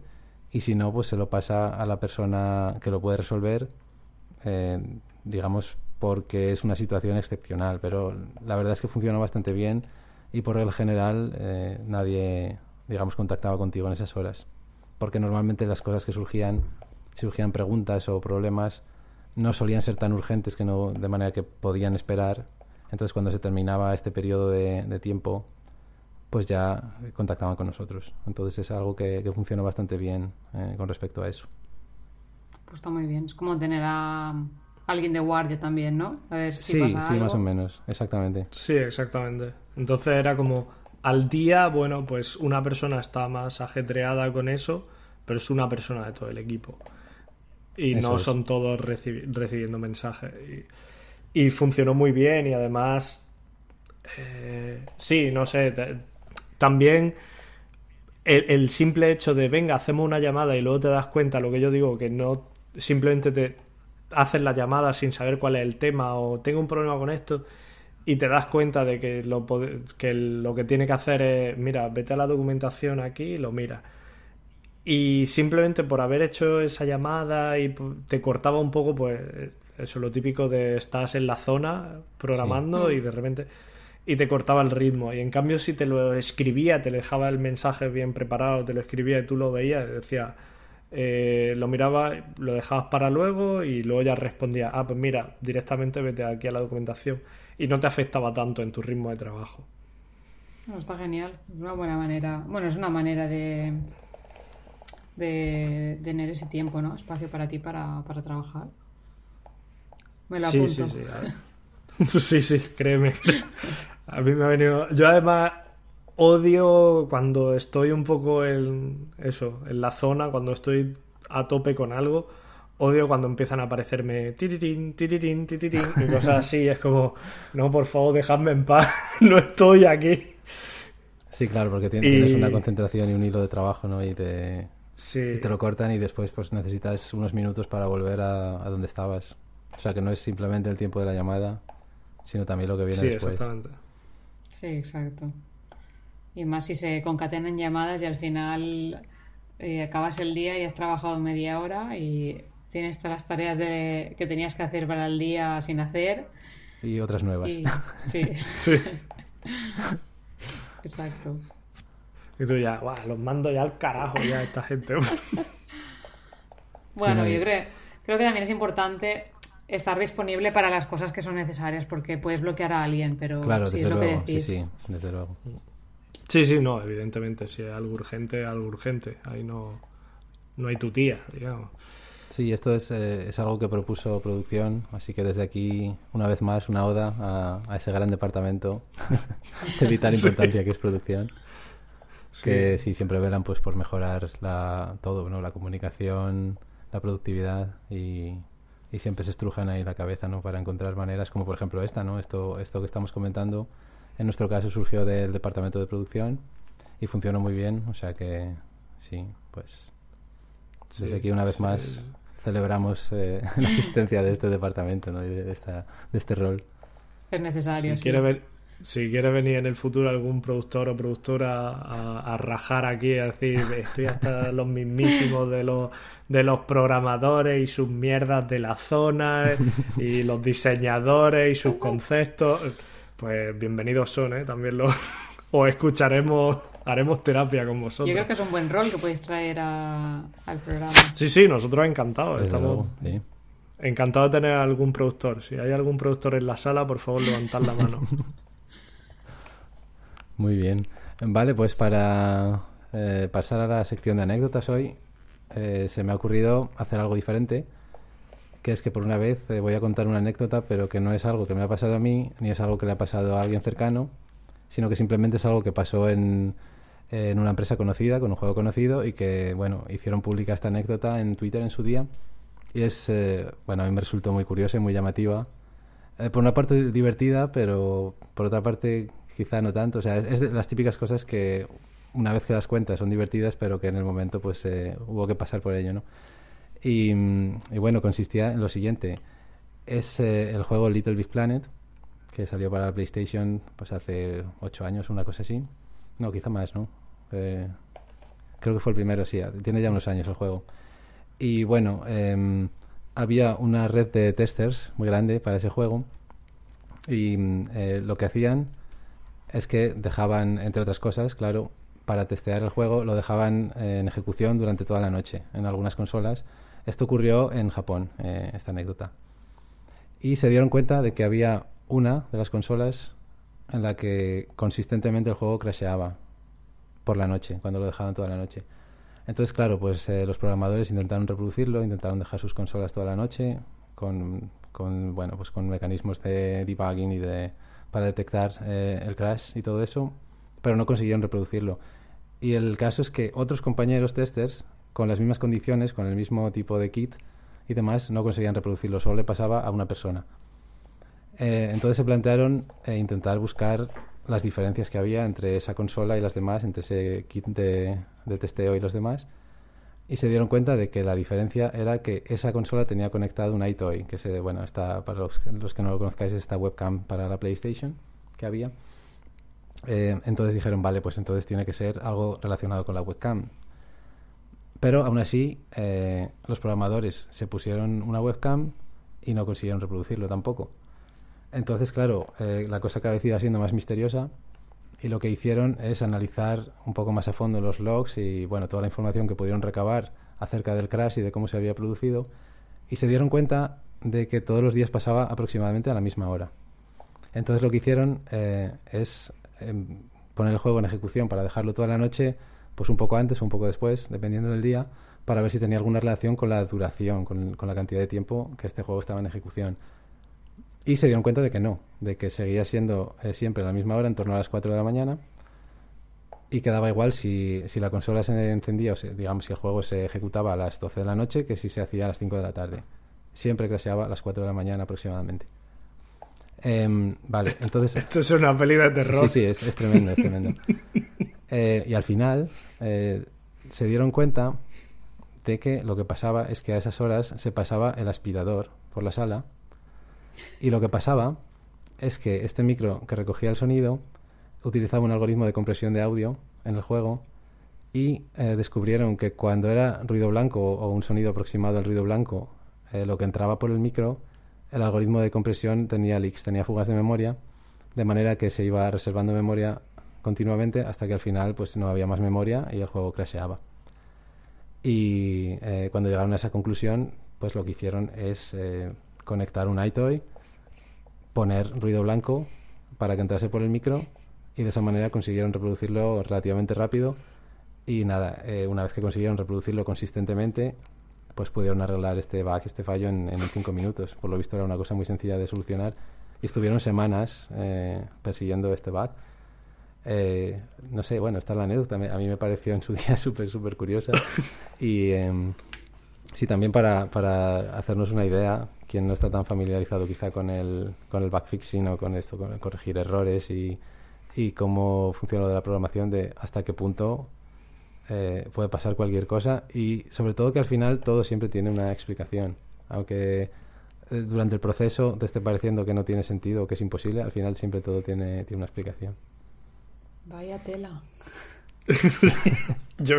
S1: y si no, pues se lo pasa a la persona que lo puede resolver, eh, digamos, porque es una situación excepcional, pero la verdad es que funcionó bastante bien y por el general eh, nadie, digamos, contactaba contigo en esas horas, porque normalmente las cosas que surgían, surgían preguntas o problemas, no solían ser tan urgentes que no, de manera que podían esperar entonces, cuando se terminaba este periodo de, tiempo, pues ya contactaban con nosotros. Entonces, es algo que, que funcionó bastante bien eh, con respecto a eso.
S3: Pues está muy bien. Es como tener a alguien de guardia también, ¿no? A ver si
S1: sí,
S3: pasa
S1: sí, más o menos, exactamente.
S2: Sí, exactamente. Entonces era como al día, bueno, pues una persona está más ajetreada con eso, pero es una persona de todo el equipo. Y no son todos recibiendo mensajes. Y y funcionó muy bien y además, eh, sí, no sé, también el, simple hecho de, venga, hacemos una llamada y luego te das cuenta, lo que yo digo, que no simplemente te haces la llamada sin saber cuál es el tema o tengo un problema con esto y te das cuenta de que lo, que lo que tiene que hacer es, mira, vete a la documentación aquí y lo mira. Y simplemente por haber hecho esa llamada y te cortaba un poco, pues eso lo típico de estás en la zona programando y de repente y te cortaba el ritmo. Y en cambio, si te lo escribía, te dejaba el mensaje bien preparado, te lo escribía y tú lo veías, decía, eh, lo miraba, lo dejabas para luego y luego ya respondía, ah, pues mira, directamente vete aquí a la documentación. Y no te afectaba tanto en tu ritmo de trabajo.
S3: está genial. Es una buena manera. Bueno, es una manera de, de, tener ese tiempo, ¿no? Espacio para ti para, para trabajar. Me lo
S2: sí,
S3: Sí,
S2: sí, *laughs* sí. sí, créeme. *laughs* A mí me ha venido. Yo además odio cuando estoy un poco en eso, en la zona, cuando estoy a tope con algo. Odio cuando empiezan a aparecerme tititín, tititín, tititín y cosas así. Es como, no, por favor, dejadme en paz. no estoy aquí.
S1: Sí, claro, porque tienes una concentración y un hilo de trabajo, ¿no? Y te, sí. te lo cortan y después pues necesitas unos minutos para volver a, donde estabas. O sea, que no es simplemente el tiempo de la llamada, sino también lo que viene después.
S2: Exactamente.
S3: Sí, exacto. Y más si se concatenan llamadas y al final eh, acabas el día y has trabajado media hora y tienes todas las tareas de, que tenías que hacer para el día sin hacer.
S1: Y otras nuevas.
S3: sí. *laughs*
S2: sí. *laughs*
S3: Exacto.
S2: Y tú ya, los mando ya al carajo ya esta gente. *laughs*
S3: bueno, yo creo, creo que también es importante estar disponible para las cosas que son necesarias, porque puedes bloquear a alguien, pero
S1: claro,
S3: si
S1: es
S3: lo
S1: que
S3: decís.
S1: Sí, sí, desde luego.
S2: Sí, sí, no, evidentemente, si es algo urgente, algo urgente. Ahí no, no hay tu tía, digamos.
S1: Sí, esto es, eh, es algo que propuso producción, así que desde aquí, una vez más, una oda a, ese gran departamento *laughs* de vital importancia que es producción. Que sí, siempre velan pues por mejorar la, todo, ¿no? La comunicación, la productividad y, y siempre se estrujan ahí la cabeza ¿no? para encontrar maneras como por ejemplo esta no esto esto que estamos comentando en nuestro caso surgió del departamento de producción y funcionó muy bien o sea que sí pues desde aquí una vez más celebramos eh, *laughs* la existencia de este departamento ¿no? y de, esta, de este rol.
S3: Es necesario
S2: si quiere ver si quiere venir en el futuro algún productor o productora a, rajar aquí, a decir, estoy hasta los mismísimos de los, de los programadores y sus mierdas de la zona y los diseñadores y sus conceptos, pues bienvenidos son, ¿eh? También lo, *laughs* os escucharemos, haremos terapia con vosotros.
S3: Yo creo que es un buen rol que podéis traer al programa.
S2: Sí, sí, nosotros encantados. Estamos... Encantado de tener algún productor. Si hay algún productor en la sala, por favor, levantad la mano. *laughs*
S1: Muy bien. Vale, pues para eh, pasar a la sección de anécdotas hoy, eh, se me ha ocurrido hacer algo diferente, que es que por una vez eh, voy a contar una anécdota, pero que no es algo que me ha pasado a mí, ni es algo que le ha pasado a alguien cercano, sino que simplemente es algo que pasó en, en una empresa conocida, con un juego conocido, y que, bueno, hicieron pública esta anécdota en Twitter en su día. Y es, bueno, a mí me resultó muy curiosa y muy llamativa. por una parte divertida, pero por otra parte quizá no tanto. O sea, es de las típicas cosas que una vez que las cuentas son divertidas, pero que en el momento pues eh, hubo que pasar por ello, ¿no? Y, bueno, consistía en lo siguiente. Es eh, el juego Little Big Planet, que salió para la PlayStation pues hace ocho años, una cosa así. No, quizá más, ¿no? Eh, creo que fue el primero, sí. Tiene ya unos años el juego. Y bueno, em, había una red de testers muy grande para ese juego. Y lo que hacían es que dejaban, entre otras cosas, claro, para testear el juego lo dejaban en ejecución durante toda la noche en algunas consolas. Esto ocurrió en Japón, eh, esta anécdota. Y se dieron cuenta de que había una de las consolas en la que consistentemente el juego crasheaba por la noche, cuando lo dejaban toda la noche. Entonces, claro, pues eh, los programadores intentaron reproducirlo, intentaron dejar sus consolas toda la noche con, con bueno, pues con mecanismos de debugging y de para detectar eh, el crash y todo eso, pero no consiguieron reproducirlo. Y el caso es que otros compañeros testers, con las mismas condiciones, con el mismo tipo de kit y demás, no conseguían reproducirlo, solo le pasaba a una persona. Eh, entonces se plantearon eh, intentar buscar las diferencias que había entre esa consola y las demás, entre ese kit de, de testeo y los demás, y se dieron cuenta de que la diferencia era que esa consola tenía conectado un iToy, que se, bueno, está, para los, los, que no lo conozcáis, esta webcam para la PlayStation que había. Eh, entonces dijeron, vale, pues entonces tiene que ser algo relacionado con la webcam. Pero aún así, eh, los programadores se pusieron una webcam y no consiguieron reproducirlo tampoco. Entonces, claro, eh, la cosa cada vez iba siendo más misteriosa y lo que hicieron es analizar un poco más a fondo los logs y bueno, toda la información que pudieron recabar acerca del crash y de cómo se había producido y se dieron cuenta de que todos los días pasaba aproximadamente a la misma hora. Entonces lo que hicieron eh, es em, poner el juego en ejecución para dejarlo toda la noche, pues un poco antes o un poco después, dependiendo del día, para ver si tenía alguna relación con la duración, con, con la cantidad de tiempo que este juego estaba en ejecución. Y se dieron cuenta de que no, de que seguía siendo eh, siempre a la misma hora, en torno a las 4 de la mañana, y quedaba igual si, si la consola se encendía, o digamos, si el juego se ejecutaba a las 12 de la noche, que si se hacía a las 5 de la tarde. Siempre crasheaba a las 4 de la mañana aproximadamente. Em, vale, entonces... *laughs*
S2: Esto es una peli de terror.
S1: Sí, sí, es, tremendo, es tremendo. *laughs* Eh, y al final eh, se dieron cuenta de que lo que pasaba es que a esas horas se pasaba el aspirador por la sala. Y lo que pasaba es que este micro que recogía el sonido utilizaba un algoritmo de compresión de audio en el juego y eh, descubrieron que cuando era ruido blanco o un sonido aproximado al ruido blanco, lo que entraba por el micro, el algoritmo de compresión tenía leaks, tenía fugas de memoria, de manera que se iba reservando memoria continuamente hasta que al final pues no había más memoria y el juego crasheaba. Y eh, cuando llegaron a esa conclusión, pues lo que hicieron es conectar un iToy, poner ruido blanco para que entrase por el micro y de esa manera consiguieron reproducirlo relativamente rápido y nada, eh, una vez que consiguieron reproducirlo consistentemente, pues pudieron arreglar este bug, este fallo en, en cinco minutos. Por lo visto era una cosa muy sencilla de solucionar y estuvieron semanas eh, persiguiendo este bug. Eh, no sé, bueno, está la anécdota, a mí me pareció en su *laughs* día súper, súper curiosa y em, sí, también para, para hacernos una idea, quien no está tan familiarizado quizá con el, con el backfixing o con esto, con corregir errores y, cómo funciona lo de la programación, de hasta qué punto eh, puede pasar cualquier cosa y sobre todo que al final todo siempre tiene una explicación. Aunque eh, durante el proceso te esté pareciendo que no tiene sentido o que es imposible, al final siempre todo tiene, tiene una explicación.
S3: Vaya tela. *laughs*
S2: Yo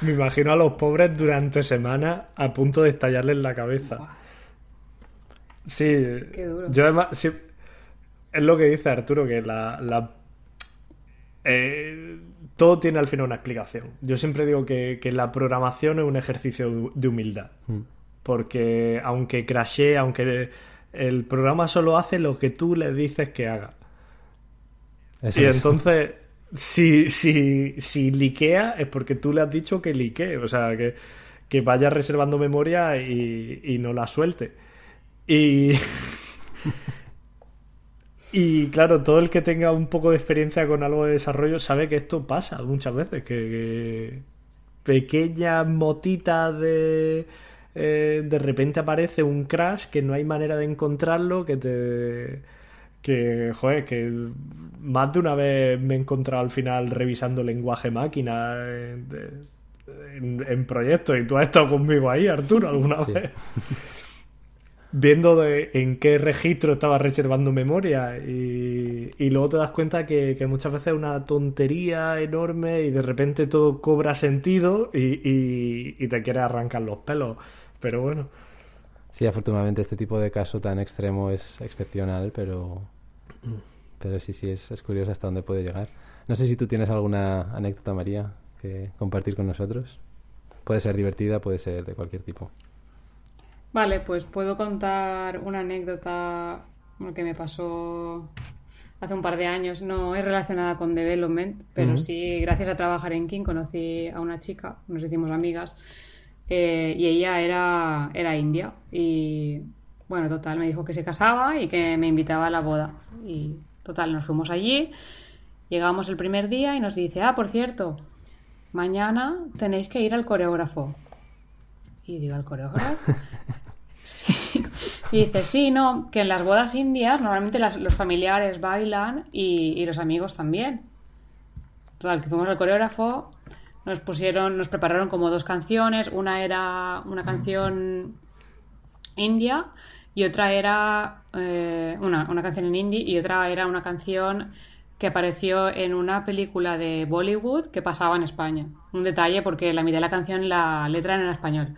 S2: me, imagino a los pobres durante semanas a punto de estallarles la cabeza. Sí, Qué duro. Yo es lo que dice Arturo, que la, eh, todo tiene al final una explicación. Yo siempre digo que, la programación es un ejercicio de humildad. Mm. Porque aunque crashee, aunque el programa solo hace lo que tú le dices que haga. y entonces, si, si, si liquea, es porque tú le has dicho que liquee. O sea, que, que vaya reservando memoria y, y no la suelte. Y. *laughs* Y claro, todo el que tenga un poco de experiencia con algo de desarrollo sabe que esto pasa muchas veces, que, pequeñas motitas de... Eh, de repente aparece un crash que no hay manera de encontrarlo, que te... Que, joder, que más de una vez me he encontrado al final revisando lenguaje máquina en, proyectos y tú has estado conmigo ahí, Arturo, alguna vez viendo de, en qué registro estaba reservando memoria y, luego te das cuenta que, muchas veces es una tontería enorme y de repente todo cobra sentido y, te quiere arrancar los pelos. Pero bueno.
S1: Sí, afortunadamente este tipo de caso tan extremo es excepcional, pero, pero sí, sí, es, es curioso hasta dónde puede llegar. No sé si tú tienes alguna anécdota, María, que compartir con nosotros. Puede ser divertida, puede ser de cualquier tipo.
S3: Vale, pues puedo contar una anécdota que me pasó hace un par de años. No es relacionada con development, pero sí, gracias a trabajar en King, conocí a una chica, nos hicimos amigas, eh, y ella era, era india. Y bueno, total, me dijo que se casaba y que me invitaba a la boda. Y total, nos fuimos allí, llegamos el primer día y nos dice, ah, por cierto, mañana tenéis que ir al coreógrafo. Y digo, ¿al coreógrafo? *laughs* Sí. Y dice, sí, no, que en las bodas indias normalmente los familiares bailan y, los amigos también. Total, que fuimos al coreógrafo, nos pusieron, nos prepararon como dos canciones, una era una canción india y otra era eh, una, una canción en hindi y otra era una canción que apareció en una película de Bollywood que pasaba en España. Un detalle porque la mitad de la canción la letra era en español.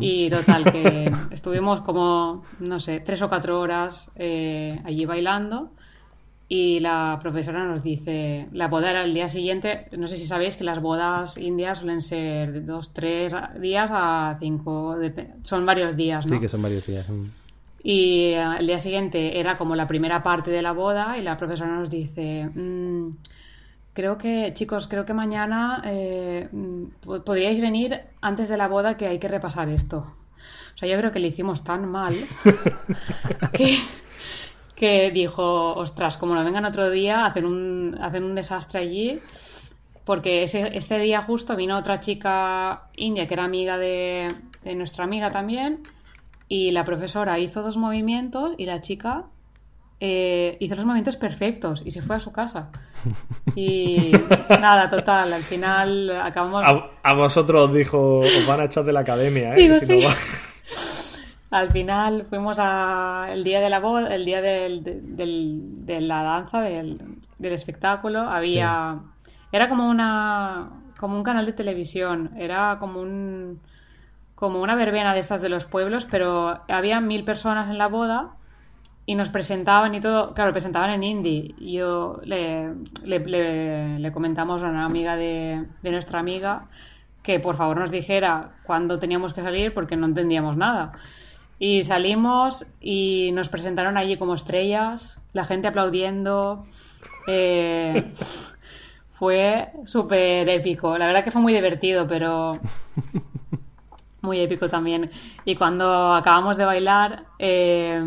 S3: Y total, que *laughs* estuvimos como, no sé, tres o cuatro horas eh, allí bailando y la profesora nos dice, la boda era el día siguiente, no sé si sabéis que las bodas indias suelen ser de dos, tres días a cinco, son varios días, ¿no?
S1: Sí, que son varios días.
S3: Y eh, el día siguiente era como la primera parte de la boda y la profesora nos dice... Mm, Creo que, chicos, creo que mañana eh, podríais venir antes de la boda que hay que repasar esto. O sea, yo creo que le hicimos tan mal *laughs* que, dijo, ostras, como no vengan otro día, hacen un, hacen un desastre allí. Porque ese, este día justo vino otra chica india que era amiga de, de nuestra amiga también. Y la profesora hizo dos movimientos y la chica eh, hizo los movimientos perfectos y se fue a su casa. *laughs* Y nada, total, al final acabamos...
S2: A, vosotros os dijo, os van a echar de la academia, ¿eh? *laughs*
S3: Al final fuimos a el día de la boda, el día del, de la danza, del, espectáculo. Había... Era como una... como un canal de televisión. Era como un... como una verbena de estas de los pueblos, pero había mil personas en la boda y nos presentaban y todo, claro, presentaban en indie. Yo le, le, comentamos a una amiga de, de, nuestra amiga que por favor nos dijera cuándo teníamos que salir porque no entendíamos nada. Y salimos y nos presentaron allí como estrellas, la gente aplaudiendo. Eh, *laughs* fue súper épico. La verdad que fue muy divertido, pero muy épico también. Y cuando acabamos de bailar, eh,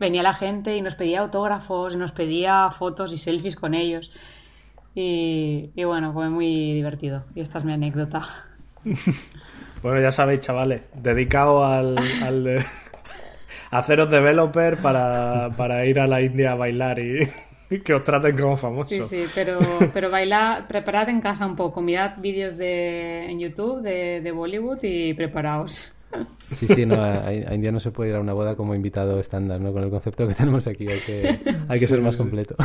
S3: venía la gente y nos pedía autógrafos, nos pedía fotos y selfies con ellos. Y, bueno, fue muy divertido. Y esta es mi anécdota. *laughs*
S2: bueno, ya sabéis, chavales, dedicado al, al *laughs* haceros developer para, para, ir a la India a bailar y, *laughs* que os traten como famosos.
S3: Sí, sí, pero, pero bailar, preparad en casa un poco, mirad vídeos de, en YouTube de, de Bollywood y preparaos.
S1: Sí, sí, no, a, India no se puede ir a una boda como invitado estándar, ¿no? Con el concepto que tenemos aquí hay que, hay que ser más completo.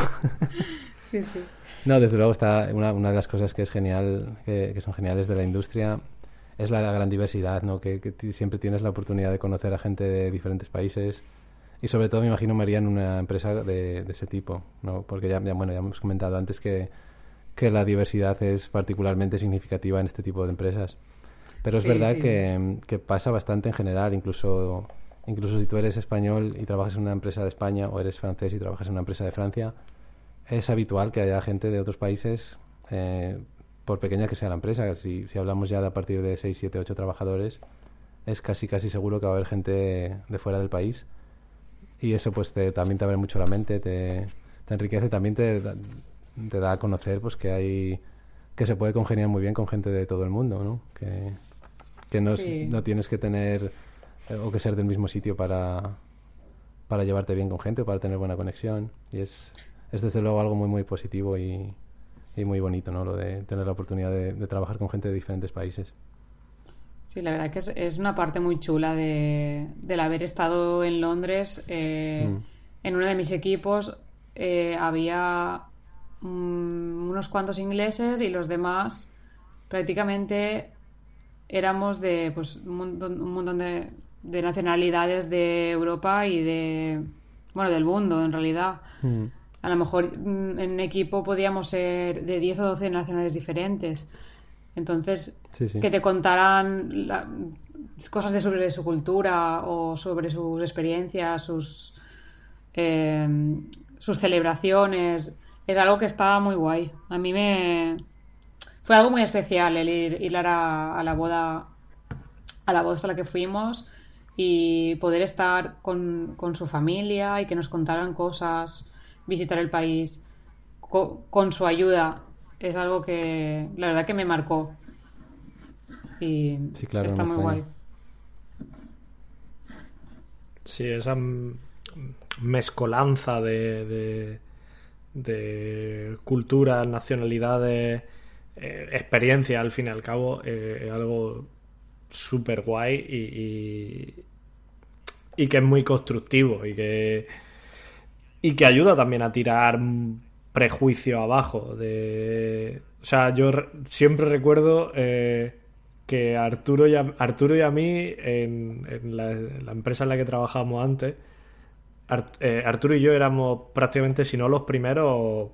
S3: Sí, sí.
S1: No, desde luego está una, una de las cosas que es genial, que, son geniales de la industria, es la, gran diversidad, ¿no? Que, siempre tienes la oportunidad de conocer a gente de diferentes países y sobre todo me imagino me haría en una empresa de, ese tipo, ¿no? Porque ya, bueno, ya hemos comentado antes que, que la diversidad es particularmente significativa en este tipo de empresas. Pero es verdad Que, que, pasa bastante en general, incluso, incluso si tú eres español y trabajas en una empresa de España o eres francés y trabajas en una empresa de Francia, es habitual que haya gente de otros países, eh, por pequeña que sea la empresa. Si, si hablamos ya de a partir de 6, 7, 8 trabajadores, es casi casi seguro que va a haber gente de fuera del país. Y eso pues te, también te abre mucho la mente, te, te enriquece, también te, te da a conocer pues que hay que se puede congeniar muy bien con gente de todo el mundo, ¿no? Que, que no, no tienes que tener eh, o que ser del mismo sitio para, para llevarte bien con gente o para tener buena conexión. Y es, es desde luego algo muy, muy positivo y, y muy bonito, ¿no? Lo de tener la oportunidad de, trabajar con gente de diferentes países.
S3: Sí, la verdad que es, es una parte muy chula de, del haber estado en Londres. Eh, mm. En uno de mis equipos eh, había mm, unos cuantos ingleses y los demás prácticamente éramos de pues, un montón, de, nacionalidades de Europa y de, bueno, del mundo en realidad. Mm. A lo mejor mm, en un equipo podíamos ser de 10 o 12 nacionales diferentes. Entonces, que te contaran cosas de sobre su cultura o sobre sus experiencias, sus, eh, sus celebraciones, es algo que está muy guay. A mí me, fue algo muy especial el ir, a, la boda a la boda a la que fuimos y poder estar con, su familia y que nos contaran cosas, visitar el país con, su ayuda. Es algo que la verdad que me marcó. Y está muy guay.
S2: Sí, esa mezcolanza de, de, de culturas, nacionalidades eh, experiencia al fin y al cabo eh, es algo súper guay y, y, que es muy constructivo y que, y que ayuda también a tirar prejuicio abajo. De, o sea, yo siempre recuerdo eh, que Arturo y Arturo y a mí, en, la, empresa en la que trabajábamos antes, Arturo y yo éramos prácticamente, si no los primeros,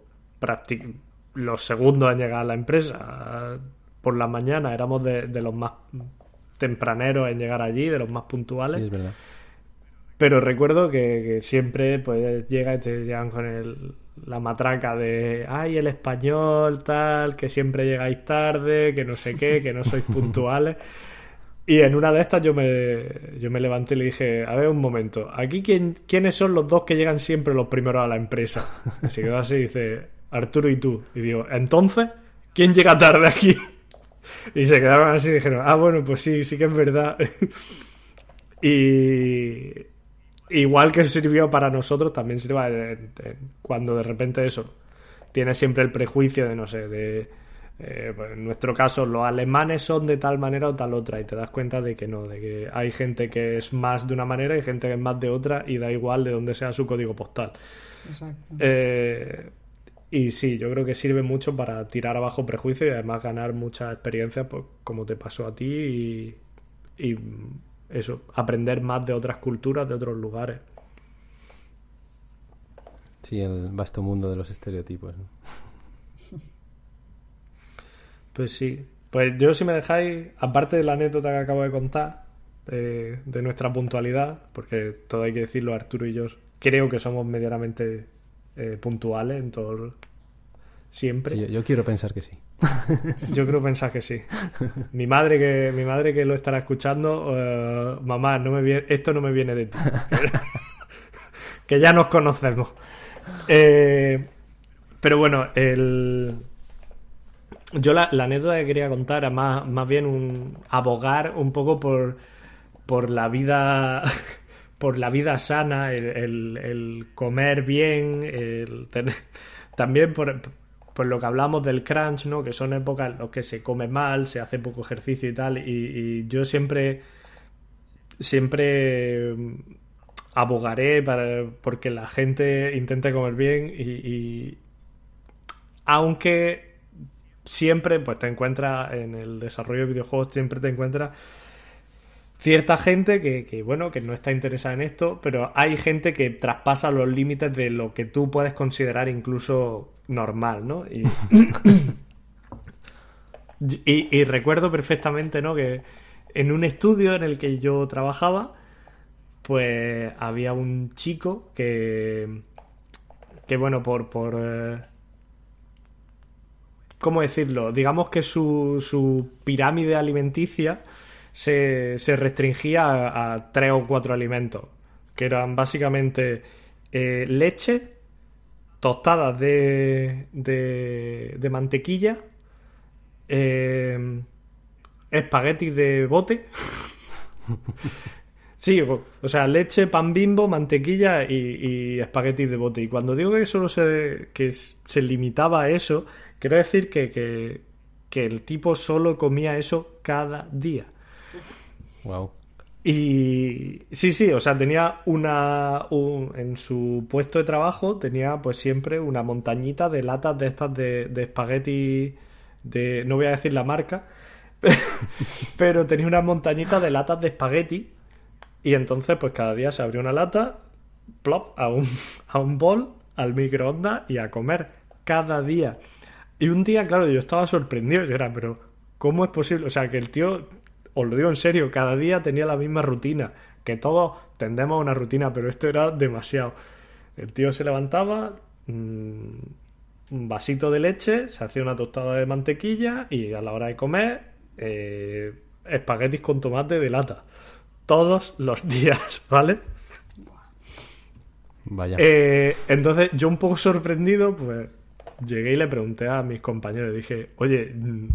S2: los segundos en llegar a la empresa. Por la mañana éramos de, los más tempraneros en llegar allí, de los más puntuales. Pero recuerdo que, siempre pues llega y te llegan con el, la matraca de ay el español tal, que siempre llegáis tarde, que no sé qué, que no sois *laughs* puntuales. Y en una de estas yo me, yo me levanté y le dije, a ver un momento, aquí quién, quiénes son los dos que llegan siempre los primeros a la empresa. Así quedó así dice, Arturo y tú. Y digo, entonces, ¿quién llega tarde aquí? *laughs* Y se quedaron así y dijeron, ah, bueno, pues sí, sí que es verdad. *laughs* y igual que sirvió para nosotros, también sirve cuando de repente eso, tiene siempre el prejuicio de, no sé, de... Eh, pues en nuestro caso, los alemanes son de tal manera o tal otra, y te das cuenta de que no, de que hay gente que es más de una manera y gente que es más de otra, y da igual de dónde sea su código postal. Exacto. Eh, y sí, yo creo que sirve mucho para tirar abajo prejuicios y además ganar mucha experiencia, pues, como te pasó a ti, y, eso, aprender más de otras culturas, de otros lugares.
S1: Sí, el vasto mundo de los estereotipos. *laughs*
S2: Pues sí. Pues yo si me dejáis, aparte de la anécdota que acabo de contar, de, de nuestra puntualidad, porque todo hay que decirlo, Arturo y yo creo que somos medianamente eh, puntuales en todo siempre.
S1: yo, quiero pensar que sí. *laughs*
S2: yo quiero pensar que sí. Mi madre que mi madre que lo estará escuchando, eh, mamá, esto no me viene de ti. *laughs* que ya nos conocemos. Eh, pero bueno, el yo la, anécdota que quería contar era más, más bien un abogar un poco por, por la vida *laughs* por la vida sana, el, comer bien, el tener... también por, lo que hablamos del crunch, ¿no? que son épocas en las que se come mal, se hace poco ejercicio y tal, y, yo siempre siempre abogaré para porque la gente intente comer bien y, aunque siempre pues te encuentras en el desarrollo de videojuegos siempre te encuentras cierta gente que, bueno que no está interesada en esto pero hay gente que traspasa los límites de lo que tú puedes considerar incluso normal no *coughs* y, y recuerdo perfectamente no que en un estudio en el que yo trabajaba pues había un chico que, que bueno, por, por eh, ¿cómo decirlo? Digamos que su, su pirámide alimenticia se, se restringía a, tres o cuatro alimentos, que eran básicamente eh, leche, tostadas de, de, mantequilla, eh, espaguetis de bote, *laughs* Sí, o sea, leche, pan bimbo, mantequilla y, espaguetis de bote. Y cuando digo que solo se, que se limitaba a eso, quiero decir que, el tipo solo comía eso cada día.
S1: Wow.
S2: Y sí, sí, o sea, tenía una. en su puesto de trabajo tenía pues siempre una montañita de latas de estas de, espagueti. De, no voy a decir la marca, *laughs* pero tenía una montañita de latas de espagueti y entonces, pues cada día se abrió una lata, plop, a un, a un bol, al microondas y a comer cada día. Y un día, claro, yo estaba sorprendido, yo era, pero ¿cómo es posible? O sea, que el tío, os lo digo en serio, cada día tenía la misma rutina, que todos tendemos a una rutina, pero esto era demasiado. El tío se levantaba, mm, un vasito de leche, se hacía una tostada de mantequilla y a la hora de comer, eh, espaguetis con tomate de lata todos los *laughs* días, ¿vale?
S1: Vaya.
S2: Eh, entonces, yo un poco sorprendido, pues llegué y le pregunté a mis compañeros, dije, oye, mm,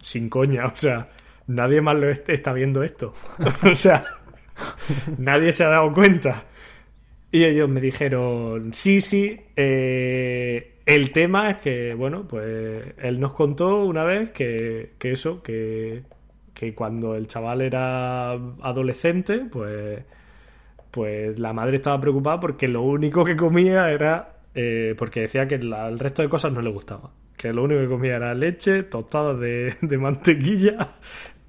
S2: sin coña, *laughs* o sea, nadie más lo está viendo esto. *laughs* o sea, nadie se ha dado cuenta. Y ellos me dijeron, sí, sí, eh, el tema es que, bueno, pues él nos contó una vez que, que eso, que que cuando el chaval era adolescente, pues, pues la madre estaba preocupada porque lo único que comía era. Eh, porque decía que el resto de cosas no le gustaba. Que lo único que comía era leche, tostadas de, de mantequilla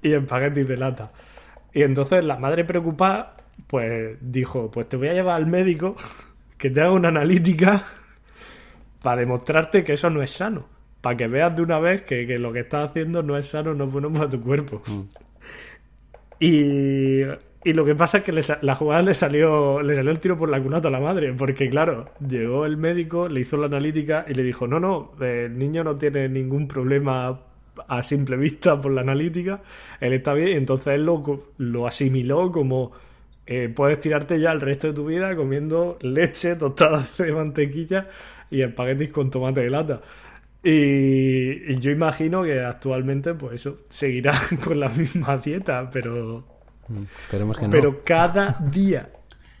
S2: y espaguetis de lata. Y entonces la madre preocupada, pues dijo: Pues te voy a llevar al médico *laughs* que te haga una analítica para demostrarte que eso no es sano para que veas de una vez que, lo que estás haciendo no es sano, no es bueno para tu cuerpo. Mm. Y, y, lo que pasa es que la jugada le salió, le salió el tiro por la cunata a la madre, porque claro, llegó el médico, le hizo la analítica y le dijo, no, no, el niño no tiene ningún problema a simple vista por la analítica, él está bien, y entonces él lo, lo asimiló como... Eh, puedes tirarte ya el resto de tu vida comiendo leche, tostadas de mantequilla y espaguetis con tomate de lata. Y, yo imagino que actualmente, pues eso, seguirá *laughs* con la misma dieta, pero.
S1: Mm, esperemos que no.
S2: Pero cada día.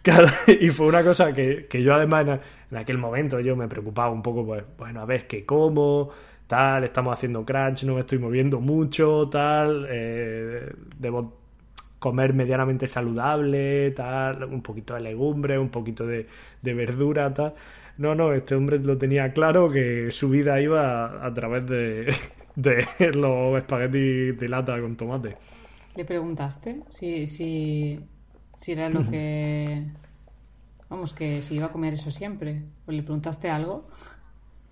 S2: Cada, *laughs* y fue una cosa que, que yo, además, en, aquel momento yo me preocupaba un poco, pues, bueno, a ver qué como, tal, estamos haciendo crunch, no me estoy moviendo mucho, tal, eh, debo comer medianamente saludable, tal, un poquito de legumbre, un poquito de, de verdura, tal. No, no, este hombre lo tenía claro que su vida iba a, través de, *laughs* los espaguetis de lata con tomate.
S3: ¿Le preguntaste si, si, si era lo *laughs* que... Vamos, que si iba a comer eso siempre. ¿O le preguntaste algo?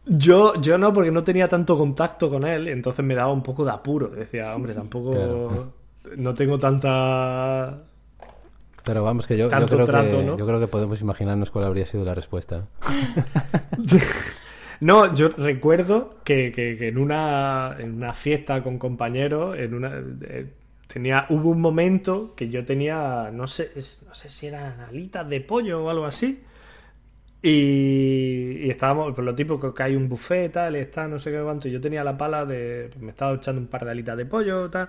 S2: Yo, yo no, porque no tenía tanto contacto con él, entonces me daba un poco de apuro. Decía, hombre, *laughs* tampoco... No tengo tanta
S1: pero vamos, que yo, yo, creo que, yo creo que podemos imaginarnos cuál habría sido la respuesta. *laughs*
S2: no, yo recuerdo que, en, una, en una fiesta con compañeros, en una, eh, tenía, hubo un momento que yo tenía, no sé, no sé si eran alitas de pollo o algo así. Y, estábamos, por lo típico que hay un buffet, tal, y está, no sé qué cuánto. Y yo tenía la pala de. Me estaba echando un par de alitas de pollo, tal.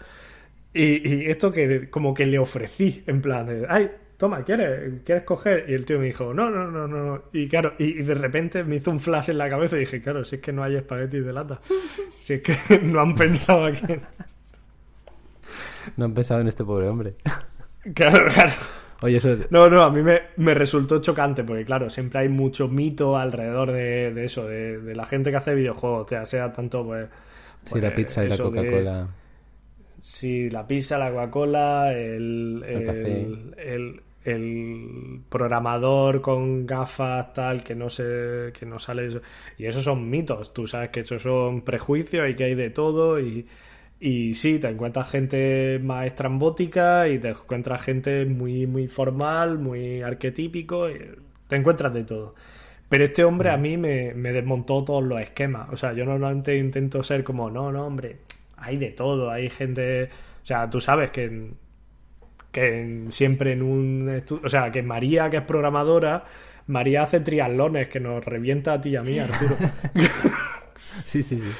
S2: Y, esto que como que le ofrecí, en plan, ay, toma, ¿quieres, ¿quieres coger? Y el tío me dijo, no, no, no, no. Y claro, y, de repente me hizo un flash en la cabeza y dije, claro, si es que no hay espaguetis de lata. *laughs* Si es que *laughs* no han pensado aquí.
S1: No han pensado en este pobre hombre.
S2: Claro, claro.
S1: Oye, eso...
S2: No, no, a mí me, me, resultó chocante porque, claro, siempre hay mucho mito alrededor de, de eso, de, de, la gente que hace videojuegos, o sea, sea tanto, pues...
S1: pues sí, la pizza y la Coca-Cola.
S2: Sí, la pizza, la Coca-Cola, el, el, el, el, el, programador con gafas tal, que no se, que no sale... Eso. Y esos son mitos, tú sabes que esos son prejuicios y que hay de todo y y sí, te encuentras gente más estrambótica y te encuentras gente muy, muy formal, muy arquetípico, te encuentras de todo. Pero este hombre a mí me, desmontó todos los esquemas. O sea, yo normalmente intento ser como, no, no, hombre, hay de todo, hay gente... O sea, tú sabes que, que siempre en un... O sea, que María, que es programadora, María hace triatlones que nos revienta a ti y a mí, Arturo. *laughs*
S1: sí, sí, sí.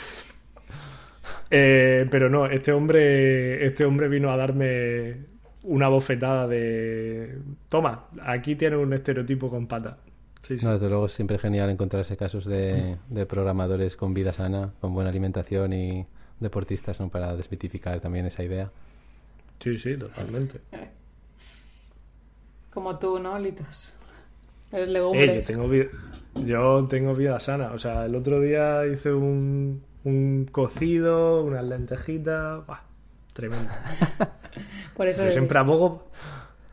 S2: Eh, pero no, este hombre, este hombre vino a darme una bofetada de toma, aquí tiene un estereotipo con pata.
S1: Sí, sí. No, desde luego es siempre genial encontrarse casos de, de, programadores con vida sana, con buena alimentación y deportistas, ¿no? Para desmitificar también esa idea.
S2: Sí, sí, totalmente. *laughs*
S3: Como tú, ¿no, Litos?
S2: Eres legumbres. yo, tengo vida, yo tengo vida sana. O sea, el otro día hice un, un cocido, unas lentejitas, ¡buah! tremendo. *laughs* por eso Yo siempre abogo,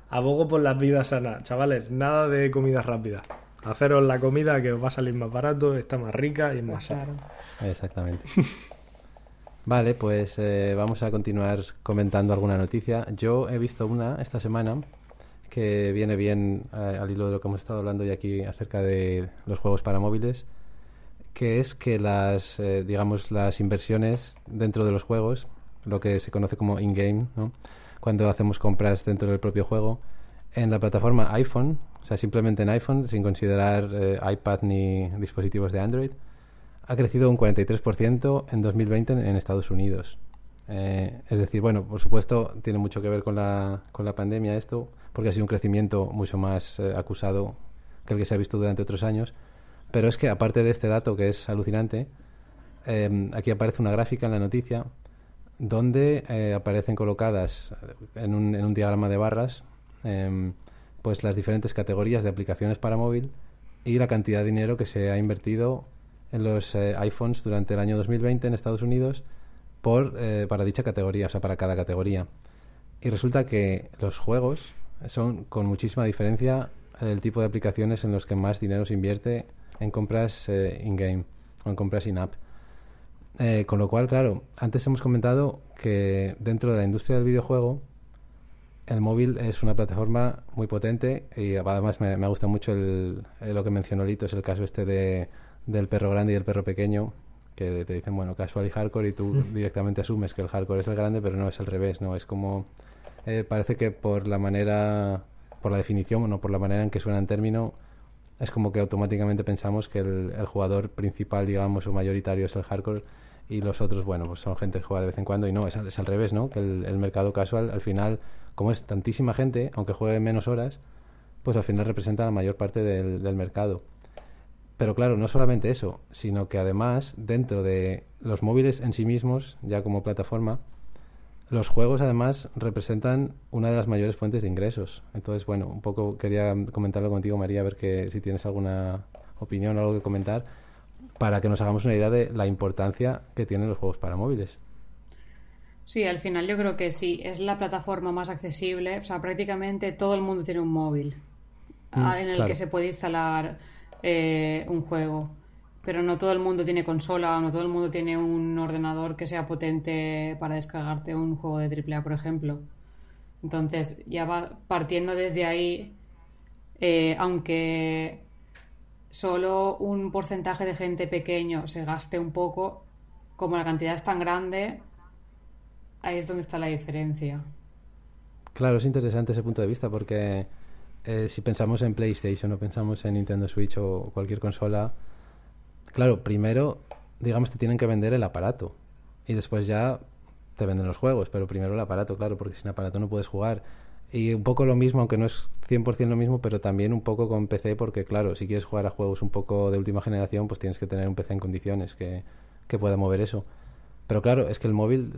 S2: abogo por las vidas sanas, chavales, nada de comida rápida. Haceros la comida que os va a salir más barato, está más rica y es más sana.
S1: Exactamente. *laughs* Vale, pues eh, vamos a continuar comentando alguna noticia. Yo he visto una esta semana que viene bien eh, al hilo de lo que hemos estado hablando y aquí acerca de los juegos para móviles que es que las, eh, digamos, las inversiones dentro de los juegos, lo que se conoce como in-game, ¿no? cuando hacemos compras dentro del propio juego, en la plataforma iPhone, o sea, simplemente en iPhone, sin considerar eh, iPad ni dispositivos de Android, ha crecido un 43% en 2020 en, Estados Unidos. Eh, es decir, bueno, por supuesto, tiene mucho que ver con la, con la pandemia esto, porque ha sido un crecimiento mucho más acusado que el que se ha visto durante otros años pero es que aparte de este dato que es alucinante, eh, aquí aparece una gráfica en la noticia donde eh, aparecen colocadas en un, en un, diagrama de barras eh, pues las diferentes categorías de aplicaciones para móvil y la cantidad de dinero que se ha invertido en los iPhones durante el año 2020 en Estados Unidos por, para dicha categoría, o sea, para cada categoría. Y resulta que los juegos son con muchísima diferencia el tipo de aplicaciones en los que más dinero se invierte en compras eh, in-game o en compras in-app. Eh, con lo cual, claro, antes hemos comentado que dentro de la industria del videojuego el móvil es una plataforma muy potente y además me, me gusta mucho el, lo que mencionó Lito, es el caso este de, del perro grande y el perro pequeño, que te dicen, bueno, casual y hardcore y tú mm. directamente asumes que el hardcore es el grande, pero no es al revés, ¿no? Es como, eh, parece que por la manera, por la definición, no por la manera en que suena en término, es como que automáticamente pensamos que el, jugador principal, digamos, o mayoritario es el hardcore y los otros, bueno, pues son gente que juega de vez en cuando y no, es, al revés, ¿no? Que el, mercado casual, al final, como es tantísima gente, aunque juegue menos horas, pues al final representa la mayor parte del, del mercado. Pero claro, no solamente eso, sino que además, dentro de los móviles en sí mismos, ya como plataforma, los juegos además representan una de las mayores fuentes de ingresos. Entonces, bueno, un poco quería comentarlo contigo, María, a ver que si tienes alguna opinión o algo que comentar para que nos hagamos una idea de la importancia que tienen los juegos para móviles.
S3: Sí, al final yo creo que sí, es la plataforma más accesible, o sea, prácticamente todo el mundo tiene un móvil mm, en el que se puede instalar eh, un juego pero no todo el mundo tiene consola, no todo el mundo tiene un ordenador que sea potente para descargarte un juego de AAA, por ejemplo. Entonces, ya va partiendo desde ahí, eh, aunque solo un porcentaje de gente pequeño se gaste un poco, como la cantidad es tan grande, ahí es donde está la diferencia.
S1: Claro, es interesante ese punto de vista porque eh, si pensamos en PlayStation o pensamos en Nintendo Switch o cualquier consola, Claro, primero, digamos, te tienen que vender el aparato y después ya te venden los juegos, pero primero el aparato, claro, porque sin aparato no puedes jugar. Y un poco lo mismo, aunque no es 100% lo mismo, pero también un poco con PC, porque claro, si quieres jugar a juegos un poco de última generación, pues tienes que tener un PC en condiciones que, que pueda mover eso. Pero claro, es que el móvil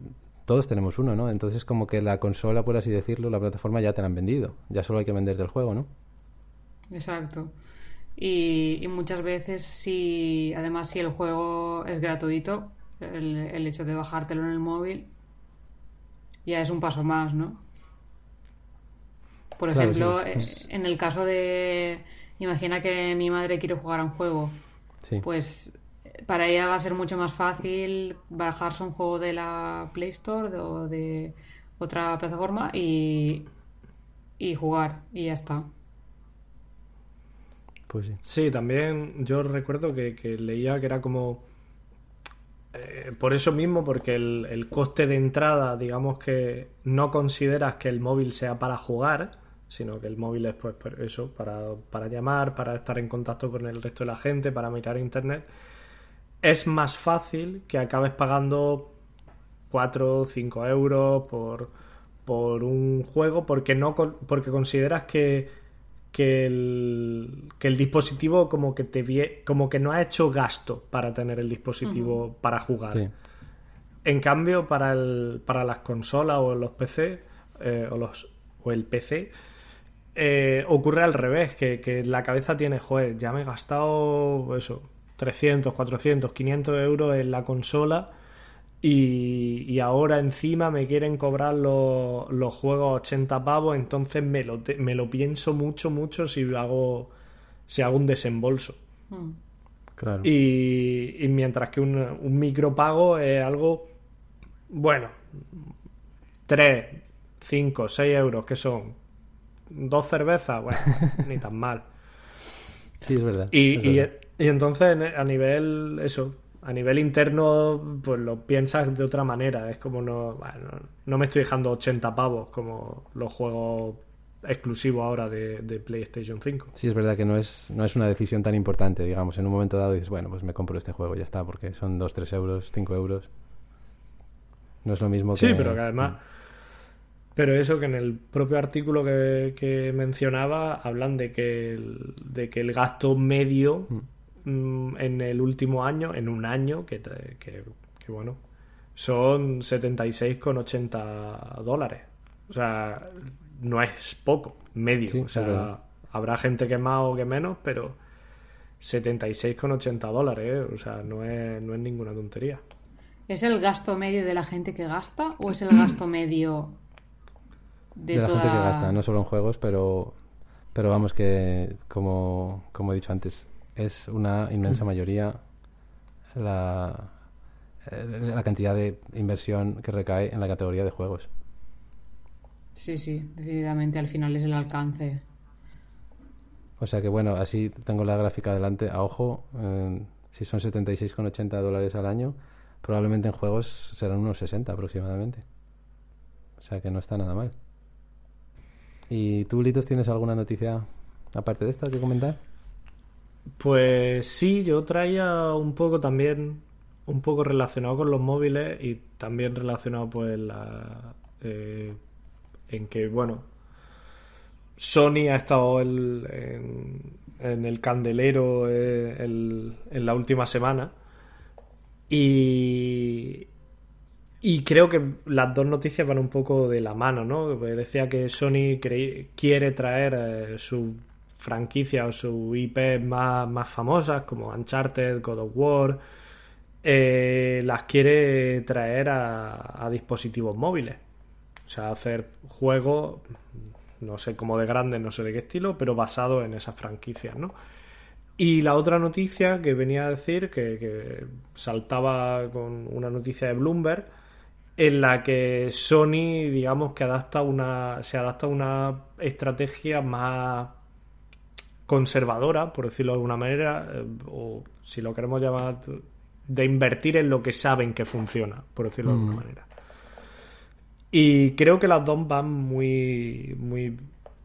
S1: todos tenemos uno, ¿no? Entonces como que la consola, por así decirlo, la plataforma ya te la han vendido. Ya solo hay que vender del juego, ¿no?
S3: Exacto. Y, muchas veces si, además si el juego es gratuito, el, hecho de bajártelo en el móvil ya es un paso más, ¿no? Por ejemplo, eh, en el caso de, imagina que mi madre quiere jugar a un juego, pues para ella va a ser mucho más fácil bajarse un juego de la Play Store o de otra plataforma y, y jugar y ya está.
S2: Pues sí. también yo recuerdo que, leía que era como... Eh, por eso mismo, porque el, coste de entrada, digamos que no consideras que el móvil sea para jugar, sino que el móvil es pues eso, para, para llamar, para estar en contacto con el resto de la gente, para mirar internet, es más fácil que acabes pagando 4 o 5 euros por, por un juego porque no porque consideras que que el, que el dispositivo como que te como que no ha hecho gasto para tener el dispositivo para jugar. En cambio, para, el, para las consolas o los PC eh, o, los, o el PC, eh, ocurre al revés, que, que, la cabeza tiene, joder, ya me he gastado eso, 300, 400, 500 euros en la consola y, ahora encima me quieren cobrar los, los juegos 80 pavos, entonces me lo, me lo pienso mucho, mucho si hago, si hago un desembolso. Hmm. Claro. Y, y, mientras que un, un micropago es algo, bueno, 3, 5, 6 euros, que son dos cervezas, bueno, *laughs* ni tan mal.
S1: Sí, es verdad.
S2: Y, y entonces a nivel, eso, a nivel interno, pues lo piensas de otra manera. Es como no, bueno, no me estoy dejando 80 pavos como los juegos exclusivos ahora de, PlayStation 5.
S1: Sí, es verdad que no es, no es una decisión tan importante, digamos. En un momento dado dices, bueno, pues me compro este juego, ya está, porque son 2, 3 euros, 5 euros. No es lo mismo que...
S2: Sí, pero que además... Pero eso que en el propio artículo que, mencionaba hablan de que el, de que el gasto medio... Mm. Mm, en el último año, en un año, que, que, bueno, son 76,80 dólares. O sea, no es poco, medio. o sea, habrá gente que más o que menos, pero 76,80 dólares, ¿eh? o sea, no es, no es ninguna tontería.
S3: ¿Es el gasto medio de la gente que gasta o es el gasto medio
S1: de, de la gente que gasta? No solo en juegos, pero, pero vamos que, como, como he dicho antes, es una inmensa mm. mayoría la, eh, la cantidad de inversión que recae en la categoría de juegos.
S3: Sí, sí, definitivamente al final es el alcance.
S1: O sea que bueno, así tengo la gráfica adelante a ojo. si son 76,80 dólares al año, probablemente en juegos serán unos 60 aproximadamente. O sea que no está nada mal. ¿Y tú, Litos, tienes alguna noticia aparte de esta que comentar?
S2: Pues sí, yo traía un poco también, un poco relacionado con los móviles y también relacionado pues la, eh, en que, bueno, Sony ha estado en, el candelero eh, en la última semana y, y creo que las dos noticias van un poco de la mano, ¿no? Pues decía que Sony quiere traer eh, su franquicias o sus IP más, más famosas, como Uncharted, God of War, eh, las quiere traer a, dispositivos móviles. O sea, hacer juegos, no sé cómo de grande, no sé de qué estilo, pero basado en esas franquicias, ¿no? Y la otra noticia que venía a decir, que, que, saltaba con una noticia de Bloomberg, en la que Sony, digamos que adapta una, se adapta a una estrategia más conservadora, por decirlo de alguna manera, eh, o si lo queremos llamar, de invertir en lo que saben que funciona, por decirlo de alguna mm. manera. Y creo que las dos van muy, muy,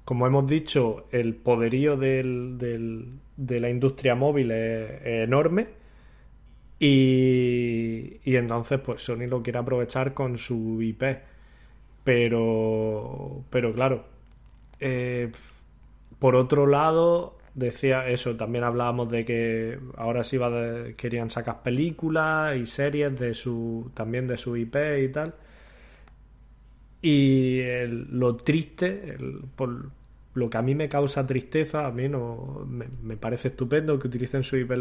S2: como hemos dicho, el poderío del, de la industria móvil es, enorme. Y, y, entonces, pues Sony lo quiere aprovechar con su IP. Pero, pero claro, eh, por otro lado, decía eso, también hablábamos de que ahora sí querían sacar películas y series de su también de su IP y tal. Y lo triste, por lo que a mí me causa tristeza, a mí no me, parece estupendo que utilicen su IP,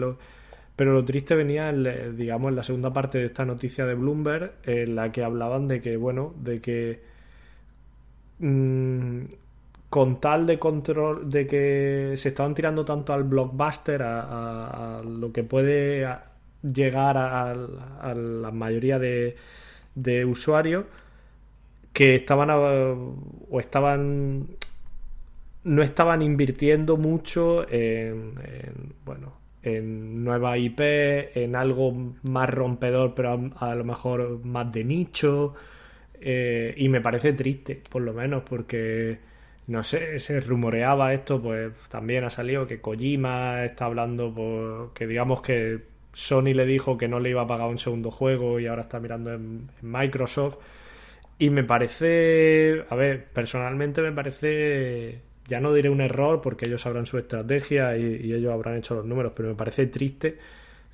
S2: pero lo triste venía, en, digamos, en la segunda parte de esta noticia de Bloomberg, en la que hablaban de que, bueno, de que mm, con tal de control, de que se estaban tirando tanto al blockbuster, a, lo que puede llegar a, la mayoría de, usuarios, que estaban o estaban no estaban invirtiendo mucho en, bueno en nueva IP en algo más rompedor pero a, lo mejor más de nicho eh, y me parece triste por lo menos porque no sé se rumoreaba esto pues también ha salido que Kojima está hablando por que digamos que Sony le dijo que no le iba a pagar un segundo juego y ahora está mirando en Microsoft. Y me parece, a ver, personalmente me parece, ya no diré un error porque ellos sabrán su estrategia y, ellos habrán hecho los números, pero me parece triste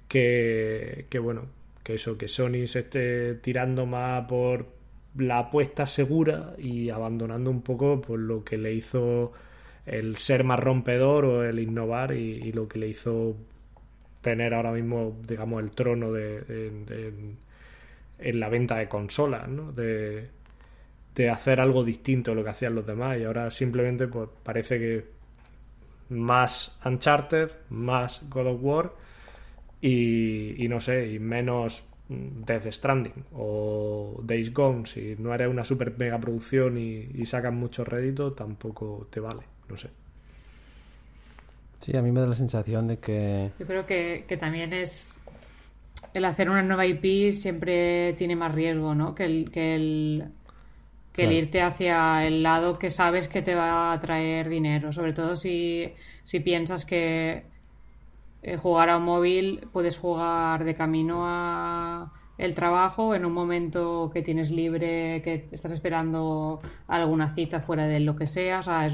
S2: que, que, bueno, que eso, que Sony se esté tirando más por la apuesta segura y abandonando un poco por lo que le hizo el ser más rompedor o el innovar y, lo que le hizo tener ahora mismo, digamos, el trono de, en la venta de consolas, ¿no? De, de hacer algo distinto de lo que hacían los demás y ahora simplemente pues parece que más Uncharted, más God of War y, no sé, y menos Death Stranding o Days Gone, si no eres una super mega producción y, y sacan mucho rédito, tampoco te vale, no sé.
S1: Sí, a mí me da la sensación de que...
S3: Yo creo que, que también es... El hacer una nueva IP siempre tiene más riesgo, ¿no? Que el, que el que el irte hacia el lado que sabes que te va a traer dinero, sobre todo si, si piensas que eh, jugar a un móvil puedes jugar de camino a el trabajo en un momento que tienes libre, que estás esperando alguna cita fuera de lo que sea, o sea,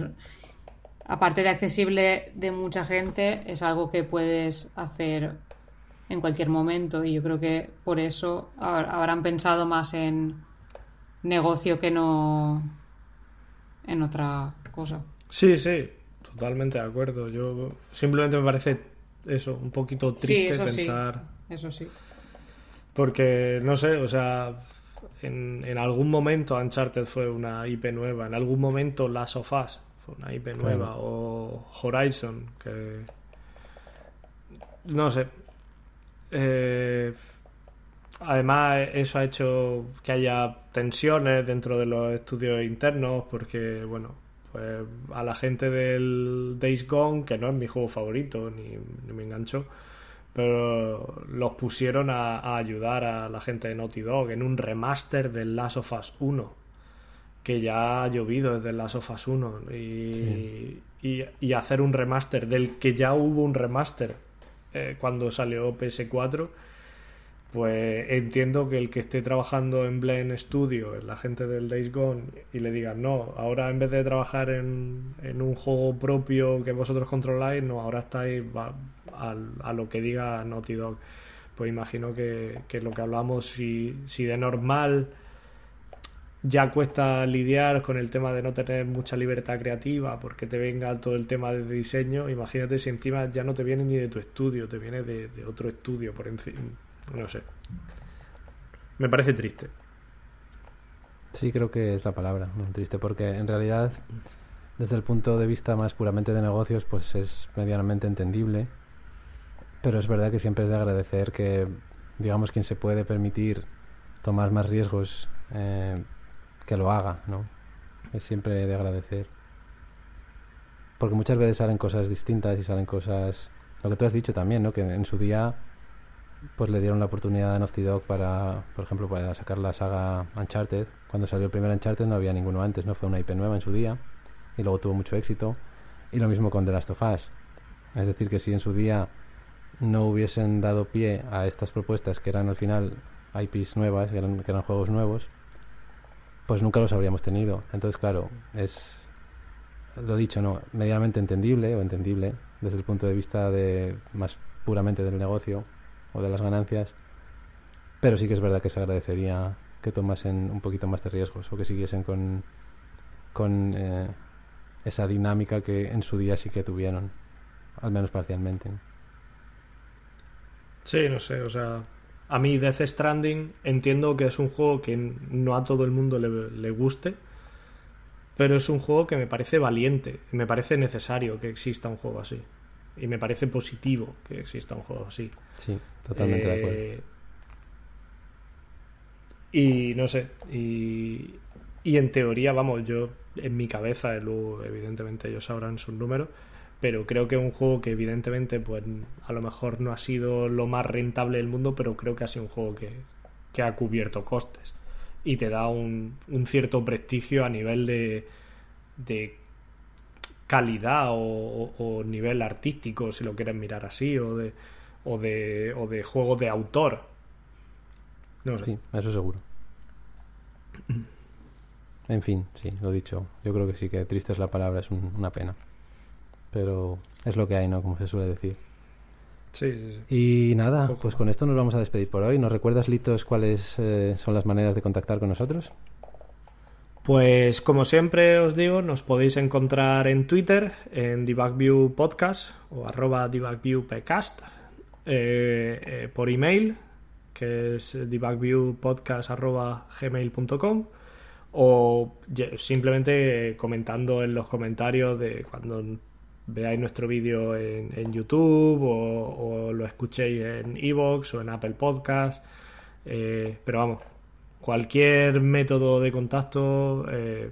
S3: aparte de accesible de mucha gente, es algo que puedes hacer en cualquier momento y yo creo que por eso habrán pensado más en negocio que no en otra cosa.
S2: Sí, sí, totalmente de acuerdo. Yo simplemente me parece eso, un poquito triste pensar.
S3: Eso sí.
S2: Porque, no sé, o sea, en, en, algún momento Uncharted fue una IP nueva, en algún momento Last of Us fue una IP nueva, o Horizon, que. No sé. Eh, Además, eso ha hecho que haya tensiones dentro de los estudios internos, porque, bueno, pues a la gente del Days Gone, que no es mi juego favorito, ni, me engancho, pero los pusieron a, ayudar a la gente de Naughty Dog en un remaster del Last of Us 1, que ya ha llovido desde el Last of Us 1, y, y, hacer un remaster del que ya hubo un remaster eh, cuando salió PS4 pues entiendo que el que esté trabajando en Blend Studio, la gente del Days Gone, y le digan, no, ahora en vez de trabajar en, un juego propio que vosotros controláis, no, ahora estáis a, lo que diga Naughty Dog. Pues imagino que, lo que hablamos, si, si de normal ya cuesta lidiar con el tema de no tener mucha libertad creativa porque te venga todo el tema de diseño, imagínate si encima ya no te viene ni de tu estudio, te viene de otro estudio por encima no sé. Me parece triste.
S1: Sí, creo que es la palabra, triste, porque en realidad, desde el punto de vista más puramente de negocios, pues es medianamente entendible. Pero es verdad que siempre es de agradecer que, digamos, quien se puede permitir tomar más riesgos, eh, que lo haga, ¿no? Es siempre de agradecer. Porque muchas veces salen cosas distintas y salen cosas... Lo que tú has dicho también, ¿no? Que en su día pues le dieron la oportunidad a Naughty Dog para, por ejemplo, para sacar la saga Uncharted. Cuando salió el primer Uncharted no había ninguno antes, no fue una IP nueva en su día y luego tuvo mucho éxito. Y lo mismo con The Last of Us. Es decir, que si en su día no hubiesen dado pie a estas propuestas que eran al final IPs nuevas, que eran, que eran juegos nuevos, pues nunca los habríamos tenido. Entonces, claro, es lo dicho, no, medianamente entendible o entendible desde el punto de vista de más puramente del negocio o de las ganancias. Pero sí que es verdad que se agradecería que tomasen un poquito más de riesgos o que siguiesen con, con eh, esa dinámica que en su día sí que tuvieron, al menos parcialmente.
S2: Sí, no sé, o sea, a mí Death Stranding entiendo que es un juego que no a todo el mundo le, le guste, pero es un juego que me parece valiente, me parece necesario que exista un juego así. Y me parece positivo que exista un juego así.
S1: Sí, totalmente de acuerdo.
S2: Eh, y no sé, y, y en teoría, vamos, yo en mi cabeza, luego evidentemente ellos sabrán sus números, pero creo que es un juego que evidentemente pues a lo mejor no ha sido lo más rentable del mundo, pero creo que ha sido un juego que, que ha cubierto costes y te da un, un cierto prestigio a nivel de, de calidad o, o, nivel artístico, si lo quieres mirar así, o de, o de, o de juego de autor.
S1: No sé. Sí, eso seguro. En fin, sí, lo dicho. Yo creo que sí, que triste es la palabra, es un, una pena. Pero es lo que hay, ¿no? Como se suele decir.
S2: Sí, sí, sí.
S1: Y nada, pues con esto nos vamos a despedir por hoy. ¿Nos recuerdas, Litos, cuáles eh, son las maneras de contactar con nosotros?
S2: Pues como siempre os digo, nos podéis encontrar en Twitter, en DebugView Podcast o arroba DebugViewPcast, eh, eh, por email, que es debugviewpodcast.gmail.com o simplemente comentando en los comentarios de cuando veáis nuestro vídeo en, YouTube o, o, lo escuchéis en Evox o en Apple Podcast. Eh, pero vamos, cualquier método de contacto eh,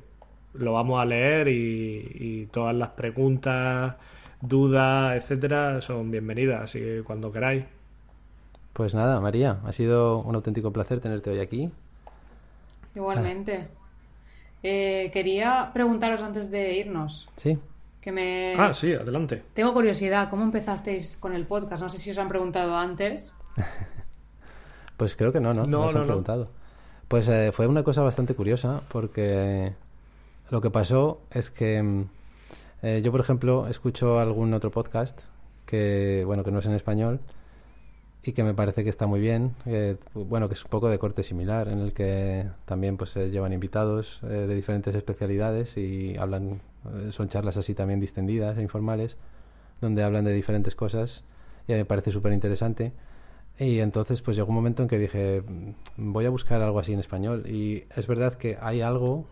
S2: lo vamos a leer y, y, todas las preguntas, dudas, etcétera, son bienvenidas. Así que cuando queráis.
S1: Pues nada, María, ha sido un auténtico placer tenerte hoy aquí.
S3: Igualmente. Ah. Eh, quería preguntaros antes de irnos.
S1: Sí.
S3: Que me...
S2: Ah, sí, adelante.
S3: Tengo curiosidad, ¿cómo empezasteis con el podcast? No sé si os han preguntado antes. *laughs*
S1: pues creo que no, ¿no?
S2: No,
S1: nos
S2: no,
S1: han preguntado. Pues eh, fue una cosa bastante curiosa porque lo que pasó es que eh, yo, por ejemplo, escucho algún otro podcast que, bueno, que no es en español y que me parece que está muy bien, eh, bueno, que es un poco de corte similar, en el que también pues se llevan invitados eh, de diferentes especialidades y hablan, son charlas así también distendidas e informales, donde hablan de diferentes cosas y me parece súper interesante. Y entonces pues llegó un momento en que dije, mm, voy a buscar algo así en español. Y es verdad que hay algo,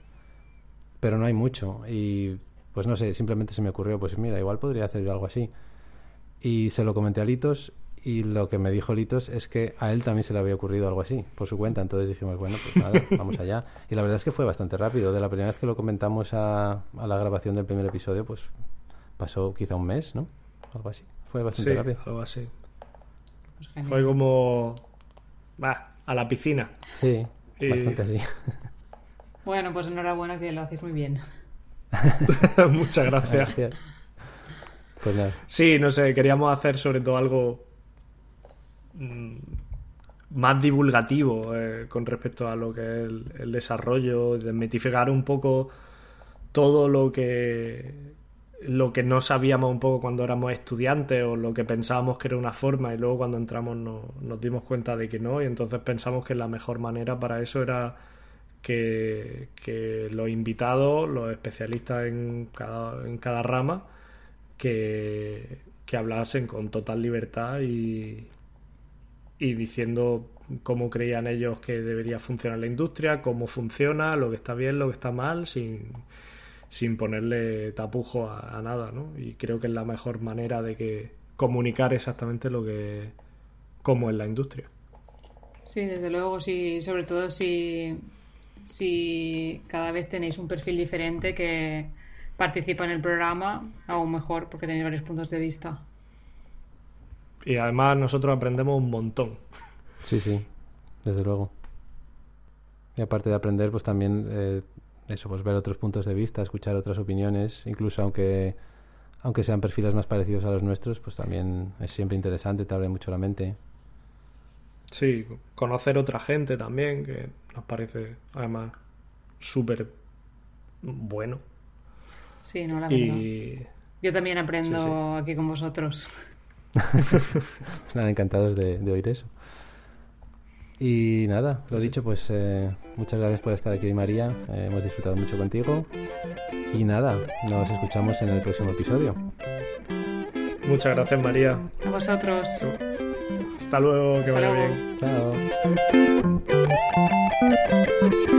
S1: pero no hay mucho. Y pues no sé, simplemente se me ocurrió, pues mira, igual podría hacer yo algo así. Y se lo comenté a Litos y lo que me dijo Litos es que a él también se le había ocurrido algo así, por su cuenta. Entonces dijimos, bueno, pues nada, *laughs* vamos allá. Y la verdad es que fue bastante rápido. De la primera vez que lo comentamos a, a la grabación del primer episodio, pues pasó quizá un mes, ¿no? Algo así. Fue bastante
S2: sí,
S1: rápido.
S2: algo así. Pues fue como... Va, a la piscina.
S1: Sí,
S2: Y-
S1: bastante así.
S3: Bueno, pues enhorabuena que lo hacéis muy bien. *laughs*
S2: Muchas gracias.
S1: Gracias. Pues nada.
S2: Sí, no sé, queríamos hacer sobre todo algo mm, más divulgativo eh, con respecto a lo que es el, el desarrollo, desmitificar un poco todo lo que lo que no sabíamos un poco cuando éramos estudiantes o lo que pensábamos que era una forma y luego cuando entramos no- nos dimos cuenta de que no y entonces pensamos que la mejor manera para eso era que, que los invitados, los especialistas en cada, en cada rama, que, que hablasen con total libertad y, y diciendo cómo creían ellos que debería funcionar la industria, cómo funciona, lo que está bien, lo que está mal, sin, sin ponerle tapujo a, a nada, ¿no? Y creo que es la mejor manera de que comunicar exactamente lo que cómo es la industria.
S3: Sí, desde luego, sí, sobre todo si, si cada vez tenéis un perfil diferente que participa en el programa, aún mejor porque tenéis varios puntos de vista.
S2: Y además nosotros aprendemos un montón.
S1: Sí, sí, desde luego. Y aparte de aprender, pues también eh, eso, pues ver otros puntos de vista, escuchar otras opiniones, incluso aunque aunque sean perfiles más parecidos a los nuestros, pues también es siempre interesante, te abre mucho la mente.
S2: Sí, conocer otra gente también, que nos parece además súper bueno.
S3: Sí, no, la verdad.
S2: Y
S3: Yo también aprendo
S2: Sí, sí.
S3: aquí con vosotros. *laughs*
S1: Nada, encantados de, de oír eso. Y nada, lo dicho, pues eh, muchas gracias por estar aquí hoy, María. Eh, hemos disfrutado mucho contigo. Y nada, nos escuchamos en el próximo episodio.
S2: Muchas gracias, María.
S3: A vosotros.
S2: Hasta luego, que
S3: Hasta
S2: vaya
S3: luego.
S2: bien.
S1: Chao.